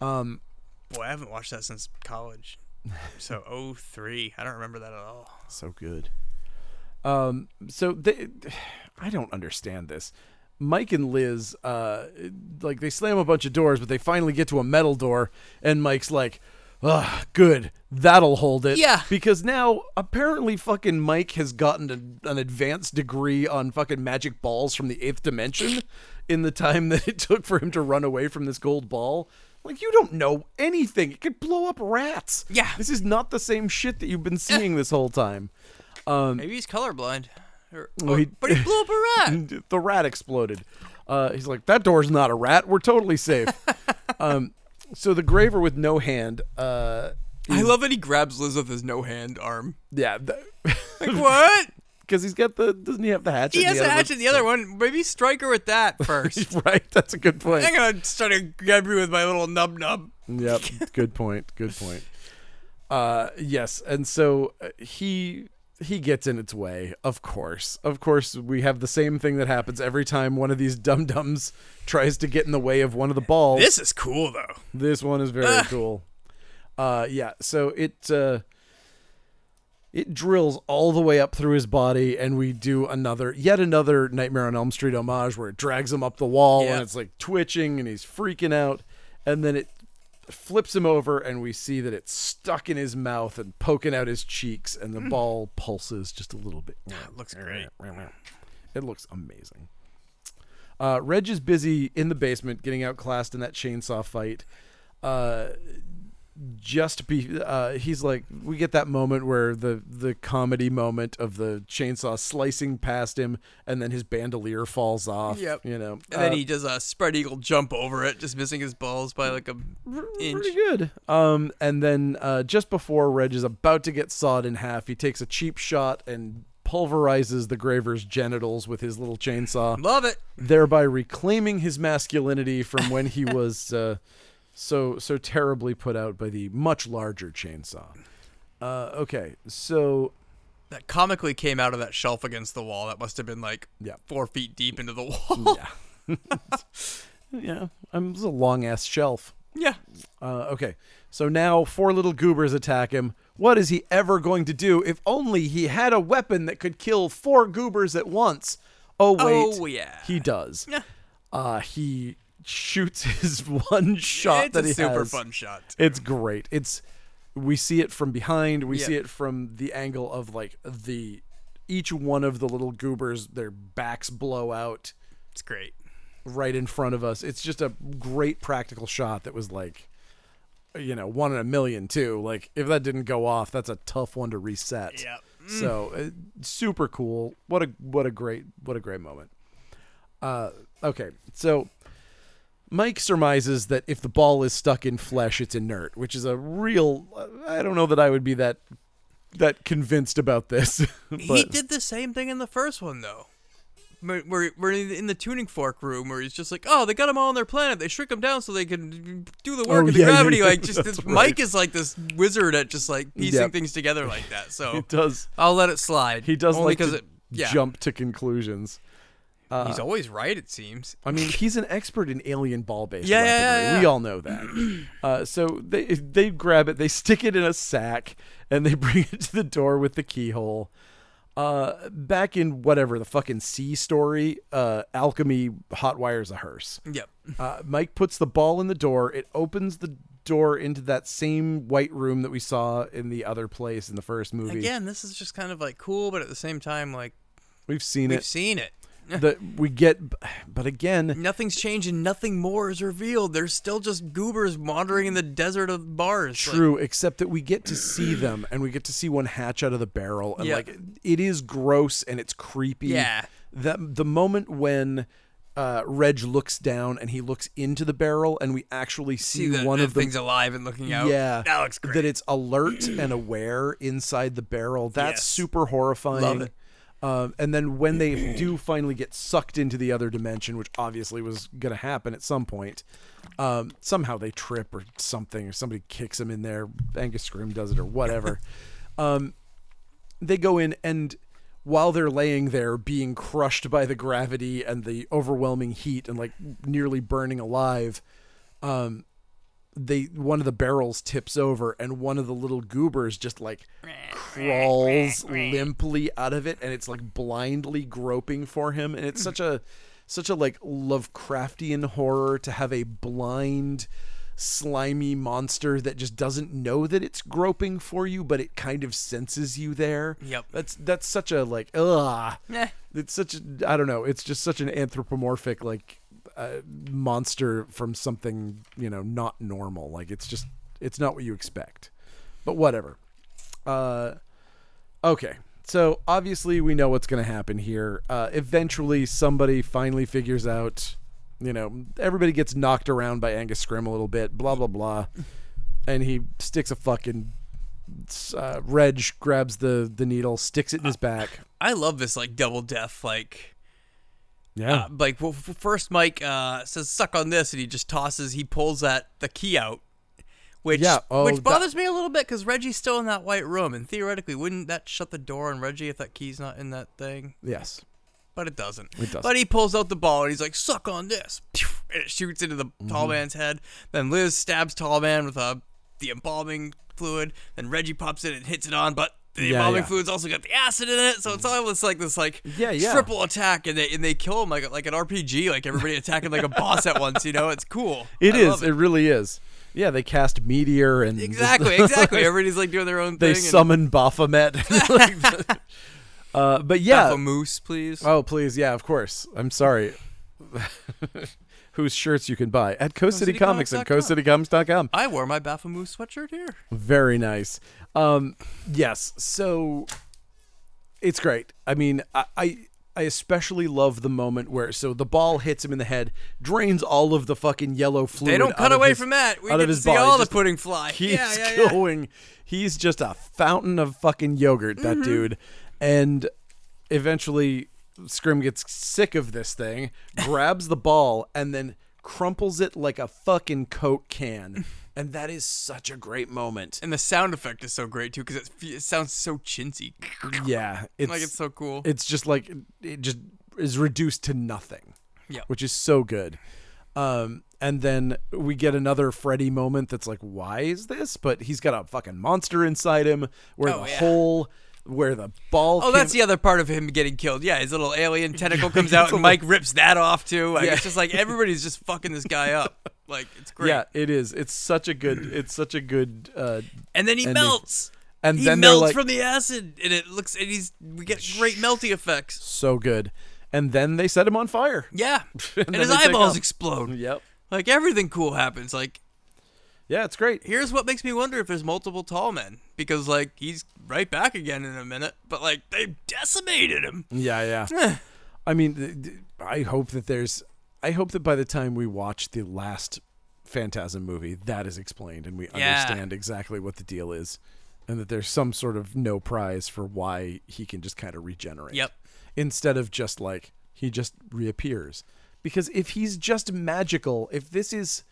Um, Boy, I haven't watched that since college. So 03. I don't remember that at all. so good. Um, so they, I don't understand this. Mike and Liz, uh, like they slam a bunch of doors, but they finally get to a metal door, and Mike's like, "Ah, good, that'll hold it." Yeah. because now apparently fucking Mike has gotten a, an advanced degree on fucking magic balls from the eighth dimension in the time that it took for him to run away from this gold ball. Like you don't know anything. It could blow up rats. Yeah. this is not the same shit that you've been seeing this whole time. Um, Maybe he's colorblind. Or, Well, or- he- but he blew up a rat. the rat exploded. Uh, he's like, that door's not a rat. We're totally safe. um, so the graver with no hand. Uh, I love that he grabs Liz with his no hand arm. yeah, Like, what? because he's got the. Doesn't he have the hatchet? He has the a hatchet in the other one. Maybe strike her with that first. right, that's a good point. I'm gonna start to grab you with my little nub nub. Yep, good point. Good point. Uh, yes, and so uh, he he gets in its way. Of course, of course, we have the same thing that happens every time one of these dum dums tries to get in the way of one of the balls. This is cool though. This one is very Ah. cool. Uh, yeah, so it uh, it drills all the way up through his body, and we do another, yet another Nightmare on Elm Street homage where it drags him up the wall Yeah. and it's like twitching and he's freaking out, and then it flips him over, and we see that it's stuck in his mouth and poking out his cheeks, and the ball pulses just a little bit. It looks great. It looks amazing. Uh, Reg is busy in the basement getting outclassed in that chainsaw fight. Uh, just be, uh, he's like, we get that moment where the the comedy moment of the chainsaw slicing past him, and then his bandolier falls off. Yep. you know, And then Uh, he does a spread eagle jump over it, just missing his balls by like a inch. pretty good. Um, and then uh, just before Reg is about to get sawed in half, he takes a cheap shot and pulverizes the graver's genitals with his little chainsaw. Love it. thereby reclaiming his masculinity from when he was uh, so so terribly put out by the much larger chainsaw. Uh, okay, so That comically came out of that shelf against the wall. That must have been like Yeah. four feet deep into the wall. yeah, yeah, um, it's a long ass shelf. yeah. Uh, okay, so now four little goobers attack him. What is he ever going to do? If only he had a weapon that could kill four goobers at once. Oh wait, Oh yeah. he does. Yeah. Uh, he shoots his one shot it's that a he super has. fun shot. It's great. It's we see it from behind. We Yeah. see it from the angle of like the each one of the little goobers, their backs blow out It's great. right in front of us. It's just a great practical shot that was like you know, one in a million too. Like if that didn't go off, that's a tough one to reset. Yeah. So uh, super cool. What a what a great what a great moment. Uh, okay, so Mike surmises that if the ball is stuck in flesh, it's inert, which is a real. I don't know that I would be that that convinced about this. he did the same thing in the first one though. Where, where, where in the tuning fork room, where he's just like, "Oh, they got them all on their planet. They shrink them down so they can do the work Oh, of the yeah, gravity." yeah, like, just this, right. Mike is like this wizard at just like piecing Yep. things together like that. So does. I'll let it slide. He does only like because it. Jump to conclusions. Uh, he's always right. It seems. I mean, he's an expert in alien ball-based Yeah, yeah, weaponry. yeah, yeah. We all know that. Uh, so they they grab it, they stick it in a sack, and they bring it to the door with the keyhole. Uh, back in whatever the fucking C story, uh, alchemy hot wires a hearse. Yep. Uh, Mike puts the ball in the door. It opens the door into that same white room that we saw in the other place in the first movie. Again, this is just kind of like cool, but at the same time, like We've seen it. we've seen it. that we get, but again, Nothing's changed and nothing more is revealed. There's still just goobers wandering in the desert of bars. Like, True, except that we get to see them and we get to see one hatch out of the barrel and Yeah. like it is gross and it's creepy. Yeah. That the moment when uh, Reg looks down and he looks into the barrel and we actually see, see that one that of the thing's alive and looking out. Yeah. that looks great. that it's alert and aware inside the barrel. That's Yes. super horrifying. Um, and then when they do finally get sucked into the other dimension, which obviously was going to happen at some point, um, somehow they trip or something, or somebody kicks them in there. Angus Scrimm does it or whatever. um, they go in and while they're laying there being crushed by the gravity and the overwhelming heat and like nearly burning alive, um, they one of the barrels tips over and one of the little goobers just like crawls limply out of it and it's like blindly groping for him and it's such a such a like Lovecraftian horror to have a blind slimy monster that just doesn't know that it's groping for you but it kind of senses you there. Yep. That's that's such a like ugh. It's such a I don't know, it's just such an anthropomorphic like uh, monster from something, you know, not normal. Like it's just it's not what you expect. But whatever. Uh okay. So obviously we know what's going to happen here. Uh eventually somebody finally figures out, you know, everybody gets knocked around by Angus Scrimm a little bit, blah blah blah. And he sticks a fucking uh, Reg grabs the the needle, sticks it in his back. I love this like double death like Yeah. uh, like well, first Mike uh, says suck on this and he just tosses he pulls that the key out which Yeah, oh, which that- bothers me a little bit because Reggie's still in that white room and theoretically wouldn't that shut the door on Reggie if that key's not in that thing yes. but it doesn't. It doesn't. But he pulls out the ball and he's like, "Suck on this," and it shoots into the tall Mm-hmm. man's head. Then Liz stabs tall man with uh, the embalming fluid. Then Reggie pops in and hits it on, but the Yeah, embalming yeah. fluid's also got the acid in it, so it's almost like this like Yeah, yeah. triple attack, and they and they kill him like like an RPG, like everybody attacking like a boss at once. You know, it's cool. It I is. love It. really is. Yeah, they cast meteor and Exactly, exactly. Everybody's like doing their own they thing. summon Baphomet. Uh, but yeah. a moose, please. Oh please, yeah, of course. I'm sorry. Whose shirts you can buy at Coast City Comics and CoastCityComics.com. I wore my Baphomet sweatshirt here. Very nice. Um, yes. So it's great. I mean, I, I I especially love the moment where so the ball hits him in the head, drains all of the fucking yellow fluid. They don't cut away his- from that. We out get to see body. all the pudding fly. Yeah, yeah, yeah. going. He's just a fountain of fucking yogurt, that Mm-hmm. dude. And eventually, Scrimm gets sick of this thing, grabs the ball, and then crumples it like a fucking Coke can. And that is such a great moment. And the sound effect is so great too because it, fe- it sounds so chintzy. Yeah, it's like it's so cool. it's just like it just is reduced to nothing. Yeah. which is so good. Um, and then we get another Freddy moment that's like, why is this? But he's got a fucking monster inside him where Oh, the yeah. hole, where the ball. Oh, that's the other part of him getting killed. Yeah, his little alien tentacle comes out, and Mike rips that off too. Like, Yeah. It's just like everybody's just fucking this guy up. Like it's great. Yeah, it is. It's such a good. It's such a good. Uh, And then he ending. melts. and he then melts like from the acid, and it looks, and he's we get great melty effects. so good. And then they set him on fire. Yeah, and, then his eyeballs explode. Yep. Like everything cool happens. Like Yeah, it's great. here's what makes me wonder if there's multiple tall men because like he's right back again in a minute, but like they decimated him. Yeah, yeah. Eh. I mean, I hope that there's I hope that by the time we watch the last Phantasm movie, that is explained and we Yeah. understand exactly what the deal is, and that there's some sort of no prize for why he can just kind of regenerate. Yep. Instead of just like he just reappears, because if he's just magical, if this is,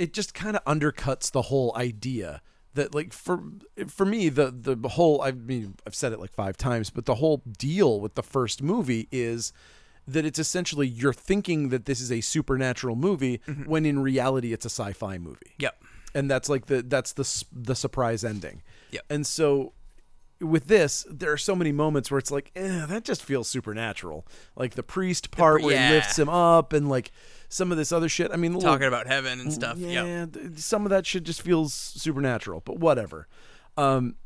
it just kind of undercuts the whole idea that like for for me the the whole I mean I've said it like five times, but the whole deal with the first movie is that it's essentially you're thinking that this is a supernatural movie mm-hmm. when in reality it's a sci-fi movie Yep. and that's like the that's the the surprise ending. Yep. And so with this, there are so many moments where it's like, eh, that just feels supernatural. Like the priest part where yeah. he lifts him up, and like some of this other shit. I mean, the little- Talking about heaven and stuff. yeah, Yep. some of that shit just feels supernatural, but whatever. Um,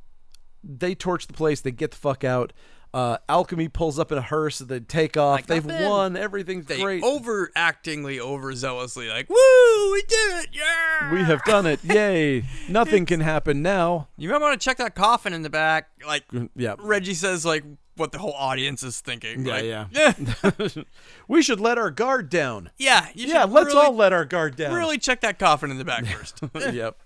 they torch the place. They get the fuck out. Uh, Alchemy pulls up in a hearse. They take off. Like They've won. Everything's They great. overactingly, overzealously, like, woo, we did it, yeah. we have done it. Yay! Nothing can happen now. You might want to check that coffin in the back. Like, Yeah. Reggie says, like, what the whole audience is thinking. Yeah, like, yeah. yeah. We should let our guard down. yeah, you Yeah, let's really, all let our guard down. really check that coffin in the back first. yep.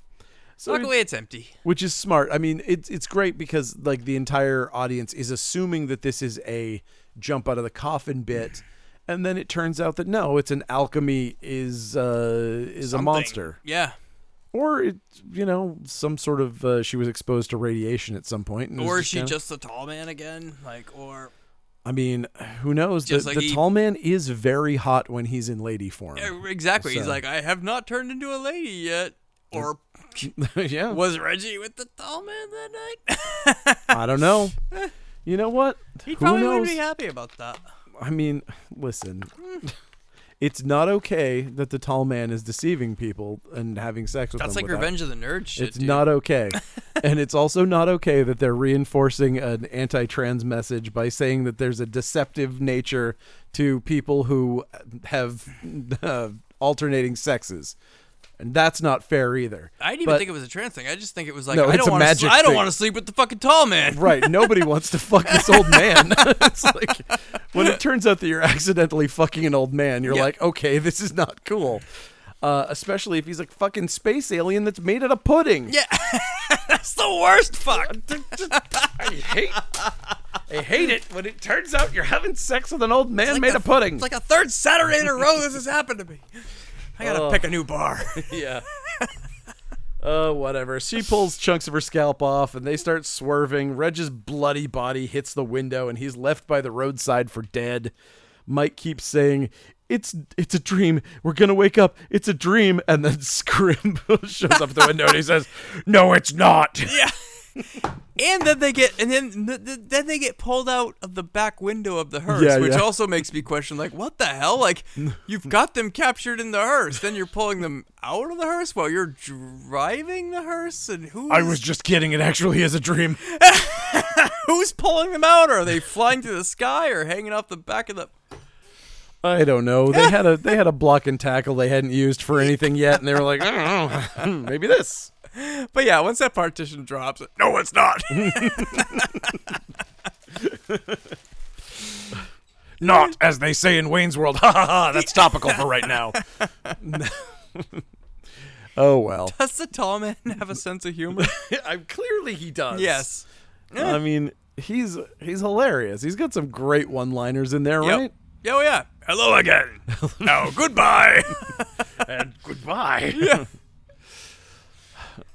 So Luckily, it's empty. which is smart. I mean, it's it's great because like the entire audience is assuming that this is a jump out of the coffin bit, and then it turns out that no, it's an alchemy is uh, is a monster, Yeah. or it, you know some sort of uh, she was exposed to radiation at some point, and it was Or is she kinda- just the tall man again? Like, or I mean, who knows? Just the like the he- tall man is very hot when he's in lady form. Exactly. He's like, I have not turned into a lady yet. Or yeah, was Reggie with the tall man that night? I don't know. You know what? he probably knows? would be happy about that. I mean, listen. It's not okay that the tall man is deceiving people and having sex with That's them. That's like without- Revenge of the Nerd shit. It's dude. not okay. and it's also not okay that they're reinforcing an anti trans message by saying that there's a deceptive nature to people who have uh, alternating sexes. And that's not fair either. I didn't even But- think it was a trans thing. I just think it was like No, I don't a want to. I don't want to sleep with the fucking tall man. Right. Nobody wants to fuck this old man. it's like when it turns out that you're accidentally fucking an old man, you're Yeah. like, okay, this is not cool. Uh, especially if he's a fucking space alien that's made out of pudding. Yeah, that's the worst. Fuck. I hate I hate it when it turns out you're having sex with an old man like made the- of pudding. It's like a third Saturday in a row this has happened to me. I gotta Oh. pick a new bar. yeah. Oh, whatever. She pulls chunks of her scalp off and they start swerving. Reg's bloody body hits the window and he's left by the roadside for dead. Mike keeps saying, It's it's a dream. We're gonna wake up. It's a dream. And then Scrimm shows up the window and he says, No, it's not. yeah. And then they get, and then th- th- then they get pulled out of the back window of the hearse, Yeah, which yeah. also makes me question, like, what the hell? Like, you've got them captured in the hearse, then you're pulling them out of the hearse while you're driving the hearse, and who? I was just kidding. It actually is a dream. who's pulling them out? Are they flying through the sky or hanging off the back of the? I don't know. They had a they had a block and tackle they hadn't used for anything yet, and they were like, I don't know, maybe this. But yeah, once that partition drops, no, it's not. Not as they say in Wayne's World. Ha ha ha. That's topical for right now. oh well. Does the tall man have a sense of humor? I clearly he does. yes. I mean, he's he's hilarious. He's got some great one-liners in there, Yep. right? Oh yeah. Hello again. now goodbye. And goodbye.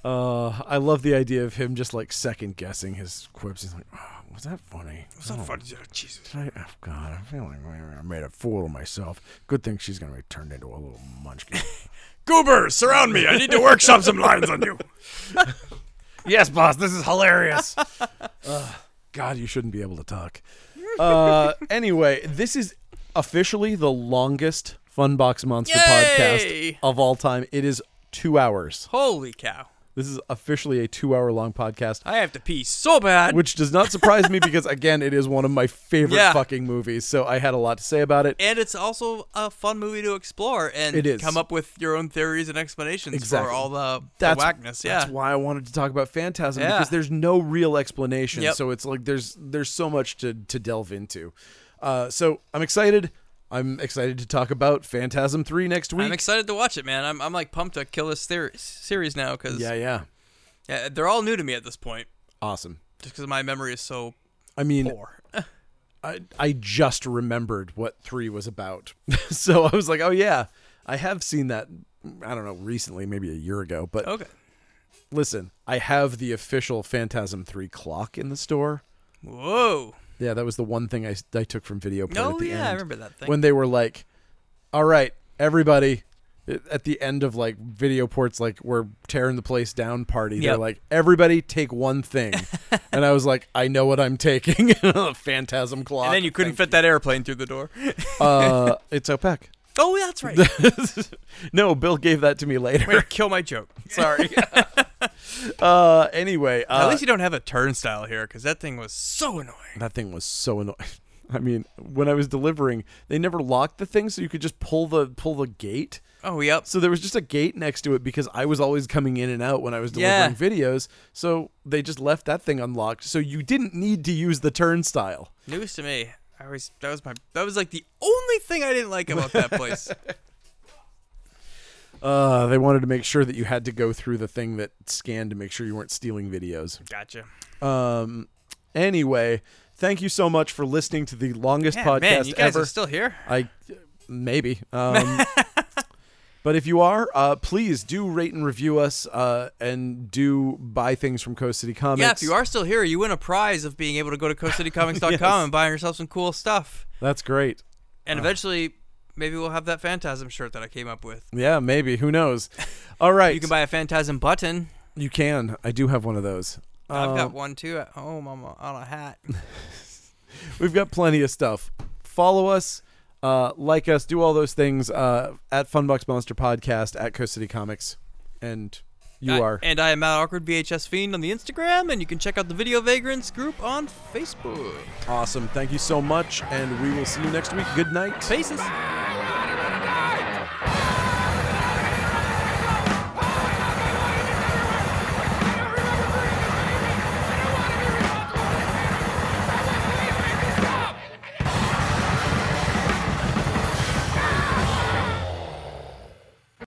Uh, I love the idea of him just like second guessing his quips. He's like, oh, was that funny? It's not funny. Jesus. I, oh God, I feel like I made a fool of myself. Good thing she's gonna be turned into a little munchkin. Goober, surround me. I need to workshop some lines on you. yes, boss, this is hilarious. Ugh, God, you shouldn't be able to talk. Uh, anyway, this is officially the longest Funbox Monster podcast of all time. It is two hours. Holy cow. This is officially a two-hour-long podcast. I have to pee so bad. Which does not surprise me because again, it is one of my favorite Yeah. fucking movies. So I had a lot to say about it. and it's also a fun movie to explore and It is. come up with your own theories and explanations Exactly. for all the, the whackness. Yeah. That's why I wanted to talk about Phantasm Yeah. because there's no real explanation. Yep. So it's like there's there's so much to to delve into. Uh, so I'm excited. I'm excited to talk about Phantasm 3 next week. I'm excited to watch it, man. I'm, I'm like pumped to kill this theory, series now because yeah, yeah. yeah, they're all new to me at this point Awesome. just because my memory is so I mean, poor. I, I just remembered what 3 was about. so I was like, oh, yeah, I have seen that, I don't know, recently, maybe a year ago. But okay. listen, I have the official Phantasm 3 clock in the store. Whoa. Yeah, that was the one thing I, I took from Video Port No, at the yeah, I remember that thing. when they were like, "All right, everybody." At the end of like video ports, like we're tearing the place down party. They're like, everybody take one thing, and I was like, I know what I'm taking. Phantasm clock. and then you couldn't Thank fit that airplane through the door. Uh, it's OPEC. oh, yeah, that's right. no, Bill gave that to me later. Way to kill my joke. Sorry. Uh, anyway, uh, At least you don't have a turnstile here because that thing was so annoying. that thing was so annoying. I mean, when I was delivering, they never locked the thing, so you could just pull the pull the gate. Oh, yep. So there was just a gate next to it because I was always coming in and out when I was Yeah. delivering videos. So they just left that thing unlocked. So you didn't need to use the turnstile. News to me. I always that was my that was like the only thing I didn't like about that place. Uh, they wanted to make sure that you had to go through the thing that scanned to make sure you weren't stealing videos. gotcha. Um, anyway, thank you so much for listening to the longest Yeah, podcast man, you guys ever. are still here. I maybe. Um, but if you are, uh, please do rate and review us, uh, and do buy things from Coast City Comics. Yeah, if you are still here, you win a prize of being able to go to coastcitycomics.com Yes. and buying yourself some cool stuff. that's great. And eventually, maybe we'll have that Phantasm shirt that I came up with. Yeah, maybe. Who knows? All right, You can buy a Phantasm button. You can. I do have one of those. I've got Um, one too at home on, a- on a hat. We've got plenty of stuff. Follow us, uh, like us, do all those things uh, at Funbox Monster Podcast at Coast City Comics, and you I- are. And I am Matt Awkward VHS Fiend on the Instagram, and you can check out the Video Vagrants group on Facebook. Awesome. Thank you so much, and we will see you next week. Good night. Faces.